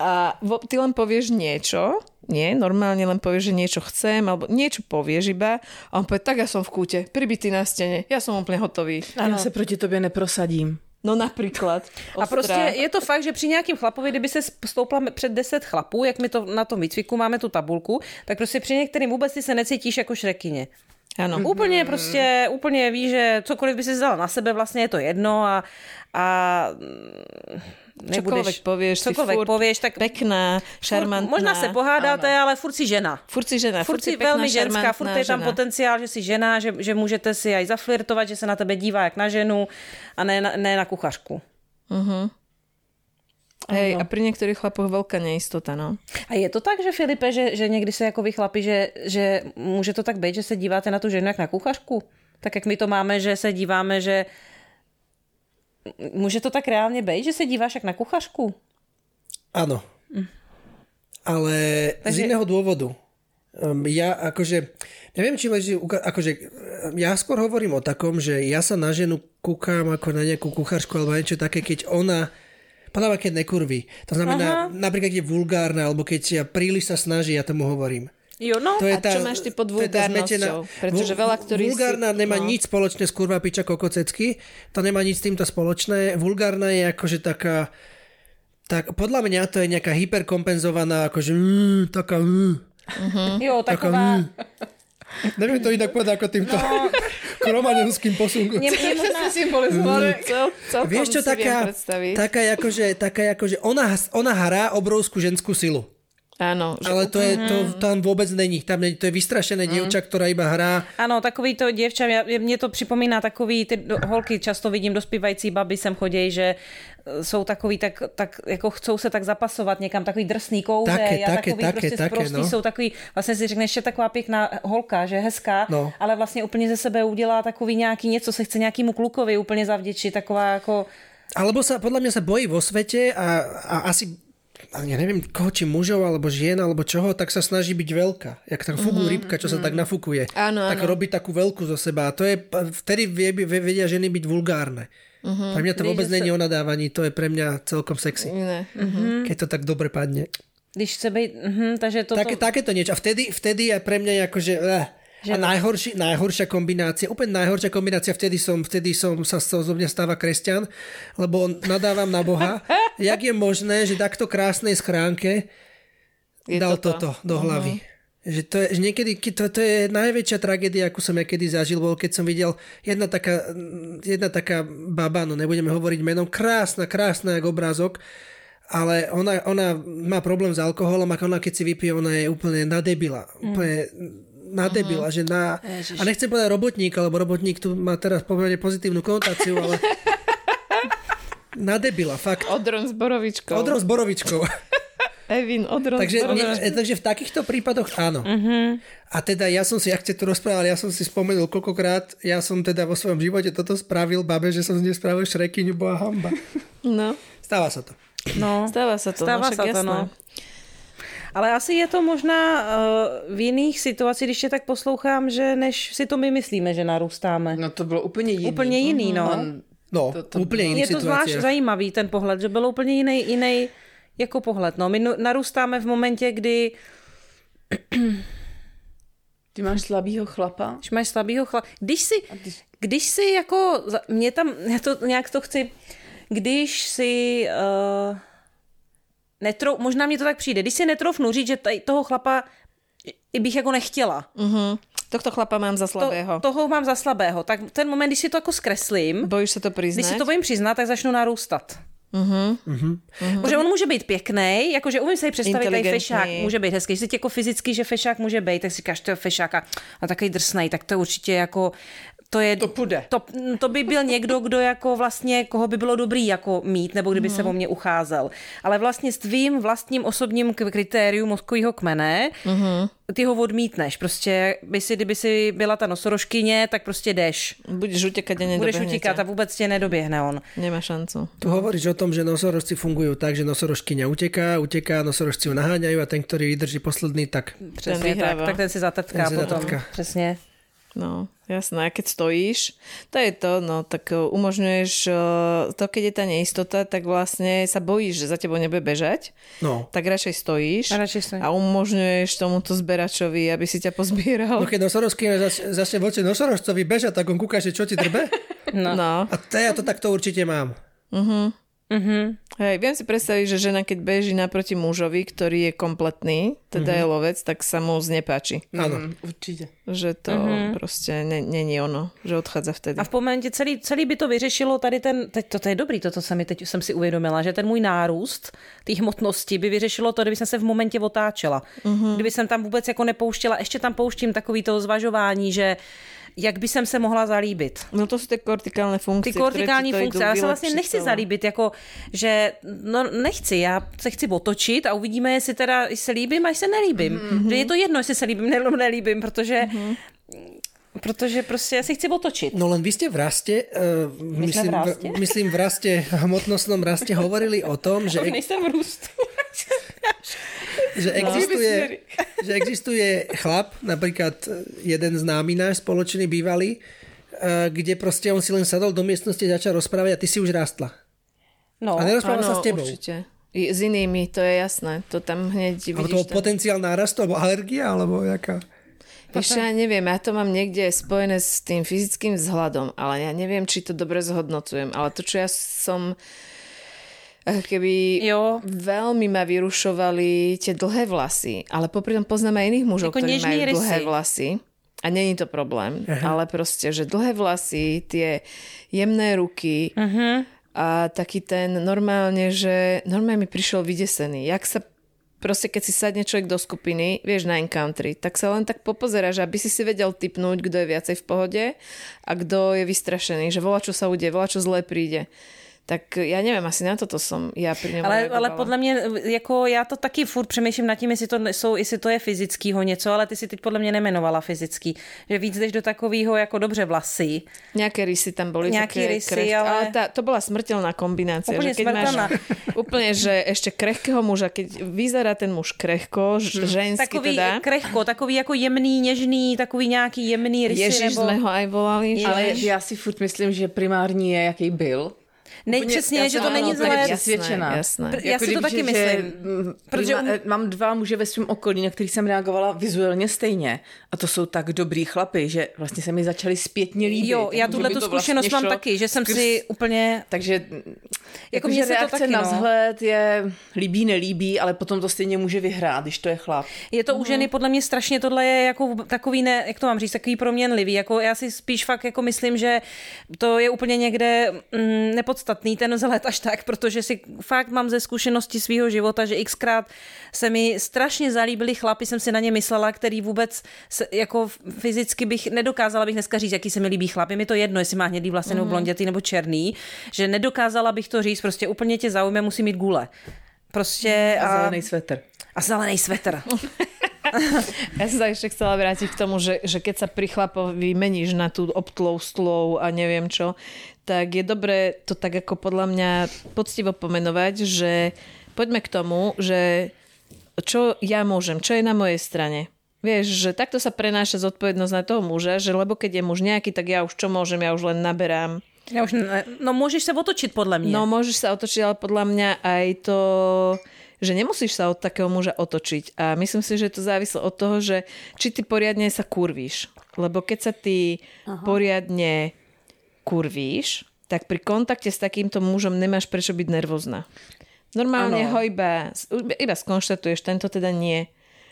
a ty len povieš niečo, nie, normálne len povieš, že niečo chcem, alebo niečo povieš iba a on povie, tak ja som v kúte, pribitý na stene, ja som úplne hotový. Já se proti tobě neprosadím. No napríklad. A prostě je to fakt, že při nějakým chlapovi, kdyby se stoupla před 10 chlapů, jak my to na tom výcviku máme tu tabulku, tak prostě při některým vůbec ty se necítíš jako šrekyně. Áno. Úplně prostě, úplně víš, že cokoliv by si vzala na sebe, vlastně je to jedno a, a Čokoľvek povieš, si čokoľvek furt povieš, tak pekná, furt, šarmantná. možná se pohádáte, Áno. ale furt si žena. Furt si žena, Furt si pekná, veľmi ženská, furt je tam žena. potenciál, že si žena, že, že můžete si aj zaflirtovat, že se na tebe dívá jak na ženu a ne, na- ne na kuchařku. Hej, a pri niektorých chlapoch veľká neistota, no. A je to tak, že Filipe, že, že někdy se jako vy chlapi, že, že může to tak být, že se díváte na tu ženu jak na kuchařku? Tak jak my to máme, že se díváme, že Může to tak reálně být, že se díváš jak na kuchařku? Áno. Ale z Takže- iného dôvodu. Ja akože, neviem, či leží, akože, ja skôr hovorím o takom, že ja sa na ženu kúkam ako na nejakú kucharsku alebo niečo také, keď ona, mňa, keď nekurví. To znamená, Aha. napríklad, keď je vulgárna, alebo keď ja príliš sa snaží, ja tomu hovorím. Jo, no. To je A čo máš ty pod tá vulgárnosťou? Pretože veľa, ktorí si- Vulgárna nemá no. nič spoločné s kurva piča kokocecky. To nemá nič s týmto spoločné. Vulgárna je akože taká... Tak podľa mňa to je nejaká hyperkompenzovaná, akože mm, taká... Mm, Jo, taká taková... mm. Neviem to inak povedať ako týmto no. kromaňovským posunkom. Symbolizmore. Cel, celkom Vieš čo, si taká, taká akože, taká akože ona, ona hrá obrovskú ženskú silu. Áno, že Ale to, je, to tam vôbec není. Tam není, to je vystrašené dievča, ktorá iba hrá Ano, takový to děvča, já- mě to připomíná takový, ty holky často vidím, dospívající baby sem chodějí, že e, jsou takový, tak, tak jako chcou se tak zapasovat někam, takový drsný kouře Také, a také, takový také, prostě také, sprostý, no. jsou takový, vlastně si řekneš, že taková pěkná holka, že hezká, No. ale vlastně úplně ze sebe udělá takový nějaký něco, se chce nějakému klukovi úplně zavděčit, taková jako... Alebo sa, podľa mňa sa bojí vo svete a, a asi ja neviem koho, či mužov, alebo žien, alebo čoho, tak sa snaží byť veľká. Jak tá fugu rybka, čo sa tak nafukuje. Áno, tak áno. robí takú veľkú zo seba. A to je, vtedy vie, vie, vedia ženy byť vulgárne. Pre mňa to Vieš, vôbec není sa- o nadávaní, to je pre mňa celkom sexy. iné. Keď to tak dobre padne. Když chce být, mhm, takže to... Také, to... takéto niečo. A vtedy, vtedy je pre mňa akože... Eh. A najhorší, najhoršia kombinácia, úplne najhoršia kombinácia, vtedy som, vtedy som sa zo mňa stáva kresťan, lebo nadávam na Boha. Jak je možné, že takto krásnej schránke Je dal toto. toto, do hlavy. Že to je, že niekedy, to, to je najväčšia tragédia, akú som ja kedy zažil, bol keď som videl jedna taká, jedna taká baba, no nebudeme hovoriť menom, krásna, krásna jak obrázok, ale ona, ona má problém s alkoholom a ona keď si vypije, ona je úplne nadebila. Úplne nadebila, že na... A nechcem povedať robotník, lebo robotník tu má teraz pomerne pozitívnu konotáciu, ale nadebila, fakt. Odron s borovičkou. Odro s borovičkou. Evin, odron Takže, ne, takže v takýchto prípadoch áno. Uh-huh. A teda ja som si, ja ste tu rozprávali, ja som si spomenul koľkokrát, ja som teda vo svojom živote toto spravil babe, že som z nej spravil šrekyňu, bola hamba. No, Stáva sa to. No. stáva sa to. Stáva no, sa to, no. Ale asi je to možná uh, v jiných situacích, když tě tak poslouchám, že než si to my myslíme, že narůstáme. No to bylo úplně jiný. Úplně jiný, no. On- No, To- to úplne iný Je to zvlášť zajímavý ten pohled, že byl úplně jiný, jiný jako pohled. No, my narůstáme v momentě, kdy Ty máš slabýho chlapa? když máš slabýho chlapa. Když si, když si jako, mě tam, já to nějak to chci, když si uh, netrou, možná mě to tak přijde, když si netroufnu říct, že tady toho chlapa i bych jako nechtěla. Mhm. Tohto chlapa mám za To, slabého. toho mám za slabého. Tak ten moment, když si to jako zkreslím, Bojíš sa to když priznať? si to bojím přiznat, tak začnu narůstat. Uh-huh. Protože on může být pěkný, jakože umím si představit, tady fešák může být hezký, že si jako fyzicky, že fešák může být, tak si říkáš, to je fešák a, a takový drsnej, tak to je určitě jako, to je... To půjde. To, to by byl někdo, kdo jako vlastně, koho by bylo dobrý jako mít, nebo kdyby se o mě ucházel. Ale vlastně s tvým vlastním osobním k- kritérium mozkového kmene, ty ho odmítneš. Prostě by si, kdyby si byla ta nosorožkyně, tak prostě jdeš. Budeš utekať a Budeš utíkat a vůbec tě nedoběhne on. Nemá šancu. Tu hovoríš o tom, že nosorožci fungujú tak, že nosorožkyňa uteká, uteká, nosorožci ju naháňajú a ten, ktorý vydrží posledný, tak Přesně tak, tak ten si zatrtká Ten si potom. zatrtká. Přesně. No, jasné. A keď stojíš, to je to, no, tak uh, umožňuješ uh, to, keď je tá neistota, tak vlastne sa bojíš, že za tebou nebude bežať, no. tak radšej stojíš A radšej stojíš. a umožňuješ tomuto zberačovi, aby si ťa pozbieral. No keď nosorožkyňa zač- začne voči nosorožcovi bežať, tak on kúka, že čo ti drbe? No. no. A to ja to takto určite mám. Hej, viem si predstaviť, že žena, keď beží naproti mužovi, ktorý je kompletný, teda je lovec, tak sa mu znepáči. Áno. Mm, určite. Že to mm-hmm. proste ne- není ono, že odchádza vtedy. A v momentě celý, celý by to vyřešilo tady ten, teď to, to je dobrý, toto se mi teď jsem si uvědomila, že ten můj nárůst té hmotnosti by vyřešilo to, kdyby jsem se v momentě otáčela. Mm-hmm. Kdyby jsem tam vůbec jako nepouštěla, ještě tam pouštím takový to zvažování, že jak by jsem se mohla zalíbit. No to sú tie kortikálne funkcie. Ty kortikální ktoré ti to funkce. Já se vlastně nechci celé. zalíbit, jako, že no nechci, já se chci otočit a uvidíme, jestli teda jestli se líbím a jestli se nelíbím. Mm-hmm. Že je to jedno, jestli se líbím nebo nelíbím, protože mm-hmm. Protože prostě já si chci otočit. No len vy ste v raste, uh, myslím, v raste? v, myslím v raste, hmotnostnom raste hovorili o tom, že, Už nejsem v růstu. že, existuje, že existuje chlap, napríklad jeden známy náš spoločný bývalý, uh, kde proste on si len sadol do miestnosti, začal rozprávať a ty si už rastla. No, A nerozpráva sa s tebou. určite. I, s inými, to je jasné. To tam hneď Alebo to vidíš. bol potenciál nárastu, alebo alergia, alebo jaká? Vieš, ja neviem, ja to mám niekde spojené s tým fyzickým vzhľadom, ale ja neviem, či to dobre zhodnocujem. Ale to, čo ja som eh, keby Jo. veľmi ma vyrušovali tie dlhé vlasy, ale popri tom poznám aj iných mužov, Ako ktorí majú rysy. dlhé vlasy. A není to problém, ale proste, že dlhé vlasy, tie jemné ruky a taký ten normálne, že normálne mi prišiel vydesený. Jak sa proste keď si sadne človek do skupiny, vieš, na encountry, tak sa len tak popozeráš, aby si si vedel typnúť, kto je viacej v pohode a kto je vystrašený, že volá, čo sa udeje, volá, čo zlé príde. Tak ja neviem, asi na toto som ja pri Ale, ale podle mě, jako já to taky furt přemýšlím nad tím, jestli to, jsou, jestli to je fyzickýho něco, ale ty si teď podle mě nemenovala fyzický. Že víc jdeš do takového jako dobře vlasy. Nejaké rysy tam boli. Nejaké také rysy, krehké. ale- ale tá, to bola smrteľná kombinácia. Úplne že keď smrteľná. máš úplne, že ešte krehkého muža, keď vyzerá ten muž krehko, ž- ženský Takový teda. krehko, takový jako jemný, něžný, takový nějaký jemný rysy. Ježiš nebo... sme ho aj volali. Ale že- já si furt myslím, že primární je, jaký byl. Nej, Úplně- přesně, já že to ano, není zlé. přesvědčená. Jasné, jasné. Já si to taky že- myslím. mm, Protože um- Mám dva muže ve svém okolí, na kterých jsem reagovala vizuálně stejně. A to jsou tak dobrý chlapy, že vlastně se mi začali zpětně líbit. Jo, já že tuhle tu to zkušenost vlastně mám taky, že jsem skrz- si úplně... Takže Jako že se to taky, na no. vzhled je líbí, nelíbí, ale potom to stejně může vyhrát, když to je chlap. Je to u ženy podle mě strašně tohle je jako takový ne, jak to mám říct, takový proměnlivý. Jako já si spíš fakt jako myslím, že to je úplně někde mm, nepodstatný ten vzhled až tak, protože si fakt mám ze zkušenosti svého života, že xkrát se mi strašně zalíbili chlapi, jsem si na ně myslela, který vůbec se, jako fyzicky bych nedokázala bych dneska říct, jaký se mi líbí chlap. Je mi to jedno, jestli má hnědý vlasy nebo blondětý nebo černý, že nedokázala bych to říct, prostě úplně tě zaujme, musí mít gule. Prostě A zelený svetr. a zelený svetr. Ja som sa ešte chcela vrátiť k tomu, že, že keď sa pri chlapovi meníš na tú obtloustlou a neviem čo, tak je dobré to tak ako podľa mňa poctivo pomenovať, že poďme k tomu, že čo ja môžem, čo je na mojej strane. Vieš, že takto sa prenáša zodpovednosť na toho muža, že lebo keď je muž nejaký, tak ja už čo môžem, ja už len naberám. Já už no můžeš se otočit podle mě. No môžeš sa otočiť, ale podľa mňa aj to, že nemusíš sa od takého muža otočiť. A myslím si, že to závisí od toho, že či ty poriadne sa kurvíš. Lebo keď sa ty Aha. poriadne kurvíš, tak pri kontakte s takýmto mužom nemáš prečo byť nervózna. Normálne Áno. ho iba, iba skonštatuješ, tento teda nie.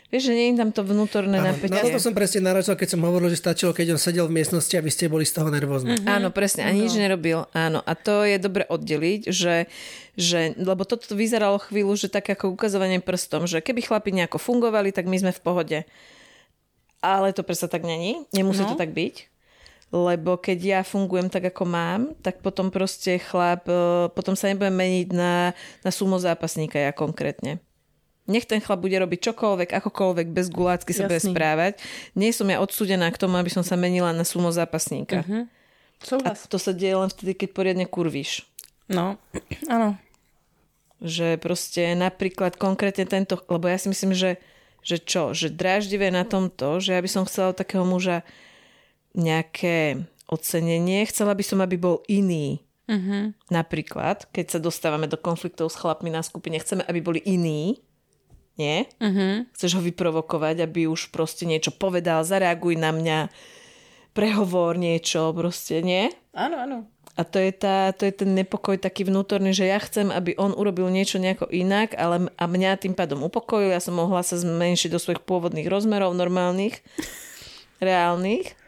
Vieš, že nie je tam to vnútorné Áno, napätie. na to som presne narazil, keď som hovoril, že stačilo, keď on sedel v miestnosti a vy ste boli z toho nervózni. Mm-hmm. Áno, presne. A nič nerobil. Áno. A to je dobre oddeliť, že, že lebo toto vyzeralo chvíľu, že tak ako ukazovanie prstom, že keby chlapi nejako fungovali, tak my sme v pohode. Ale to predsa tak není. Nemusí no. to tak byť. Lebo keď ja fungujem tak, ako mám, tak potom proste chlap, e, potom sa nebudem meniť na, na sumo zápasníka ja konkrétne. Nech ten chlap bude robiť čokoľvek, akokoľvek, bez gulácky sa bude Jasný. správať. Nie som ja odsúdená k tomu, aby som sa menila na sumo zápasníka. Uh-huh. A to sa deje len vtedy, keď poriadne kurvíš. No, ano. Že proste napríklad konkrétne tento, lebo ja si myslím, že, že čo, že dráždivé na tomto, že ja by som chcela takého muža nejaké ocenenie, chcela by som, aby bol iný. Uh-huh. Napríklad, keď sa dostávame do konfliktov s chlapmi na skupine, chceme, aby boli iní, nie? Uh-huh. Chceš ho vyprovokovať, aby už proste niečo povedal, zareaguj na mňa, prehovor niečo, proste, nie? Áno, áno. A to je, tá, to je ten nepokoj taký vnútorný, že ja chcem, aby on urobil niečo nejako inak, ale a mňa tým pádom upokojil, ja som mohla sa zmenšiť do svojich pôvodných rozmerov, normálnych, reálnych.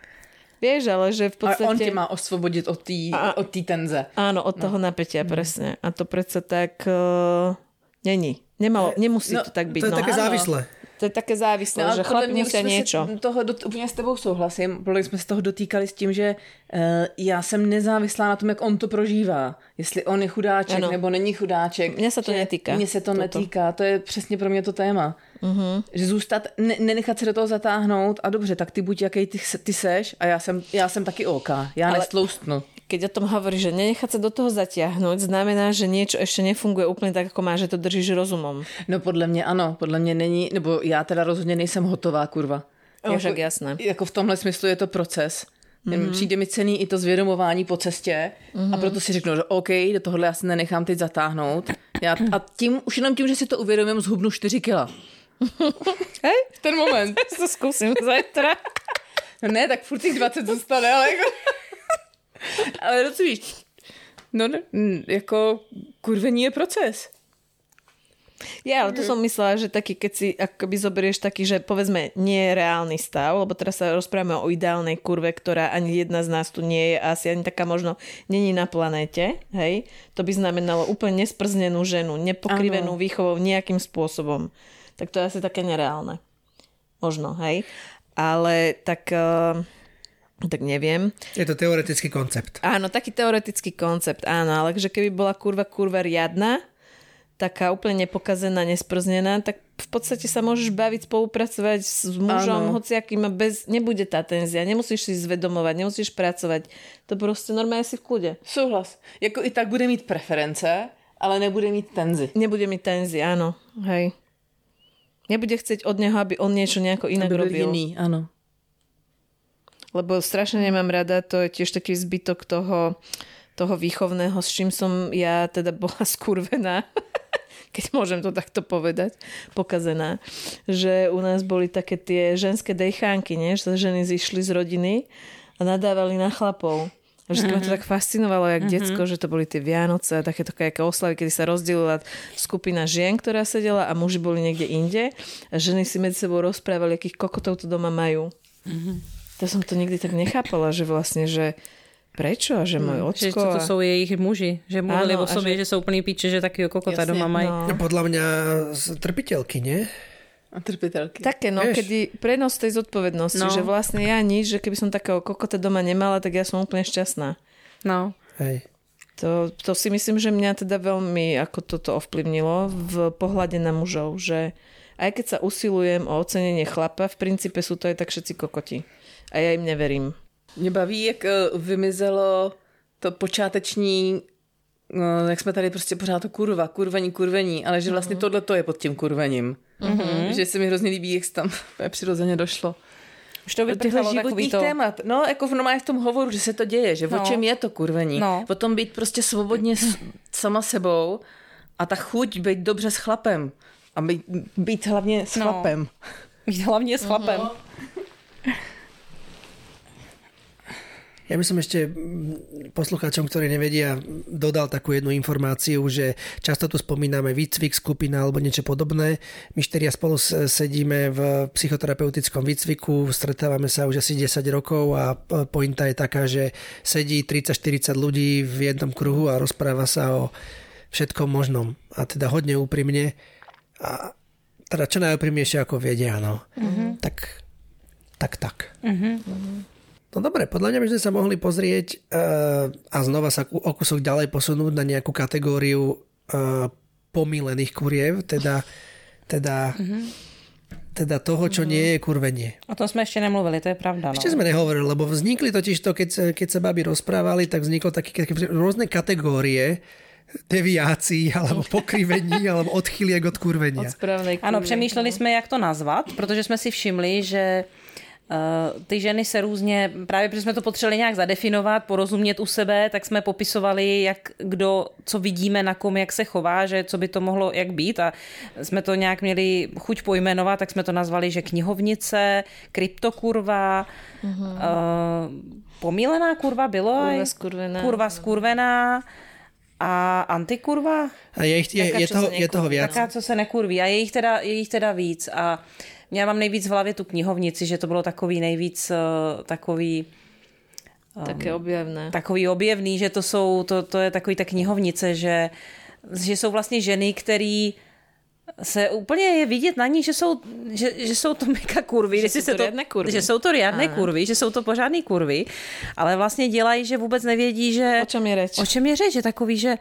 Vieš, ale že v podstate... A on tě má osvobodit od té A- od té tenze. Áno, od toho napätia, presne. A to predsa tak uh, není. Nemalo, nemusí no, to tak byť. To je no. také Áno. závislé. To je také závislé, No, že podle chlapi musia niečo. Toho úplně s tebou souhlasím, protože jsme se toho dotýkali s tím, že uh, já jsem nezávislá na tom, jak on to prožívá. Jestli on je chudáček Ano. nebo není chudáček. Mně se to netýká. Mně se to Toto. netýká, to je přesně pro mě to téma. Uh-huh. Že zůstat, ne, nenechat se do toho zatáhnout a dobře, tak ty buď jaký ty, ty seš a já jsem, já jsem taky OK. Já Ale- nestloustnu. Keď o tom hovorí, že nenechať sa do toho zatiahnuť, znamená, že niečo ešte nefunguje úplne tak, ako má, že to držíš rozumom. No podle mě ano, podle mě není, nebo já teda rozhodně nejsem hotová, kurva. No, však jasné. Jako v tomhle smyslu je to proces. Mm-hmm. Přijde mi cený i to zvědomování po cestě mm-hmm. a proto si řeknu, že OK, do tohohle já se nenechám teď zatáhnout. Já, a tím, už jenom tím, že si to uvědomím, zhubnu 4 kila. Hej? V ten moment. To skúsim zajtra. No ne, tak furt těch 20 zůstane, ale jako... ale rozumíš, no jako kurvení je proces. Ja, ale to som myslela, že taký, keď si akoby zoberieš taký, že povedzme nie je reálny stav, lebo teraz sa rozprávame o ideálnej kurve, ktorá ani jedna z nás tu nie je a asi ani taká možno není na planéte, hej? To by znamenalo úplne nesprznenú ženu, nepokrivenú Áno. výchovou nejakým spôsobom. Tak to je asi také nereálne. Možno, hej? Ale tak... Uh, tak neviem. Je to teoretický koncept. Áno, taký teoretický koncept, áno, ale že keby bola kurva kurva riadna, taká úplne nepokazená, nesprznená, tak v podstate sa môžeš baviť, spolupracovať s mužom, Áno. hociakým a bez, nebude tá tenzia, nemusíš si zvedomovať, nemusíš pracovať, to proste normálne si v kľude. Souhlas. Jako i tak bude mít preference, ale nebude mít tenzi. Nebude mi tenzi, áno, hej. Nebude chcieť od neho, aby on niečo nejako inak robil. jiný, ano. Lebo strašne nemám rada, to je tiež taký zbytok toho, toho výchovného, s čím som ja teda bola skurvená, keď môžem to takto povedať, pokazená, že u nás boli také tie ženské dejchánky, nie? že ženy zišli z rodiny a nadávali na chlapov. Že mm-hmm. ma to tak fascinovalo, jak mm-hmm. decko, že to boli tie Vianoce a také také oslavy, kedy sa rozdelila skupina žien, ktorá sedela a muži boli niekde inde a ženy si medzi sebou rozprávali, akých kokotov tu doma majú. To som to nikdy tak nechápala, že vlastne, že prečo a že môj Že ocko... to, to a- jsou jejich muži, že mluvili Áno, o a sobě, že- že... jsou úplný píče, že takového kokota Jasne, doma mají. no. Podľa mňa z trpiteľky, nie? A trpitelky. Také, no, Vieš. kedy prenos tej zodpovednosti, No. že vlastne ja nič, že keby som takého kokota doma nemala, tak ja som úplne šťastná. No. Hej. To, to si myslím, že mňa teda veľmi ako toto ovplyvnilo v pohľade na mužov, že aj keď sa usilujem o ocenenie chlapa, v princípe sú to aj tak všetci kokoti. A ja im neverím. Mě baví, jak eh, vymizelo to počáteční, no, jak jsme tady prostě pořád to kurva, kurvení, kurvení, ale že vlastně tohle to je pod tím kurvením. Mm-hmm. Že se mi hrozně líbí, jak se tam přirozeně došlo. Už to Těchto vyprchalo takový životních to... témat. No, jako v, normálně v tom hovoru, že se to děje, že no. o čem je to kurvení. No. O tom být prostě svobodně s, sama sebou a ta chuť být dobře s chlapem. A být, být hlavně s No. chlapem. Hlavně s chlapem. Ja by som ešte mm, poslucháčom, ktorí nevedia, dodal takú jednu informáciu, že často tu spomíname výcvik, skupina alebo niečo podobné. My štyria spolu sedíme v psychoterapeutickom výcviku, stretávame sa už asi 10 rokov a p- pointa je taká, že sedí 30-40 ľudí v jednom kruhu a rozpráva sa o všetkom možnom. A teda hodne úprimne. A teda čo najúprimnejšie ako vedia, no. Mm-hmm. Tak, tak, tak. No dobre, podľa mňa by sme sa mohli pozrieť uh, a znova sa o kúsok ďalej posunúť na nejakú kategóriu uh, pomílených kuriev, teda, teda, teda toho, čo nie je kurvenie. O tom jsme ještě nemluvili, to je pravda. No. Ešte sme nehovorili, lebo vznikli totiž to, keď, keď sa babi rozprávali, tak vzniklo také také rôzne kategórie deviácií, alebo pokrivení, alebo odchyliek od kurvenia. Od správnej Ano, kurvy. přemýšleli jsme, jak to nazvat, protože jsme si všimli, že ty ženy se různě, právě protože jsme to potřebovali nějak zadefinovat, porozumět u sebe, tak jsme popisovali, jak kdo, co vidíme na kom, jak se chová, že co by to mohlo jak být a jsme to nějak měli chuť pojmenovat, tak jsme to nazvali, že knihovnice, kryptokurva, uh, pomílená kurva bylo? Kurva skurvená. Kurva skurvená a antikurva? A je, ich, je, Taká, je, toho, je toho viac. Taká, co se nekurví. A je jich teda, je jich teda víc. A já mám nejvíc v hlavě tu knihovnici, že to bylo takový nejvíc uh, takový Také objevné. takový objevný, že to jsou, to, to je takový ta knihovnice, že, že jsou vlastně ženy, který se úplně je vidět na ní, že jsou, že, že jsou to mega kurvy. Že jestli jsou to kurvy. Že jsou to riadné Áno. kurvy, že jsou to pořádný kurvy, ale vlastně dělají, že vůbec nevědí, že... O čom je reč? O čem je řeč? Že takový, že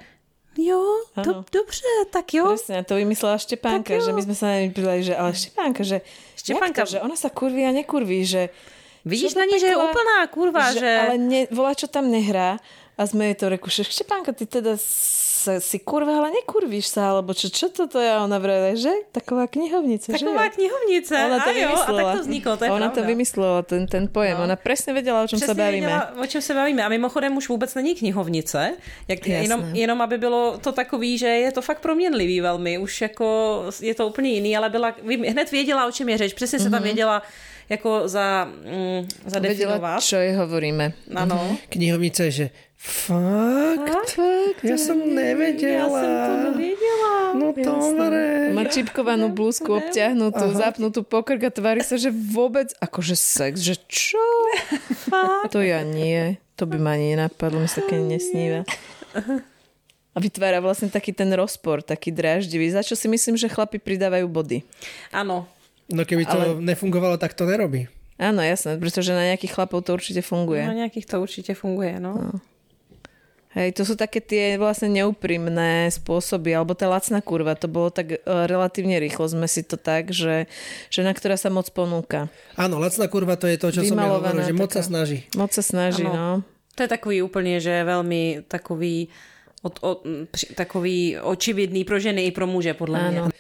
jo, to, dobře, tak jo. Presne, to vymyslela Štepánka, že my sme sa na nej pýtali, že ale Štepánka, že Štepánka- jak to, že ona sa kurví a nekurví, že Vidíš na ní, že je úplná kurva, že... že... Ale ne, volá, čo tam nehrá a sme jej to reku, že Štepánka, ty teda sa, si kurva, ale nekurvíš sa, alebo čo, čo toto je? Ona vrele, že? Taková knihovnica, že Taková jo? knihovnice. Ona to a jo, a tak to vzniklo, to je Ona to pravda. vymyslela, ten, ten pojem. No. Ona presne vedela, o čom sa Přesně bavíme. věděla, o čem se bavíme. A mimochodem už vůbec není knihovnice. Jak, Jasné. jenom, jenom, aby bylo to takový, že je to fakt proměnlivý velmi. Už jako je to úplně jiný, ale byla, hned věděla, o čem je řeč. Přesně se tam věděla jako za, mm, Vedela, zadefinovat. čo jej hovoríme. Ano. Knihovnica je, že fakt? Ja som nevedela. Já jsem to nevěděla. No dobre. Má čipkovanú blúzku obťahnutú, zapnutú pokrk a tvári sa, že vôbec, akože sex, že čo? To ja nie. To by ma ani nenapadlo, mi sa také nesníva. A vytvára vlastne taký ten rozpor, taký dráždivý, za čo si myslím, že chlapi pridávajú body. Ano. No keby to Ale- nefungovalo, tak to nerobí. Áno, jasné, pretože na nejakých chlapov to určite funguje. Na nějakých to určitě funguje, no. Hej, to sú také tie vlastne neúprimné spôsoby, alebo tá lacná kurva, to bolo tak e, relatívne rýchlo, sme si to tak, že žena, ktorá sa moc ponúka. Áno, lacná kurva to je to, čo som ja hovoril, že moc sa taká. snaží. Moc sa snaží, Ano. no. To je takový úplně, že je velmi takový od, od, takový očividný pro ženy i pro muže, podle mě. Áno.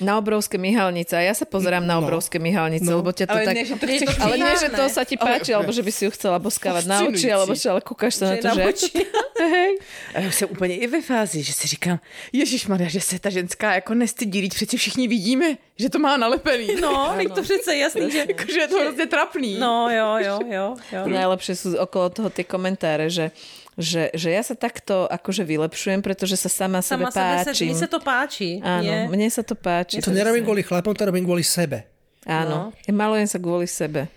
Na obrovské myhalnice. A ja sa pozerám na No. obrovské myhalnice, No. lebo ťa to Ale tak... nie, že to chceš ale nie, že to sa ti páči, alebo že by si ju chcela boskávať na oči, alebo čo, ale kúkaš sa na Že to, na že... oči. Hej. A já už jsem úplně i ve fázi, že si říkám, Ježíš Maria, že se ta ženská jako nestydí, teď přeci všichni vidíme, že to má nalepený. No, teď to přece jasný, že... Jakože je to hrozně trapný. No, jo, jo, jo. jo. Najlepšie sú okolo toho tie komentáre, že, že, že ja sa takto akože vylepšujem, pretože sa sama, Sama sebe sebe se, páčim. mně se to páči. Áno, Mně- mne sa to páči. To nerobím kvôli chlapom, to robím kvôli sebe. Áno, ja malujem sa kvôli sebe.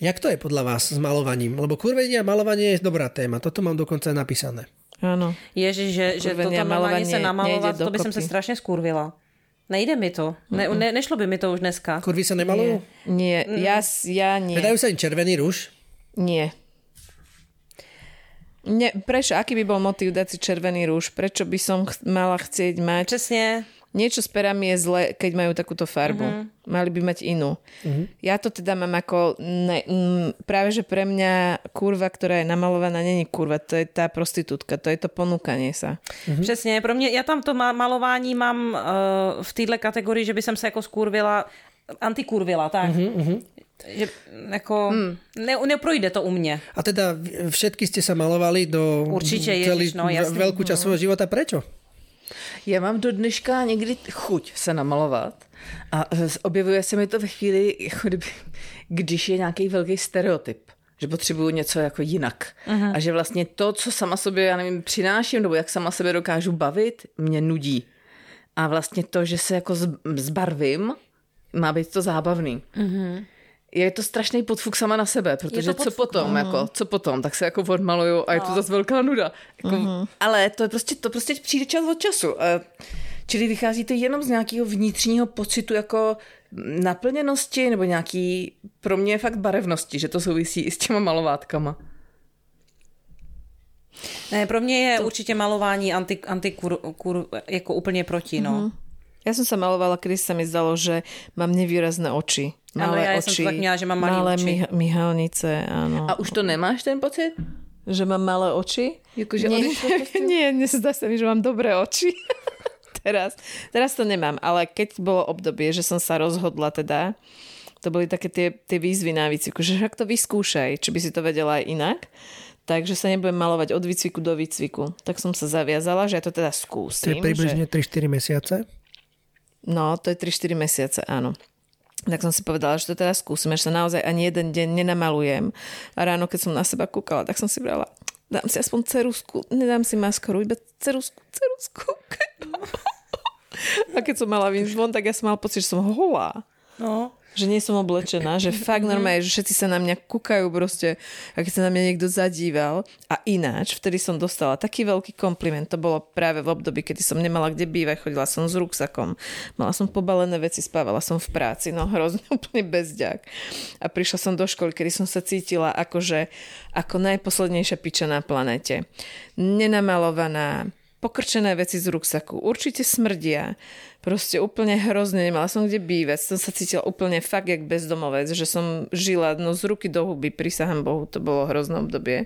Jak to je podľa vás s malovaním? Lebo kurvenie a malovanie je dobrá téma. Toto mám dokonca napísané. Áno. Ježiš, že, že toto malovanie namalovat, nejde to by jsem se dokopy. strašně skurvila. Nejde mi to. Ne, ne, nešlo by mi to už dneska. Kurvy sa nemalujú? Nie, ja, ja nie. Nedajú sa im červený rúž? Nie. Nie, prečo? Aký by bol motív dať si červený rúž? Prečo by som ch- mala chcieť mať... Přesně. Niečo s perami je zle, keď majú takúto farbu. Mhm. Uh-huh. Mali by mať inú. Uh-huh. Ja to teda mám ako... Ne, mm, práve, že pre mňa kurva, ktorá je namalovaná, není kurva. To je tá prostitútka. To je to ponúkanie sa. Mm-hmm. Přesně, pro mě, já tam to ma- malování mám uh, v téhle kategorii, že by jsem se jako skurvila, antikurvila, tak. Mm-hmm. Že jako, mm. ne, neprojde to u mě. A teda všetky ste sa malovali do Určite, celý, Ježiš, no, jasný. veľkú časť svojho života. Prečo? Já mám do dneška někdy chuť se namalovat a e, objevuje se mi to ve chvíli, jako kdyby, když je nějaký velký stereotyp že potřebuju něco jako jinak. Uh-huh. A že vlastně to, co sama sobě, já nevím, přináším, nebo jak sama sebe dokážu bavit, mě nudí. A vlastně to, že se jako zbarvím, má být to zábavný. Uh-huh. Je to strašný podfuk sama na sebe, protože to co potom, jako, co potom, tak se jako odmaluju a je to zase velká nuda. Jako, Ale to je prostě, to prostě přijde čas od času. A Čili vychází to jenom z nějakého vnitřního pocitu jako naplněnosti nebo nějaký pro mě fakt barevnosti, že to souvisí i s těma malovátkama. Ne, pro mě je to... určitě malování anti, antikur, kur, jako úplně proti, no. Mm-hmm. Ja som sa malovala, kedy sa mi zdalo, že mám nevýrazné oči. Áno, Malé ja som oči, to tak že mám malé malé oči. myhalnice, áno. A už to nemáš ten pocit? Že mám malé oči? Jakože nie, odešlo prostě? nie, nezdá sa mi, že mám dobré oči. teraz, teraz to nemám, ale keď bolo obdobie, že som sa rozhodla teda To boli také tie, tie výzvy na výcviku, že však to vyskúšaj, či by si to vedela aj inak. Takže sa nebudem malovať od výcviku do výcviku. Tak som sa zaviazala, že ja to teda To je skúsim. približne že... 3-4 mesiace. No, to je 3-4 mesiace, áno. Tak som si povedala, že to teda skúsim, že sa naozaj ani jeden deň nenamalujem. A ráno, keď som na seba kúkala, tak som si brala, dám si aspoň cerusku, nedám si maskoru, iba cerusku, cerusku. A keď som mala výjsť von, tak ja som mala pocit, že som holá. No. Že nie som oblečená, že fakt normálne, že všetci sa na mňa kúkajú proste, a keď sa na mňa niekto zadíval. A ináč, vtedy som dostala taký veľký kompliment, to bolo práve v období, kedy som nemala kde bývať, chodila som s ruksakom, mala som pobalené veci, spávala som v práci, no hrozne úplne bezďak. A prišla som do školy, kedy som sa cítila akože, ako najposlednejšia piča na planete. Nenamalovaná, pokrčené veci z ruksaku, určite smrdia, proste úplne hrozne, nemala som kde bývať, som sa cítila úplne fakt jak bezdomovec, že som žila no z ruky do huby, prisahám Bohu, to bolo hrozné obdobie.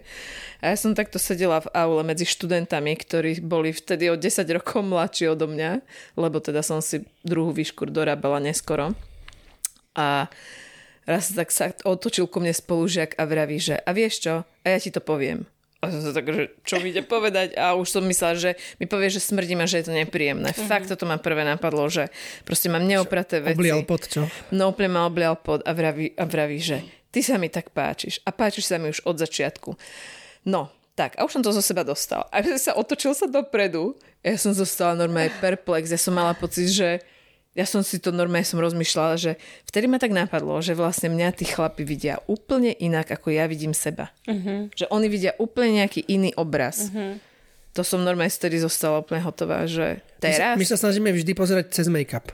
A ja som takto sedela v aule medzi študentami, ktorí boli vtedy o 10 rokov mladší odo mňa, lebo teda som si druhú výškur dorábala neskoro. A raz tak sa otočil ku mne spolužiak a vraví, že a vieš čo, a ja ti to poviem. A som sa tak, že čo mi ide povedať? A už som myslela, že mi povie, že smrdím a že je to nepríjemné. Uh-huh. Fakt toto ma prvé napadlo, že proste mám neopraté veci. Oblial pod čo? No úplne ma oblial pod a vraví, a vraví, že ty sa mi tak páčiš. A páčiš sa mi už od začiatku. No, tak, a už som to zo seba dostal. A keď sa otočil sa dopredu, ja som zostala normálne perplex. Ja som mala pocit, že ja som si to normálne som rozmýšľala, že vtedy ma tak napadlo, že vlastne mňa tí chlapi vidia úplne inak, ako ja vidím seba. Uh-huh. Že oni vidia úplne nejaký iný obraz. Uh-huh. To som normálne vtedy zostala úplne hotová, že teraz... My sa snažíme vždy pozerať cez make-up.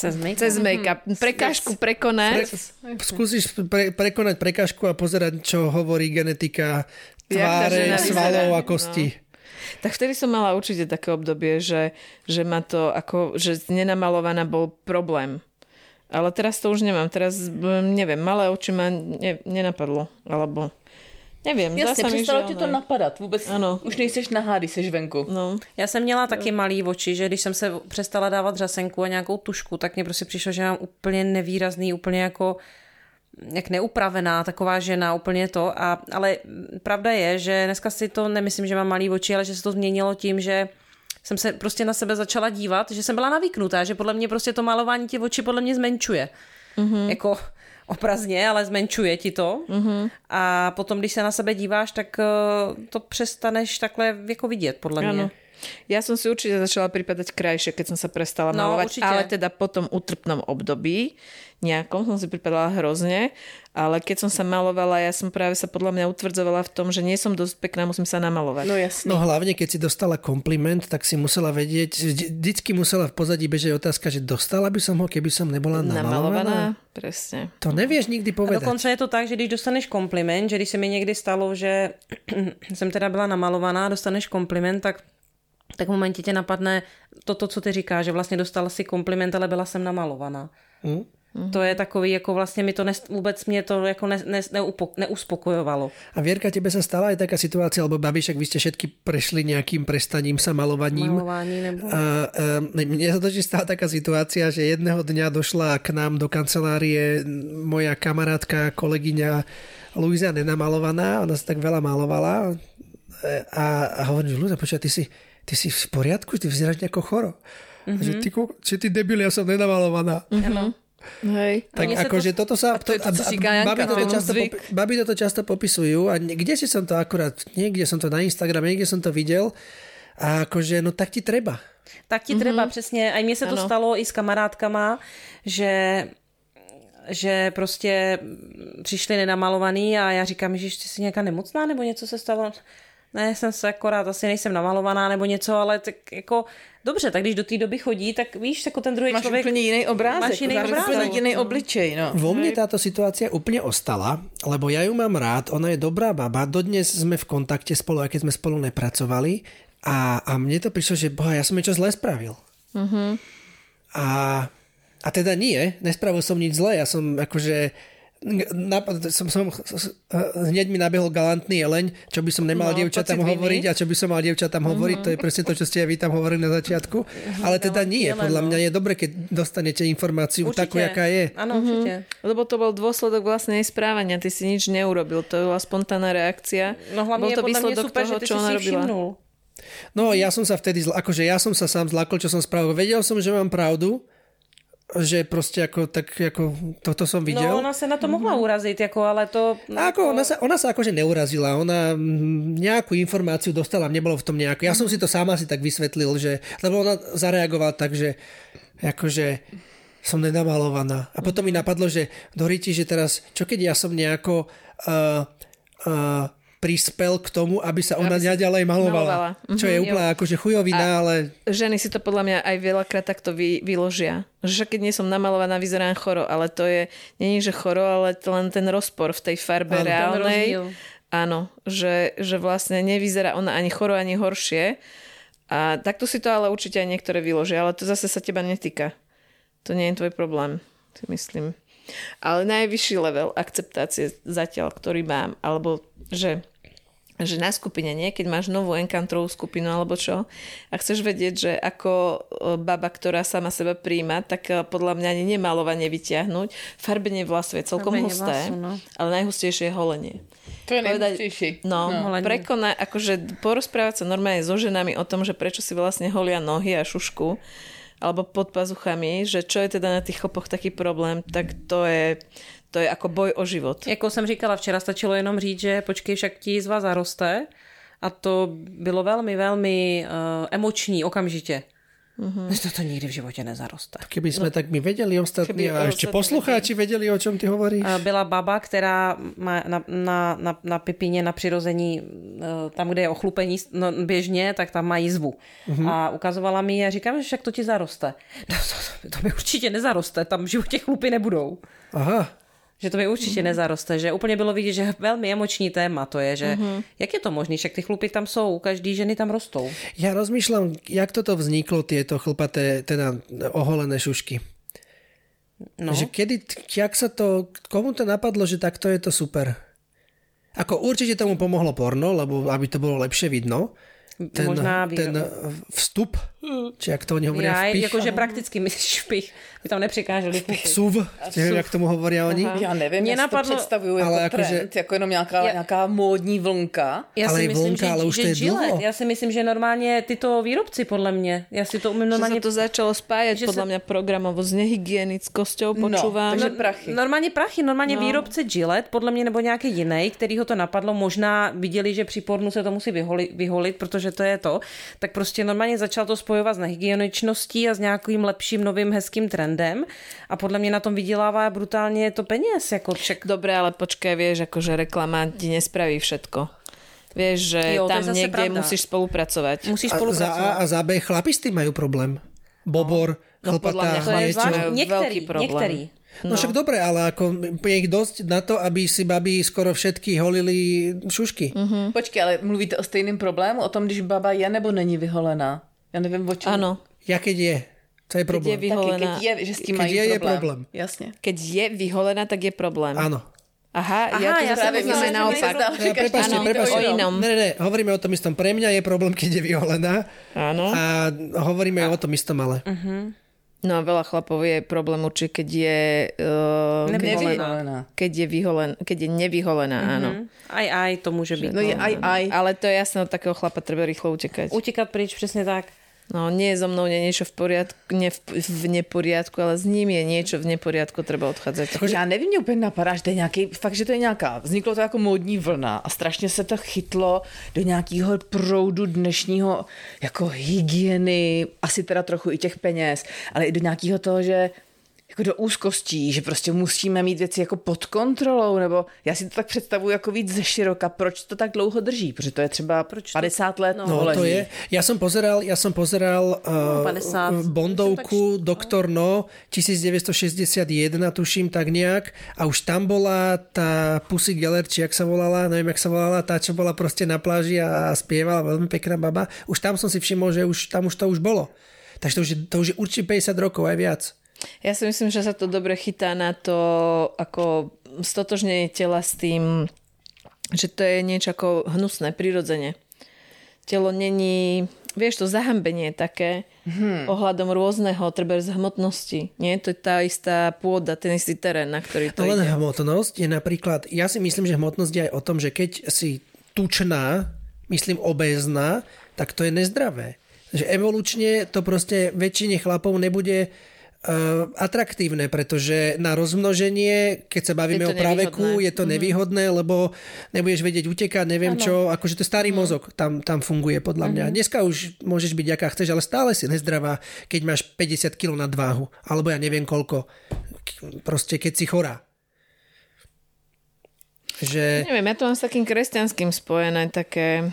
Cez make cez make-up. Prekážku prekonať. Pre, skúsiš pre, prekonať prekážku a pozerať, čo hovorí genetika tváre, svalov a kosti. no. Tak vtedy som mala určite také obdobie, že, že ma to ako, že nenamalovaná bol problém. Ale teraz to už nemám. Teraz, neviem, malé oči ma ne, nenapadlo. Alebo, neviem. zdá Jasně, přestalo ti to napadat. Vůbec Ano. už nejseš nahá, když jsi venku. No, Já jsem měla taky malý oči, že když jsem se přestala dávat řasenku a nějakou tušku, tak mě prostě přišlo, že mám úplně nevýrazný, úplně jako jak neupravená, taková žena, úplně to. A, ale pravda je, že dneska si to nemyslím, že mám malý oči, ale že se to změnilo tím, že jsem se prostě na sebe začala dívat, že jsem byla navyknutá, že podle mě prostě to malování ti oči podle mě zmenšuje. Mm-hmm. Jako obrazně, ale zmenšuje ti to. Mm-hmm. A potom, když se na sebe díváš, tak eh, to přestaneš takhle jako vidět, podle mě. áno. Ja som si určite začala pripadať krajšie, keď som sa prestala No, malovať, určite. ale teda po tom utrpnom období nejakom som si pripadala hrozne, ale keď som sa malovala, ja som práve sa podľa mňa utvrdzovala v tom, že nie som dosť pekná, musím sa namalovať. No jasně. No hlavne, keď si dostala kompliment, tak si musela vedieť, vždy- vždycky musela v pozadí bežať otázka, že dostala by som ho, keby som nebola namalovaná. Namalovaná, presne. To nevieš nikdy A povedať. dokonce je to tak, že když dostaneš kompliment, že když se mi někdy stalo, že jsem teda byla namalovaná, dostaneš kompliment, tak tak v momentě tě napadne toto, co ty říkáš, že vlastně dostala si kompliment, ale byla jsem namalovaná. To je takový, jako vlastně mi to nes, vůbec mě to jako ne, ne, neupo, neuspokojovalo. A Vierka, tebe sa stala aj taká situácia, lebo babi, však vy ste všetky prešli nejakým prestaním sa malovaním. Malování nebo... A, a, mne sa totiž stala taká situácia, že jedného dňa došla k nám do kancelárie moja kamarátka, kolegyňa Luisa nenamalovaná, ona sa tak veľa malovala a, a hovorím, že Luisa, počkaj, ty si, ty si v poriadku, ty vyzeráš nejako choro. Mm-hmm. A že ty, ku- že ty debil, ja som nenamalovaná. Ano. Hej. Tak mne sa to- akože toto sa... A to je to, Janka, babi, toto no. často, Zvyk. popi- babi toto často popisujú a kde si som to akurát, niekde som to na Instagrame, niekde som to videl a akože, no tak ti treba. Tak ti treba přesně, a mně se to Ano. stalo i s kamarádkama, že že prostě přišli nenamalovaný a já říkám, že ty jsi nějaká nemocná nebo něco se stalo. Ne, jsem se akorát, asi nejsem namalovaná nebo něco, ale tak jako dobře, tak když do té doby chodí, tak víš, jako ten druhý Máš člověk... úplně jiný obrázek. Máš jiný máš obrázek. úplně jiný obličej, no. Vo mne táto situácia úplne ostala, lebo ja ju mám rád, ona je dobrá baba, dodnes sme v kontakte spolu, aj keď sme spolu nepracovali a, a mne to prišlo, že boha, ja som niečo zle spravil. A, a teda nie, nespravil som nič zle, ja som akože napad, som, som, hneď mi nabehol galantný jeleň, čo by som nemal No, dievčatám hovoriť a čo by som mal dievčatám hovoriť, to je presne to, čo ste aj vy tam hovorili na začiatku. Ale teda nie, podľa no. mňa je dobre, keď dostanete informáciu takú, jaká je. Áno, určite. Lebo to bol dôsledok vlastnej správania, ty si nič neurobil, to bola spontánna reakcia. No hlavne bol to výsledok super, toho, že ty čo si ona si robila. všimnul. No ja som sa vtedy, akože ja som sa sám zlakol, čo som spravil. Vedel som, že mám pravdu, že proste ako, tak ako, toto som videl. No ona sa na to mohla uraziť, ako, ale to... A ako ona, sa, ona sa akože neurazila, ona nejakú informáciu dostala, nebolo v tom nejako. Ja som si to sama si tak vysvetlil, že, lebo ona zareagovala tak, že akože som nenamalovaná. A potom mi napadlo, že Doriti, že teraz, čo keď ja som nejako uh, uh, prispel k tomu, aby sa ona ďalej malovala. malovala. Čo je Mhm, úplne akože chujovina, ale Ženy si to podľa mňa aj veľakrát takto vy, vyložia. Že keď nie som namalovaná, vyzerám choro, ale to je, není že choro, ale to len ten rozpor v tej farbe Áno. Reálnej. Áno, že, že vlastne nevyzerá ona ani choro, ani horšie. A takto si to ale určite aj niektoré vyložia, ale to zase sa teba netýka. To nie je tvoj problém, si myslím. Ale najvyšší level akceptácie zatiaľ, ktorý mám, alebo že že na skupine, nie? Keď máš novú enkantrovú skupinu alebo čo a chceš vedieť, že ako e, baba, ktorá sama seba príjma, tak e, podľa mňa ani nemalovanie vyťahnuť. Farbenie vlasu je celkom Farbenie husté, vlasu, no. ale najhustejšie je holenie. To je Povedať-. No, no prekonať, akože porozprávať sa normálne so ženami o tom, že prečo si vlastne holia nohy a šušku alebo pod pazuchami, že čo je teda na tých chopoch taký problém, tak to je, to je ako boj o život. Jako jsem říkala včera, stačilo jenom říct, že počkej, však ti z vás zaroste. A to bylo velmi, velmi uh, emoční okamžitě. Mm-hmm. To to nikdy v životě nezaroste. keby sme no, tak my vedeli ostatní a ešte poslucháči vedeli, o čom ty hovoríš. A Byla baba, která má na, na, na, na pipině, na přirození, eh, tam, kde je ochlupení no, běžně, tak tam mají zvu. Mm-hmm. A ukazovala mi a říkám, že však to ti zaroste. No, to, to mi určitě nezaroste, tam v životě chlupy nebudou. Aha, Že to mi určitě nezaroste, že úplně bylo vidět, že velmi emoční téma to je, že Mhm. jak je to možné, však ty chlupy tam jsou, každý ženy tam rostou. ja rozmýšľam, jak toto vzniklo, tieto chlpaté, teda oholené šušky. No. Že kedy, jak sa to, komu to napadlo, že takto je to super? Ako určite tomu pomohlo porno, lebo aby to bolo lepšie vidno. Ten, Možná by- ten vstup, či jak to oni hovoria, Já, vpich, jakože prakticky myslíš špich, by tam nepřikáželi puchy. suv, neviem, jak tomu hovoria oni. Já nevím, Mě já napadlo- to představuju jako Ale jakože- trend, jako jenom nějaká, Já- nějaká módní vlnka. Já Ale si je myslím, vlnka, že, ale už že to je dlho. Já si myslím, že normálně tyto výrobci, podle mě, já si to umím Že normálně... sa to začalo spájať Že podľa sa- mňa programovo s nehygienickošťou, počúvam. takže prachy. Normálně prachy, normálně no. výrobce Gillette, podle mě, nebo nějaký jiný, který ho to napadlo, možná viděli, že při pornu se to musí vyholit, vyholit, protože to je to, tak prostě normálně začal to spojovat s nehygieničností a s nějakým lepším, novým, hezkým trendem a podle mě na tom vydělává brutálně to peněz, jako však Dobre, ale počkaj, vieš, akože reklama ti nespraví všetko. Vieš, že Jo, tam niekde pravda. musíš spolupracovať. musíš A za spolupracovat. A a za B chlapi s tým majú problém. Bobor, No, podľa chlpatá, Majú některý, veľký problém. některý. No však dobre, ale ako je ich dosť na to, aby si babi skoro všetky holili šušky. Mhm. Počkej, ale mluvíte o stejném problému? O tom, když baba je nebo není vyholená? Já nevím, o čem. Áno, Ja keď je, to je keď je problém. Vyholená. keď je, že s tím Keď mají je, je problém. problém. Jasně. Keď je vyholená, tak je problém. Áno. Aha, Aha, ja to ja som myslím naopak. Ja, prepáčte, Áno, prepáčte. o inom. Ne, ne, ne, hovoríme o tom istom. Pre mňa je problém, keď je vyholená. Áno. A hovoríme o tom istom, ale. No a veľa chlapov je problém určite, keď je uh, Nevyholená. Keď je, vyholen, keď je nevyholená, áno. Aj, aj, to může být. No je aj, aj. Ale to je jasné, od takého chlapa treba rýchlo utekať. Utíkat pryč, přesně tak. No nie so mnou nie je niečo v poriadku, ne v, v neporiadku, ale s ním je niečo v neporiadku, treba odchádzať. Já nevím, mě úplně napadá, že to je nějaký, fakt, že to je nějaká, vzniklo to jako módní vlna a strašně se to chytlo do nějakého proudu dnešního jako hygieny, asi teda trochu i těch peněz, ale i do nějakého toho, že jako do úzkostí, že prostě musíme mít věci jako pod kontrolou, nebo já si to tak představuji jako víc ze široka, proč to tak dlouho drží, protože to je třeba Proč to- 50 let no. No, to je. Ja som pozeral, ja som pozeral uh, 50. Bondovku Doktor No 1961, tuším tak nejak. A už tam bola tá Pussy Geller, či jak sa volala, neviem, jak sa volala, tá, čo bola proste na pláži a spievala, veľmi pekná baba. Už tam som si všimol, že už, tam už to už bolo. Takže to už, je, to už je určite 50 rokov, aj viac. Ja si myslím, že sa to dobre chytá na to, ako stotožnenie tela s tým, že to je niečo ako hnusné, prirodzene. Telo není, vieš, to zahambenie také hmm. ohľadom rôzneho, treba z hmotnosti. Nie, to je tá istá pôda, ten istý terén, na ktorý to len ide. hmotnosť je napríklad, ja si myslím, že hmotnosť je aj o tom, že keď si tučná, myslím obézna, tak to je nezdravé. Že evolučne to proste väčšine chlapov nebude uh, atraktívne, pretože na rozmnoženie, keď sa bavíme o praveku, nevýhodné. je to nevýhodné, lebo nebudeš vedieť utekať, neviem ano. čo, akože to starý mozog tam, tam funguje podľa mňa. Dneska už môžeš byť aká chceš, ale stále si nezdravá, keď máš 50 kg nadváhu, alebo ja neviem koľko, proste keď si chorá. Že... Neviem, ja to mám s takým kresťanským spojené také,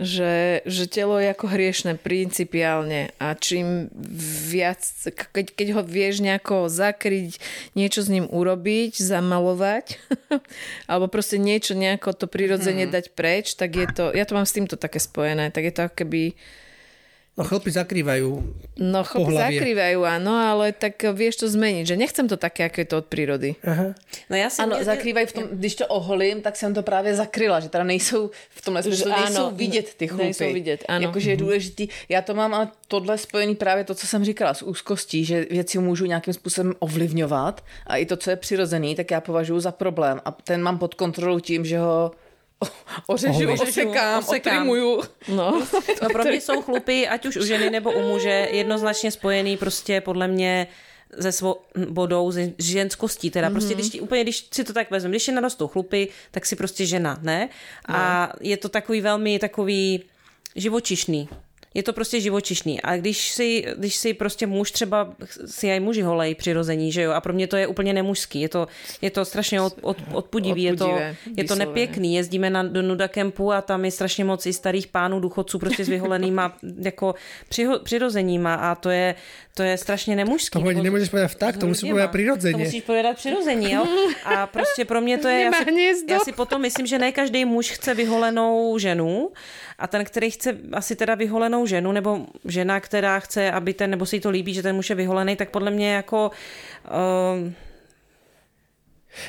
že, že telo je ako hriešne principiálne a čím viac, keď, keď ho vieš nejako zakryť, niečo s ním urobiť, zamalovať, alebo proste niečo nejako to prirodzene dať preč, tak je to, ja to mám s týmto také spojené, tak je to ako keby No chlpy zakrývajú. No, chlapy Pohlavie. zakrývajú, áno, ale tak vieš to zmeniť, že nechcem to také, ako je to od prírody. Aha. No já si Ano, mě- zakrývají v tom, když to oholím, tak jsem to právě zakryla, že teda nejsou v tomhle smyslu, Že nejsou vidět ty chlupy. nejsou vidět, ano. Jakože je důležitý. Já to mám ale tohle spojený právě to, co jsem říkala s úzkostí, že věci můžu nějakým způsobem ovlivňovat a i to, co je přirozený, tak já považuji za problém a ten mám pod kontrolou tím, že ho ořežu, osekám, Osekám. otrimuju. No, No pro mě jsou chlupy, ať už u ženy nebo u muže, jednoznačně spojený prostě podle mě se svobodou, se ženskostí. Teda mm-hmm. prostě, když ti, úplně, když si to tak vezmu, když je narostou chlupy, tak si prostě žena, ne? A je to takový velmi takový živočišný. Je to prostě živočišný. A když si, když si prostě muž třeba, si aj muži holej přirození, že jo? A pro mě to je úplně nemužský. Je to, je to strašně od, od, odpudivý. Je to, je to nepěkný. Jezdíme na, do nuda kempu a tam je strašně moc i starých pánů, důchodců prostě s vyholenýma jako přiho, přirozeníma a to je, to je strašně nemužský. To ani Nebo- nemôžeš povedať vták, to musí Nemá. povedať To prirodzene. musíš povedať přirozeně, jo? A prostě pro mě to je... Já si, já si potom myslím, že ne každý muž chce vyholenou ženu a ten, který chce asi teda vyholenou ženu, nebo žena, která chce, aby ten, nebo si to líbí, že ten muž je vyholený, tak podle mě jako... Uh,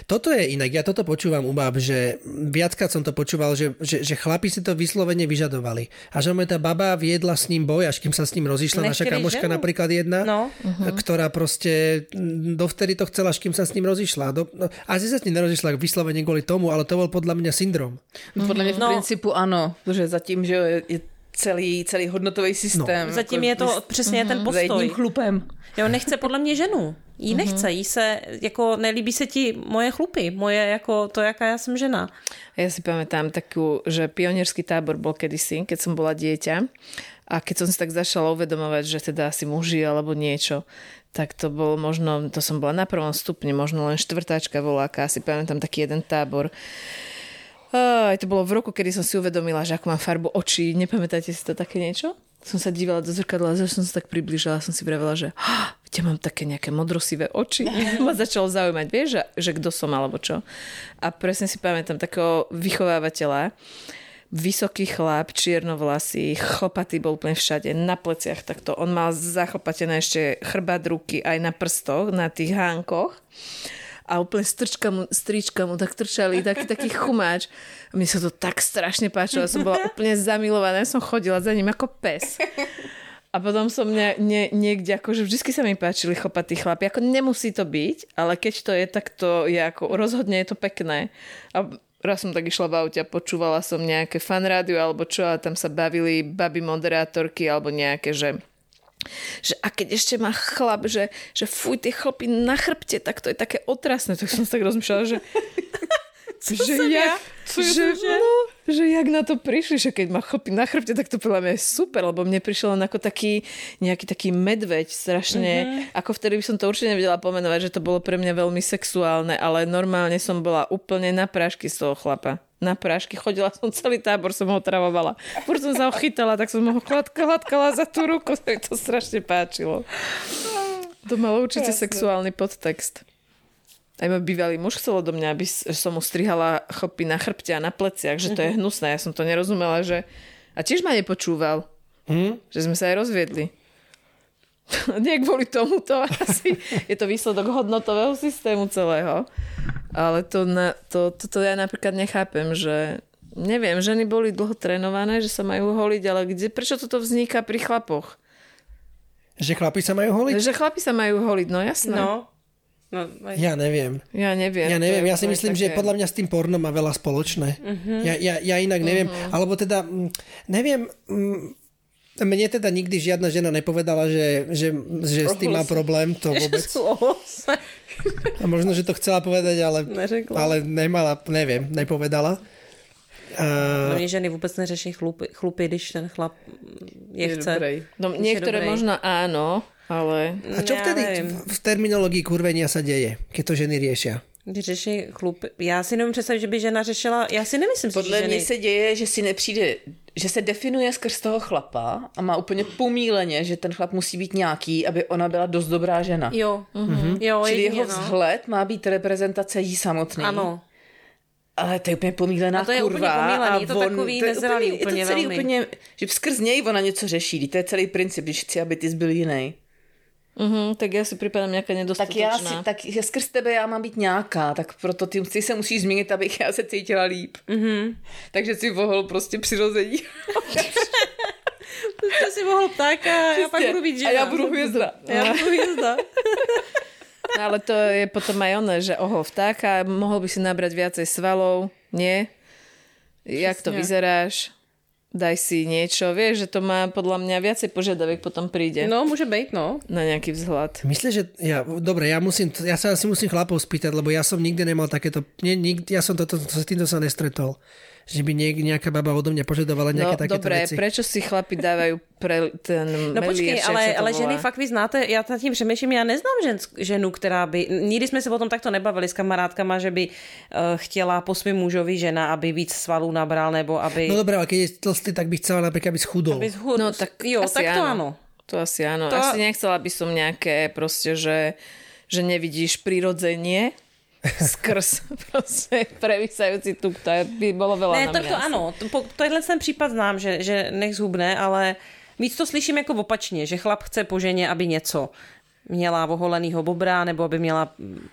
Toto je inak, ja toto počúvam u bab, že viackrát som to počúval, že, že, že chlapi si to vyslovene vyžadovali. A že mu tá baba viedla s ním boj, až kým sa s ním rozišla. Naša kamoška ženu. napríklad jedna, No. ktorá proste mm, dovtedy to chcela, až kým sa s ním rozišla. Do, no, asi sa s ním nerozišla vyslovene kvôli tomu, ale to bol podľa mňa syndrom. Podle mě v No. principu ano, protože zatím, že je celý, celý hodnotový systém. zatím jako je to přesně ten za postoj. jedním chlupem. Jo, nechce podle mě ženu. Jí nechce, jí se, jako nelíbí se ti moje chlupy, moje, jako to, jaká já jsem žena. Ja si pamätám takú, že pionierský tábor bol kedysi, keď som bola dieťa a keď som si tak začala uvedomovať, že teda asi muži alebo niečo, tak to bolo možno, to som bola na prvom stupni, možno len štvrtáčka voláka, si pamätám taký jeden tábor. Aj to bolo v roku, kedy som si uvedomila, že ako mám farbu očí. Nepamätáte si to také niečo? Som sa dívala do zrkadla, že som sa tak približala, som si vravela, že "Ah, ja mám také nejaké modrosivé oči. Ma začalo zaujímať, vieš, že, že kto som alebo čo. A presne si pamätám takého vychovávateľa, vysoký chlap, čiernovlasý, chlpatý bol úplne všade, na pleciach takto. On mal zachlpatené ešte chrbát ruky aj na prstoch, na tých hánkoch a úplne strčka mu, strička mu tak trčali, taký, taký chumáč. A mne sa to tak strašne páčilo, som bola úplne zamilovaná, ja som chodila za ním ako pes. A potom som ne, ne, niekde, akože vždy sa mi páčili chlopatí chlapi. Ako nemusí to byť, ale keď to je, tak to je ako, rozhodne je to pekné. A raz som tak išla v aute a počúvala som nejaké fan rádio alebo čo a tam sa bavili baby moderátorky alebo nejaké, že že a keď ešte má chlap, že, že fuj, tie chlopy na chrbte, tak to je také otrasné. Tak som si tak rozmýšľala, že že som jak, ja? Čo je že, že? no, že jak na to prišli, že keď má chlopy na chrbte, tak to podľa mňa je super, lebo mne prišiel len ako taký nejaký taký medveď strašne, mm-hmm. ako vtedy by som to určite nevedela pomenovať, že to bolo pre mňa veľmi sexuálne, ale normálne som bola úplne na prášky z toho chlapa. Na prášky. Chodila som celý tábor, som ho otravovala. Furt som sa ho chytala, tak som ho hladkala, za tú ruku. sa mi to strašne páčilo. To malo určite sexuálny podtext. Aj môj bývalý muž chcel do mňa, aby som mu strihala chlpy na chrbte a na pleciach, že to je hnusné. Ja som to nerozumela, že... A tiež ma nepočúval. Hm? Že sme sa aj rozviedli. Nie kvôli tomuto, asi je to výsledok hodnotového systému celého. Ale to, na, to, to, to ja napríklad nechápem, že neviem, ženy boli dlho trénované, že sa majú holiť, ale kde, prečo toto vzniká pri chlapoch? Že chlapi sa majú holiť? Že chlapi sa majú holiť, no jasné. No. no aj. Ja neviem. Ja neviem. Ja neviem, ja si myslím, že také- podľa mňa s tým pornom má veľa spoločné. Mhm. Ja, ja, ja inak neviem, alebo teda, mm, neviem, mm, mne teda nikdy žiadna žena nepovedala, že, že, že s tým má problém, to vôbec. A možno, že to chcela povedať, ale, Neřekla. ale nemala, neviem, nepovedala. No A, mě ženy vůbec neřeší chlupy, chlupy, když ten chlap je Je chce. dobrej. No, je niektoré dobrej. možno áno, ale... a čo vtedy v, terminológii kurvenia sa deje, keď to ženy riešia? Když řeší chlupy. Já si nemůžu představit, že by žena řešila, já si nemyslím, si, Podle že mě ženy... se děje, že si nepřijde, že se definuje skrz toho chlapa a má úplně pomíleně, že ten chlap musí být nějaký, aby ona byla dost dobrá žena. Jo, mm-hmm. jo, Čili jedině, jeho no. vzhled má být reprezentace jí samotný. Ano. Ale to je úplně pomílená A to je kurva. úplně pomílený, a je to takový to je nezralý úplně, úplně je to celý velmi. úplně, že skrz něj ona něco řeší. To je celý princip, když chci, aby ty jsi byl jiný. Uh-huh, tak ja si pripadám nejaká Tak nedostatočná. já si, tak že skrz tebe já mám být nějaká, tak proto ty, ty se musíš změnit, abych já se cítila líp. Mm-hmm. Takže si vohol prostě přirození. To si mohl ptáka a já pak Přesně. budu být žena. A já budu hvězda. Já budu hvězda. No, ale to je potom aj ono, že oho vtáka, mohol by si nabrať viacej svalov, nie? Jak to Presne. vyzeráš? Daj si niečo, vieš, že to má podľa mňa viacej požiadaviek potom príde No, může být, no. na nejaký vzhľad. Myslíš, že... Ja, dobre, ja, musím, ja sa asi musím chlapov spýtať, lebo ja som nikdy nemal takéto... Nie, nikdy, ja som toto, s týmto sa nestretol. Že by niek, nejaká baba odo mňa požadovala No nejaké takéto dobre, veci. prečo si chlapi dávajú pre ten No melier, počkej, ale, ale ženy fakt vy znáte, já nad tím přemýšlím, já neznám žen, ženu, která by, nikdy jsme se o tom takto nebavili s kamarádkama, že by uh, chtěla po svým mužovi žena, aby víc svalů nabral, nebo aby... No dobré, ale keď je tlstý, tak by chcela napríklad byť schudol. aby zhud... No tak jo, asi tak to áno. áno. To asi áno. To... Asi nechcela by som nejaké proste, že, že nevidíš prirodzenie skrz proste previsajúci tuk. To by bolo veľa Ne, na mňa to asi. ano, to, po, tohle ten případ znám, že, že nech zhubne, ale víc to slyším jako opačně, že chlap chce po ženě, aby něco měla oholenýho bobra, nebo aby měla mm,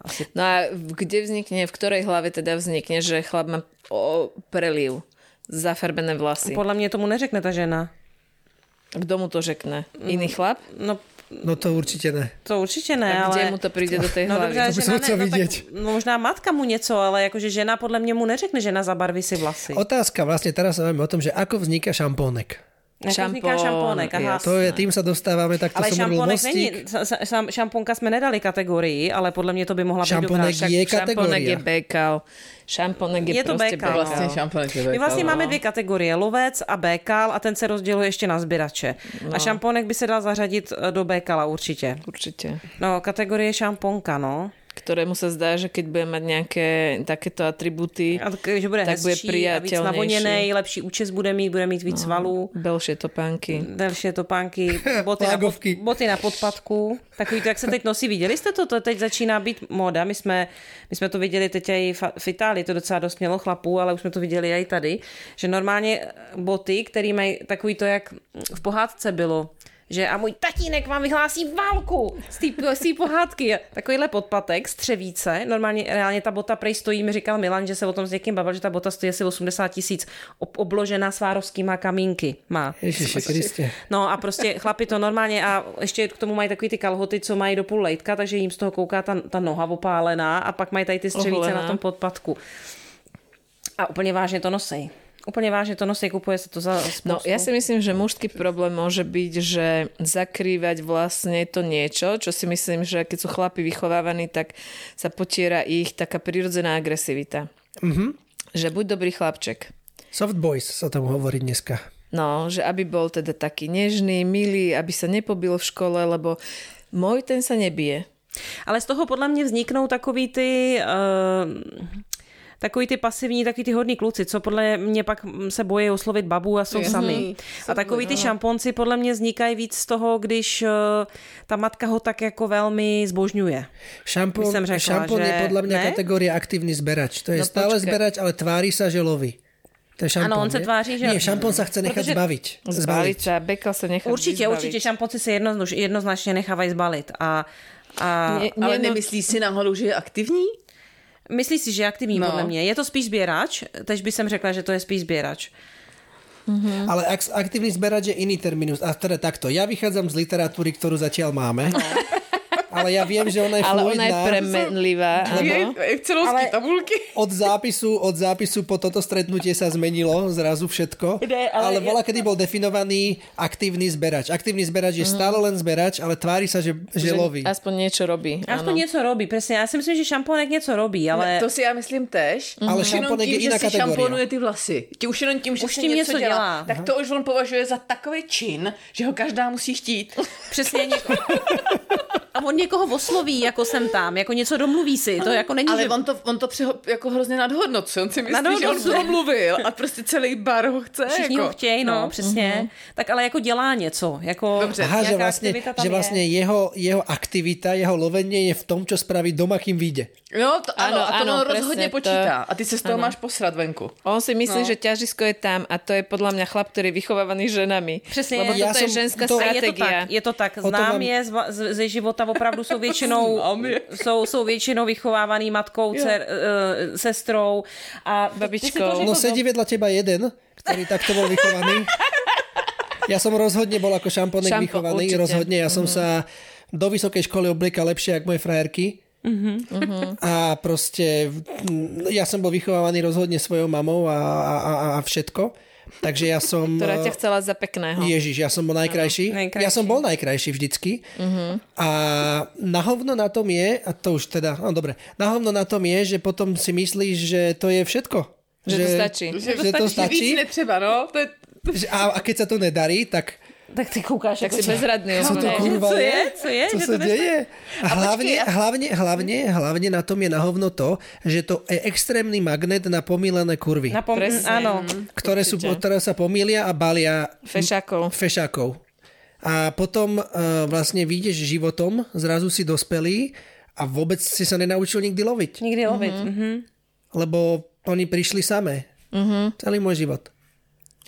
asi No a kde vznikne, v ktorej hlave teda vznikne, že chlap má o, preliv, zafarbené vlasy. Podle mě tomu neřekne ta žena. Kto mu to řekne? Iný chlap? No, No to určite ne. to určitě ne, A ale... kde mu to príde do tej No hlavy? dobře, To by som chcel ne, no, vidieť. tak, no, možná matka mu něco, ale jakože žena podle mě mu neřekne, žena zabarví si vlasy. Otázka vlastne, teraz sa o tom, že ako vzniká šampónek. Šampón, šampónek, aha. To je, tým sa dostávame, tak to Ale som šampónek není, šam- šamponka jsme nedali kategorii, ale podle mě to by mohla být dobrá. Šampónek je šampónek kategória. je bekal. Šampónek je, Je to bekal, bekal. no. Vlastně šamponek je My vlastně bekal, máme no. dvě kategorie, lovec a békal a ten se rozděluje ještě na sběrače. No. A šampónek by se dal zařadit eh, do békala určitě. Určite. No, kategorie šamponka, no. Ktorému sa zdá, že keď bude mať nejaké takéto atributy, A tak, že bude Tak bude hezčí a víc priateľnejší. navoněnej, lepší účes bude mít, bude mít víc svalů. belšie topánky. Delší topánky, boty na, pod, boty na podpadku. Takový to, jak se teď nosí. Viděli jste to? To teď začíná být moda. My jsme, my jsme to viděli teď i v, v Itálii, to docela dost mělo chlapů, ale už jsme to viděli i tady, že normálně boty, které mají takový to, jak v pohádce bylo, že a můj tatínek vám vyhlásí válku z té pohádky. Takovýhle podpatek, střevíce. Normálně reálně ta bota prej stojí, mi říkal Milan, že se o tom s někým bavil, že ta bota stojí asi 80 tisíc, ob- obložená svárovskýma kamínky. Má. Ježiši Kriste. No a prostě chlapi to normálně a ještě k tomu mají takový ty kalhoty, co mají do půl lejtka, takže jim z toho kouká ta, ta noha opálená a pak mají tady ty střevíce Oholená. na tom podpadku. A úplně vážně to nosej. Úplně vážně to nosej, kupuje se to za spoustu. No, ja si myslím, že mužský problém môže byť, že zakrývať vlastne to niečo, čo si myslím, že keď sú chlapi vychovávaní, tak sa potiera ich taká prirodzená agresivita. Mm-hmm. Že buď dobrý chlapček. Soft boys sa tomu hovorí dneska. No, že aby bol teda taký nežný, milý, aby sa nepobil v škole, lebo môj ten sa nebije. Ale z toho podle mě vzniknou takový ty... Uh, takový ty pasivní, takový ty hodní kluci, co podle mě pak se bojí oslovit babu a jsou Mhm. sami. A takový ty šamponci podle mě vznikají víc z toho, když uh, ta matka ho tak jako velmi zbožňuje. Šampón, By som řekla, šampón je že podľa mňa ne? kategória aktívny zberač. To je No stále počkaj. zberač, ale tvári sa, že loví. To je šampón, Ano, on se nie? tváří, že- Nie, šampón sa chce nechať Protože- zbaviť. Zbaliť sa, bekal sa nechá Určitě, vyzbaviť. určitě šamponci se jedno, jednoznačně nechávají zbalit. A, a Nie, Ale nie, no, nemyslíš si náhodou, že je aktivní? Myslíš si, že je aktivní No. podle mě? Je to spíš sběrač? Tež by jsem řekla, že to je spíš sběrač. Ale ak, aktívny zberač je iný terminus. A teda takto, ja vychádzam z literatúry, ktorú zatiaľ máme. Ale ja viem, že ona je Ale ona je fluidná. premenlivá. áno. Excelovské Ale- tabulky. Od zápisu, od zápisu po toto stretnutie sa zmenilo zrazu všetko. Ide, ale ale bola, kedy bol definovaný aktívny zberač. Aktívny zberač je stále len zberač, ale tvári sa, že, že loví. Aspoň niečo robí. Aspoň áno. něco robí, přesně. Já si myslím, že šampónek něco robí, ale... To si já myslím tež. Ale Už jenom šamponek je iná kategória. šamponuje ty vlasy. Ti už jenom tím, že Už si tím něco, něco dělá, dělá. tak to už on považuje za takový čin, že ho každá musí chtít. Přesně. A on někoho osloví, jako jsem tam, jako něco domluví si, to jako není, Ale že... on to, on to přeho, jako hrozně nadhodnocuje. On si myslí, že on promluvil a prostě celý bar ho chce. Všichni jako. ho chtějí, no, přesně. Tak ale jako dělá něco, jako... Dobře. Aha, že tam že je. vlastne jeho, jeho aktivita, jeho lovenie je v tom, čo spraví doma, kým vyjde. No, to, ano, Áno, a to presne, rozhodně to- počítá. A ty se z toho máš posrat venku. On si myslí, No. že ťažisko je tam a to je podľa mňa chlap, ktorý je vychovávaný ženami. Přesně. Lebo Ja toto je ženská to- A je to tak, je to tak. Znám je z, va- z, ze života, opravdu jsou většinou, jsou, jsou většinou vychovávaný matkou, dcer, uh, sestrou a si to Babičkou. řekl No do- sedí vedľa teba jeden, ktorý takto bol vychovaný. Ja som rozhodne bol ako šamponek Šampo, vychovaný, určite. rozhodne. Ja som sa do vysokej školy obliekal lepšie ako moje frajerky. A proste mm, ja som bol vychovávaný rozhodne svojou mamou a, a, a, a všetko. Takže ja som... Ktorá eh, ťa chcela za pekného. Ježiš, ja som bol najkrajší. najkrajší. Ja som bol najkrajší vždycky. A na hovno na tom je, a to už teda, no dobre, na hovno na tom je, že potom si myslíš, že to je všetko. Že to stačí. Že, že to stačí. Víc netřeba, no. To je, Že- A, a keď sa to nedarí, tak Tak ty koukáš Tak si bezradný. co to kurva Co je? Co je? Co sa deje? A hlavne, hlavne, hlavne, hlavne na tom je na hovno to, že to je extrémny magnet na pomílené kurvy, Napom- Presne. Ano. ktoré, sú, ktoré sa pomília a balia Fešákov. fešákov. A potom uh, vlastne vyjdeš životom, zrazu si dospelý a vôbec si sa nenaučil nikdy loviť. Nikdy lovit. Mhm. Lebo oni prišli samé. Celý môj život.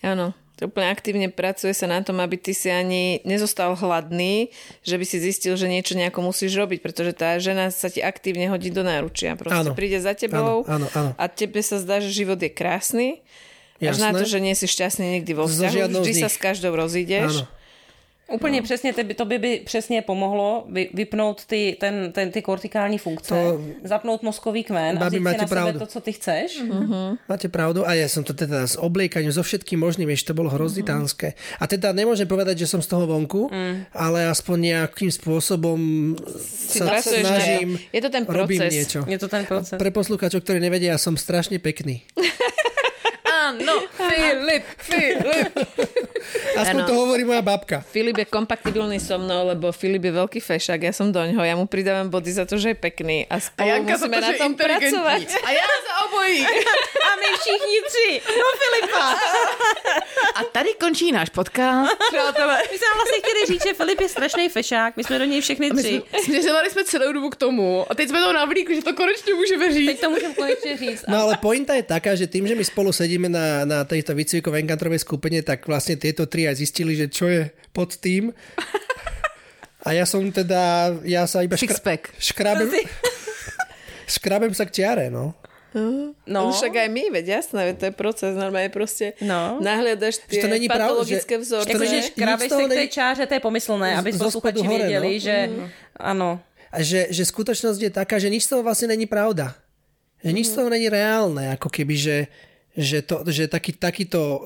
Áno. Úplne aktívne pracuje sa na tom, aby ty si ani nezostal hladný, že by si zistil, že niečo nejako musíš robiť, pretože tá žena sa ti aktívne hodí do náručia. Proste Áno. príde za tebou Áno, áno, áno. a tebe sa zdá, že život je krásny. Až na Jasné. to, že nie si šťastný nikdy vo vzťahu, vždy sa s každou rozídeš. Áno. Úplně přesně, to by, to by, by přesně pomohlo vy, vypnout ty, ten, ten, ty kortikální funkce, To- zapnout mozkový kmen a si máte na pravdu. sebe to, co ty chceš. Máte pravdu a ja som to teda s obliekaním, so všetkým možným, ešte to bolo hrozne tánske. A teda nemôžem povedať, že som z toho vonku, ale aspoň nejakým spôsobom sa pracuješ na snažím. Je to ten robím proces. niečo. Je to ten proces. Pre poslucháčov, ktorí nevedia, ja som strašne pekný. Áno, Filip, Filip. Aspoň Áno. to hovorí moja babka. Filip je kompatibilný so mnou, lebo Filip je veľký fešák, ja som doňho, ja mu pridávam body za to, že je pekný a A spolu Janka za musíme to, na tom pracovať. A já za obojí. A my všichni tři. No Filipa. A tady končí náš podcast, přátelé. My jsme vlastně chtěli říct, že Filip je strašný fešák. My jsme do něj všechny tři. Směřovali jsme celou dobu k tomu a teď jsme to navlíkli, že to konečně můžeme říct. Teď to můžeme konečně říct. No ale pointa je taká, že tým, že my spolu sedíme na, na tejto výcvikovej enkantrovej skupine, tak vlastne tieto tri aj zistili, že čo je pod tým. A ja som teda, ja sa iba škra- škrabem, škrabem sa k čiare, no. No. No. Však aj my, veď jasné, veď to je proces, normálne proste No. nahliadaš tie Že to není patologické že- vzorce. že to Jakože není- škrabeš se k té není- čáře, to je pomyslné, aby posluchači hore, věděli, no. že ano. A že, že skutočnosť je taká, že nič z toho vlastne není pravda. Že nič z toho není reálne, ako keby, že, že, to, že taký, takýto e,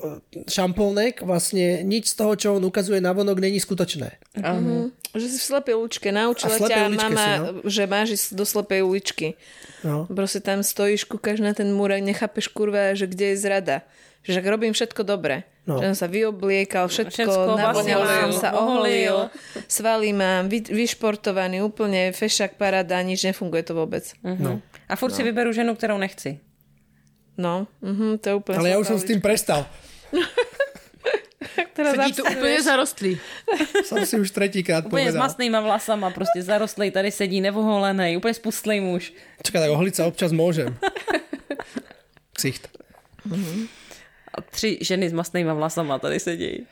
šampónek vlastne nič z toho, čo on ukazuje na vonok, není skutočné. Mhm. Že si v slepej uličke, naučila ťa mama, si, no. že máš ísť do slepej uličky. No. Proste tam stojíš, kúkaš na ten múrek, nechápeš kurva, že kde je zrada. Že ak robím všetko dobre. No. Že som sa vyobliekal, všetko, Všetko, som mám, sa, oholil. svaly mám, vy, vyšportovaný, úplne fešak, parada, nič nefunguje to vôbec. No. A furt si vyberu ženu, kterou nechci. No, mhm, to je úplne Ale ja už som s tým prestal. Teraz Sedí abstinuješ. úplně zarostlý. Som si už tretíkrát Úplně s povedal. masnýma vlasama, prostě zarostlej, tady sedí nevoholený, úplně spustlej muž. Čaká, tak ohliť sa občas môžem. Ksicht. A tři ženy s masnýma vlasama tady sedí.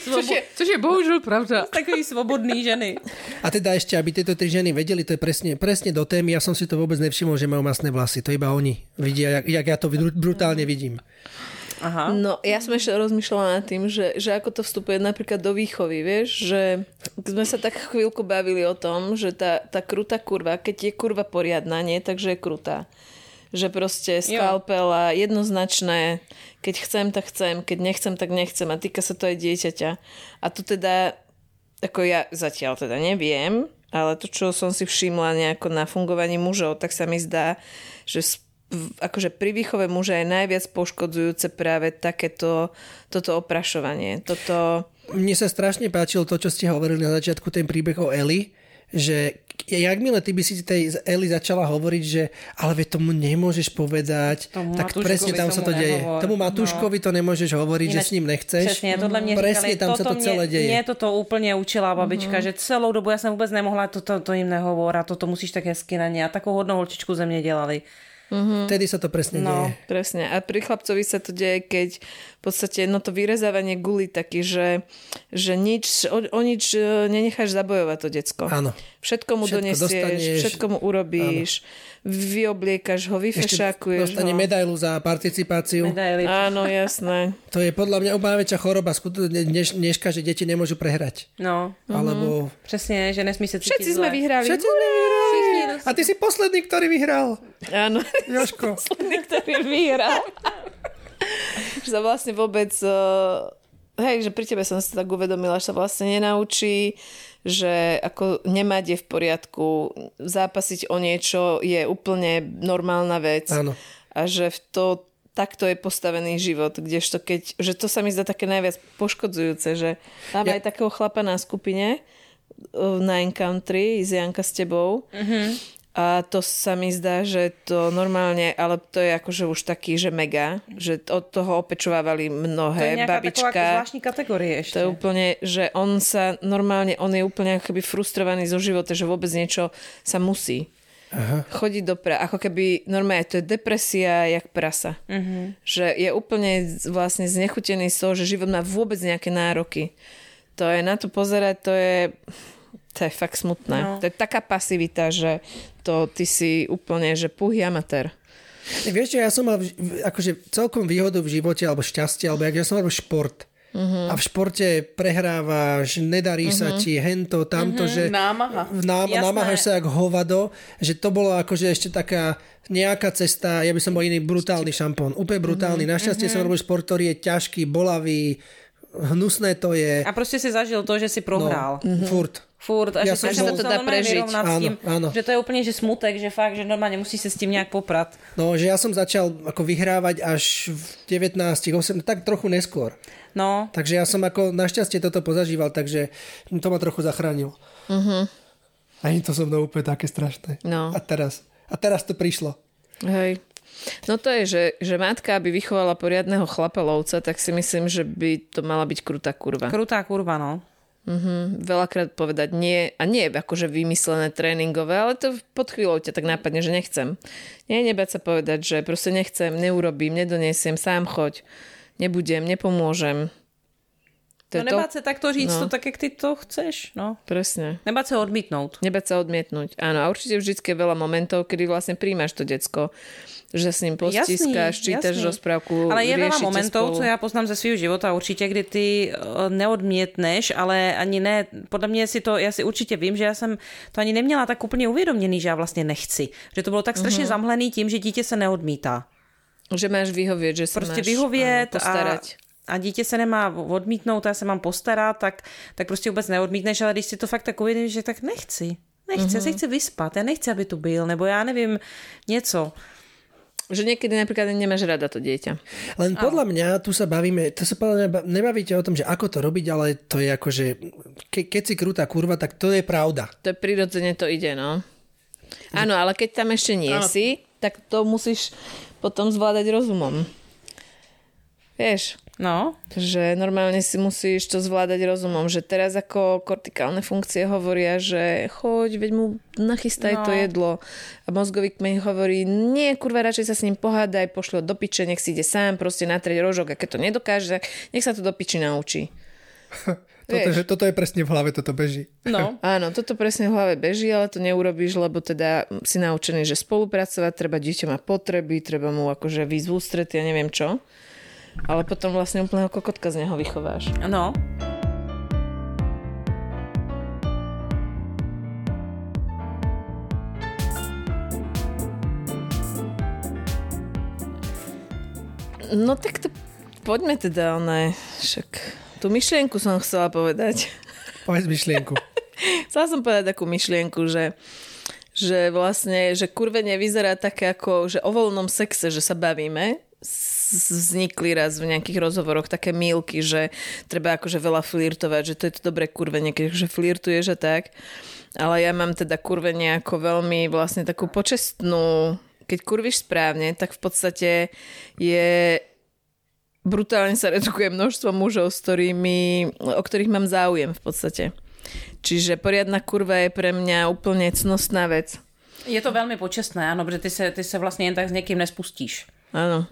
Což je, což je bohužel pravda. Takový svobodný ženy. A teda ešte, aby tieto tri ženy vedeli, to je presne, presne do témy, ja som si to vôbec nevšimol, že majú masné vlasy, to iba oni vidia, jak, jak ja to bru- brutálne vidím. Aha. No, ja som ešte rozmýšľala nad tým, že, že ako to vstupuje napríklad do výchovy, vieš, že sme sa tak chvíľku bavili o tom, že tá, tá krutá kurva, keď je kurva poriadna, nie, takže je krutá. Že proste skalpel a jednoznačné, keď chcem, tak chcem, keď nechcem, tak nechcem a týka sa to aj dieťaťa. A tu teda, ako ja zatiaľ teda neviem, ale to, čo som si všimla nejako na fungovaní mužov, tak sa mi zdá, že akože pri výchove muža je najviac poškodzujúce práve takéto toto oprašovanie. Toto... Mne sa strašne páčilo to, čo ste hovorili na začiatku, ten príbeh o Eli, že jakmile ty by si tej Eli začala hovoriť, že ale veď tomu nemôžeš povedať, Tomu tak Matúškovi presne tam sa to deje. nehovor. Tomu Matúškovi to nemôžeš hovoriť, že Ináč- s ním nechceš. Přesně, tohle mě Presne říkali, tam sa to celé deje. Mě toto úplně učila babička, že celou dobu já jsem vůbec nemohla, toto to jim nehovor a toto musíš tak hezky na ně. A takovou hodnou holčičku ze mě dělali. Vtedy sa to presne No. deje. Presne. A pri chlapcovi sa to deje, keď v podstate no to vyrezávanie guly taký, že, že nič, o, o nič e, nenecháš zabojovať to decko. Áno. Všetko mu Všetko donesieš, dostaneš. všetko mu urobíš, vyobliekaš ho, Ešte vyfešákuješ dostane ho. medailu za participáciu. Medaily. Áno, jasné. To je podľa mňa úplne väčšia choroba skutočne dneš, dneška, že deti nemôžu prehrať. No, Alebo... přesně, že nesmí se cítit Všetci sme zle. vyhrali. Všetci vyhrali. A ty si posledný, ktorý vyhral. Áno. Joško. posledný, ktorý vyhral. že sa vlastne vôbec... Uh, hej, že pri tebe som si tak uvedomila, že sa vlastne nenaučí, že ako nemať je v poriadku, zápasiť o niečo je úplne normálna vec. Áno. A že v to takto je postavený život, kdežto keď, že to sa mi zdá také najviac poškodzujúce, že máme Ja- aj takého chlapa na skupine uh, na Encountry z Janka s tebou a to sa mi zdá, že to normálne, ale to je akože už taký, že mega, že od toho opečovávali To je mnohé, nějaká babička. taková zvláštní kategorie To ještě. je úplne, že on sa normálne, on je úplne akoby frustrovaný zo života, že vôbec niečo sa musí. Aha. Chodiť do pra, ako keby normálne to je depresia jak prasa. Uh-huh. Že je úplne vlastne znechutený z toho, že život má vôbec nejaké nároky. To je na to pozerať, to je to je fakt smutné. No. To je taká pasivita, že to ty si úplne, že puhý amatér. Vieš čo, ja som mal akože celkom výhodu v živote, alebo šťastie, alebo jak ja som robil šport. Uh-huh. A v športe prehrávaš, nedarí uh-huh. sa ti hento, tamto, uh-huh. že Námaha. v nám, namáhaš sa jak hovado, že to bolo akože ešte taká nejaká cesta, ja by som bol iný brutálny šampón, úplne brutálny. Našťastie som robil šport, ktorý je ťažký, bolavý, hnusné to je. A prostě si zažil to, že si prohrál. No, furt. Furt. A Ja že som musel to dá prežiť. Áno, áno. že to je úplne že smutek, že fakt, že normálne musí sa s tým nejak poprat. No, že ja som začal ako vyhrávať až v 19, 8, tak trochu neskôr. No, Takže ja som ako našťastie toto pozažíval, takže to ma trochu zachránilo. Uh-huh. A nie to so mnou úplne také strašné. No. A teraz, a teraz to prišlo. Hej. No to je, že, že matka, aby vychovala poriadneho chlapelovca, tak si myslím, že by to mala byť krutá kurva. krutá kurva, no. Veľakrát povedať nie, a nie akože vymyslené tréningové, ale to pod chvíľou ťa tak nápadne, že nechcem. Nie, nebať sa povedať, že proste nechcem, neurobím, nedonesiem, sám choď, nebudem, nepomôžem. To No je to, nebát se takto říct No. to tak, jak ty to chceš, no. presne. Nebát se odmítnout. Nebať sa odmietnúť. Áno, a určite vždy je veľa momentov, kedy vlastne príjmaš to decko, že s ním postískáš, čítaš jasný. rozprávku, Ale je veľa momentov, spolu. co já poznám ze svého života určitě, kdy ty eh, neodmětneš, ale ani ne, podle mě si to, já si určitě vím, že já jsem to ani neměla tak úplně uvědoměný, že já vlastně nechci. Že to bylo tak strašně Mhm. zamhlený tím, že dítě se neodmítá. Že máš vyhovieť, že sa Prostě máš vyhovět áno, postarať. a, a dítě se nemá odmítnout, já se mám postarat, tak, tak prostě vůbec neodmítneš, ale když si to fakt tak uvědomíš, že tak nechci. Nechci, mm-hmm. já se chci vyspat, já nechci, aby tu byl, nebo já nevím, něco. Že niekedy napríklad nemáš rada to dieťa. Len podľa mňa, tu sa bavíme, to sa podľa mňa ba- nebavíte o tom, že ako to robiť, ale to je ako, že ke, keď si krutá kurva, tak to je pravda. To je prirodzene to ide, no. Áno, ale keď tam ešte nie Áno. si, tak to musíš potom zvládať rozumom. Vieš, No, že normálne si musíš to zvládať rozumom, že teraz ako kortikálne funkcie hovoria, že choď, veď mu nachystaj No. to jedlo. A mozgový kmeň hovorí, nie, kurva, radšej sa s ním pohádaj, pošlo do piče, nech si ide sám, proste natrieť rožok a keď to nedokáže, tak nech sa to do piči naučí. Toto, Vieš. že, toto je presne v hlave, toto beží. No. Áno, toto presne v hlave beží, ale to neurobíš, lebo teda si naučený, že spolupracovať, treba dieťa má potreby, treba mu akože výsť v ja neviem čo. Ale potom vlastne úplného kokotka z neho vychováš. No. No tak to poďme teda, one, však tú myšlienku som chcela povedať. Povedz myšlienku. Chcela som povedať takú myšlienku, že, že vlastne, že kurvenie vyzerá také ako, že o voľnom sexe, že sa bavíme, vznikli raz v nejakých rozhovoroch také mílky, že treba akože veľa flirtovať, že to je to dobré kurvenie, keď že flirtuješ a tak. Ale ja mám teda kurvenie ako veľmi vlastne takú počestnú, keď kurvíš správne, tak v podstate je brutálne sa redukuje množstvo mužov, s ktorými, o ktorých mám záujem v podstate. Čiže poriadna kurva je pre mňa úplne cnostná vec. Je to velmi počestné, ano, protože ty se, ty se vlastně jen tak s někým nespustíš. Áno.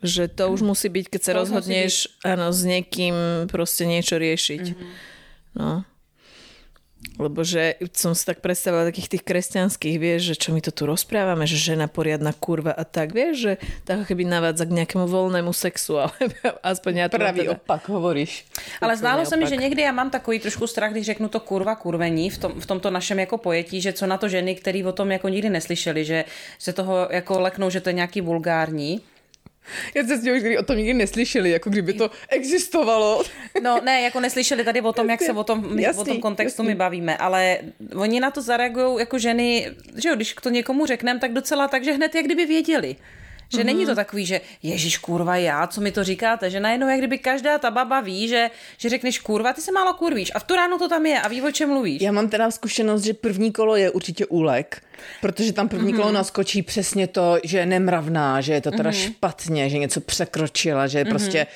Že to už musí byť, keď sa To rozhodneš áno, s niekým proste niečo riešiť. No. Lebo že som si tak predstavila takých tých kresťanských, vieš, že čo my to tu rozprávame, že žena poriadna kurva a tak, vieš, že tak ako keby navádza k nejakému voľnému sexu, ale aspoň ja Pravý teda. opak hovoríš. Ale zdálo se mi, že někdy já mám takový trošku strach, když řeknu to kurva kurvení v, tom, v tomto našem jako pojetí, že co na to ženy, který o tom jako nikdy neslyšeli, že se toho jako leknou, že to je nějaký vulgární. Ja sa s ňou nikdy o tom nikdy neslyšeli, ako kdyby to existovalo. No ne, jako neslyšeli tady o tom, jak se o tom, my, Jasný, o tom kontextu jasný. my bavíme, ale oni na to zareagují jako ženy, že jo, když to někomu řekneme, tak docela tak, že hned jak kdyby věděli. Že není to takový, že Ježíš kurva já, co mi to říkáte, že najednou jak kdyby každá ta baba ví, že, že řekneš kurva, ty se málo kurvíš a v tu ránu to tam je a ví, o čem mluvíš. Já mám teda zkušenost, že první kolo je určitě úlek, protože tam první kolo naskočí přesně to, že je nemravná, že je to teda špatně, že něco překročila, že je prostě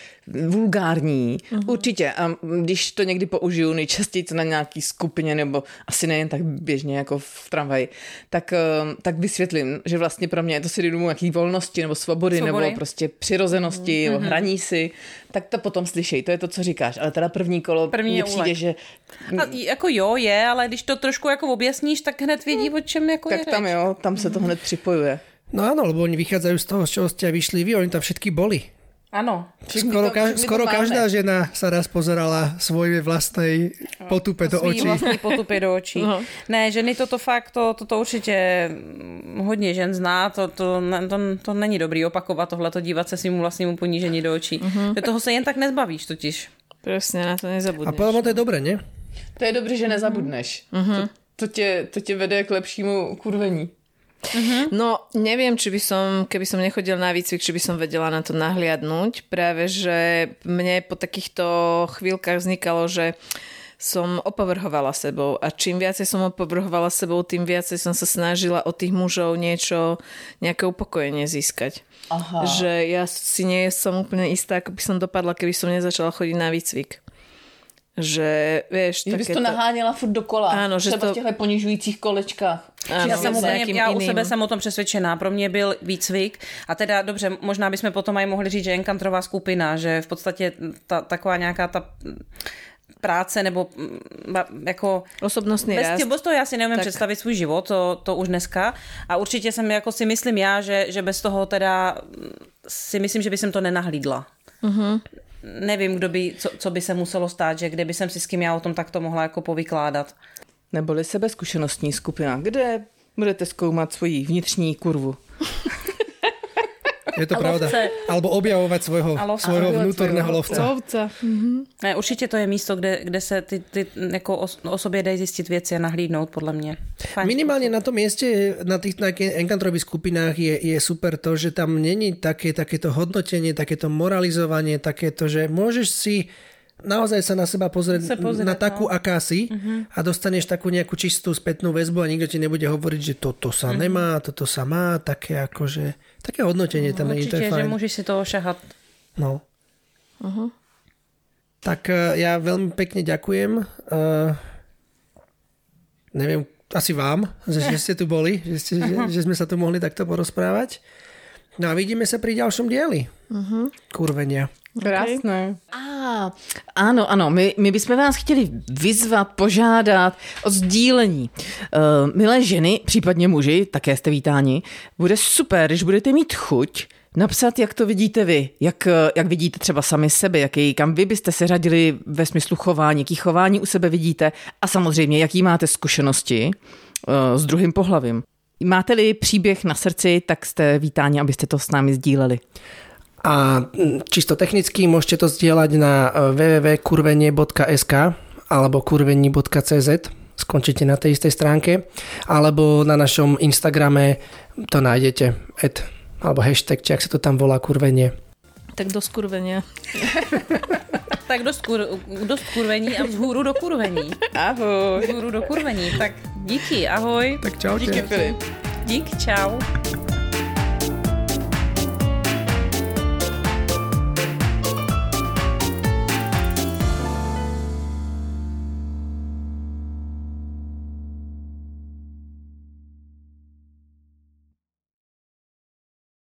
vulgární. Určitě. A když to někdy použiju nejčastěji na nějaký skupině, nebo asi nejen tak běžně jako v tramvaji, tak, eh, tak vysvětlím, že vlastně pro mě je to si domů nějaký volnosti nebo svobody, Svobody. nebo prostě přirozenosti, nebo hraní si, tak to potom slyšej, to je to, co říkáš. Ale teda první kolo První mně je přijde, že A, jako jo, je, ale když to trošku jako objasníš, tak hned vědí, o čem jako tak je tam řeč. jo, tam se to hned připojuje. No áno, lebo oni vychádzajú z toho, z čoho ste vyšli vy, oni tam všetky boli. Ano. Všichni Skoro, to- ka- skoro máme. každá žena sa raz pozerala svojej vlastnej potupe do očí. vlastní potupy do očí. No. Ne, ženy toto fakt, to, to, to určitě hodně žen zná, to, to, to, to není dobrý opakovat tohleto, dívat se svým vlastnímu ponížení do očí. Uh-huh. Toho se jen tak nezbavíš totiž. Presne, na to A nezabudneš. podľa mňa to je dobre, nie? To je dobře, že nezabudneš. To, to, tě, to tě vede k lepšímu kurvení. No, neviem, či by som, keby som nechodil na výcvik, či by som vedela na to nahliadnúť. Práve, že mne po takýchto chvíľkach vznikalo, že som opovrhovala sebou a čím viacej som opovrhovala sebou, tým viacej som sa snažila od tých mužov niečo, nejaké upokojenie získať. Aha. Že ja si nie som úplne istá, ako by som dopadla, keby som nezačala chodiť na výcvik. Že, vieš, Že bys takéto- to naháněla furt dokola. Ano, že Třeba to- v těchto ponižujících kolečkách. Áno, Já, jsem úplně, já u sebe jsem o tom přesvědčená. Pro mě byl výcvik a teda dobře, možná bychom potom aj mohli říct, že Enkantrová skupina, že v podstatě ta, taková nějaká ta práce nebo mm, jako Osobnostný Bez, rast. bez toho já si neumím Tak. představit svůj život, to, to už dneska. A určitě jsem, jako si myslím já, že, že bez toho teda mm, si myslím, že by jsem to nenahlídla. Uh-huh. Nevím, kdo by, co, co by se muselo stát, že kdyby jsem si s kým já o tom takto mohla jako povykládat. Neboli sebezkušenostní skupina, kde budete zkoumat svoji vnitřní kurvu. Je to pravda. Alebo objavovať svojho, lovca. svojho vnútorného svojho lovca. Ovca. Ne, určitě to je místo, kde, kde se ty, ty jako o, o sobě dají zjistit věci a nahlídnout, podle mě. Fajn. Minimálne na tom mieste, na tých na enkantrových skupinách je, je super to, že tam není také, takéto hodnotenie, takéto moralizovanie, takéto, že môžeš si naozaj sa na seba pozrieť, Sa pozrieť, na takú, no. aká si a dostaneš takú nejakú čistú spätnú väzbu a nikto ti nebude hovoriť, že toto sa nemá, toto sa má, také akože, také hodnotenie tam to je Určitě, že můžeš si toho šahat. No. Tak eh, ja veľmi pekne ďakujem. Uh, neviem, asi vám, že, že ste tu boli, že, ste, že, že sme sa tu mohli takto porozprávať. No a vidíme sa pri ďalšom dieli. Uh-huh. Kurvenia. Krásné. A, ano, ano, my, my bychom vás chtěli vyzvat, požádat o sdílení. Uh, milé ženy, případně muži, také jste vítáni, bude super, když budete mít chuť napsat, jak to vidíte vy, jak, jak vidíte třeba sami sebe, jaký, kam vy byste se řadili ve smyslu chování, jaký chování u sebe vidíte a samozřejmě, jaký máte zkušenosti uh, s druhým pohlavím. Máte-li příběh na srdci, tak jste vítáni, abyste to s námi sdíleli. A čisto technicky môžete to zdieľať na e, www.kurvenie.sk alebo kurvení.cz skončíte na tej istej stránke alebo na našom Instagrame to nájdete ad, alebo hashtag, či ak sa to tam volá kurvenie. Tak do skurvenia. Tak do, skur, do skurvení a vzhůru do kurvení. Ahoj. Vzhůru do kurvení. Tak díky, ahoj. Tak čaute. Díky, Filip. Dík, čau.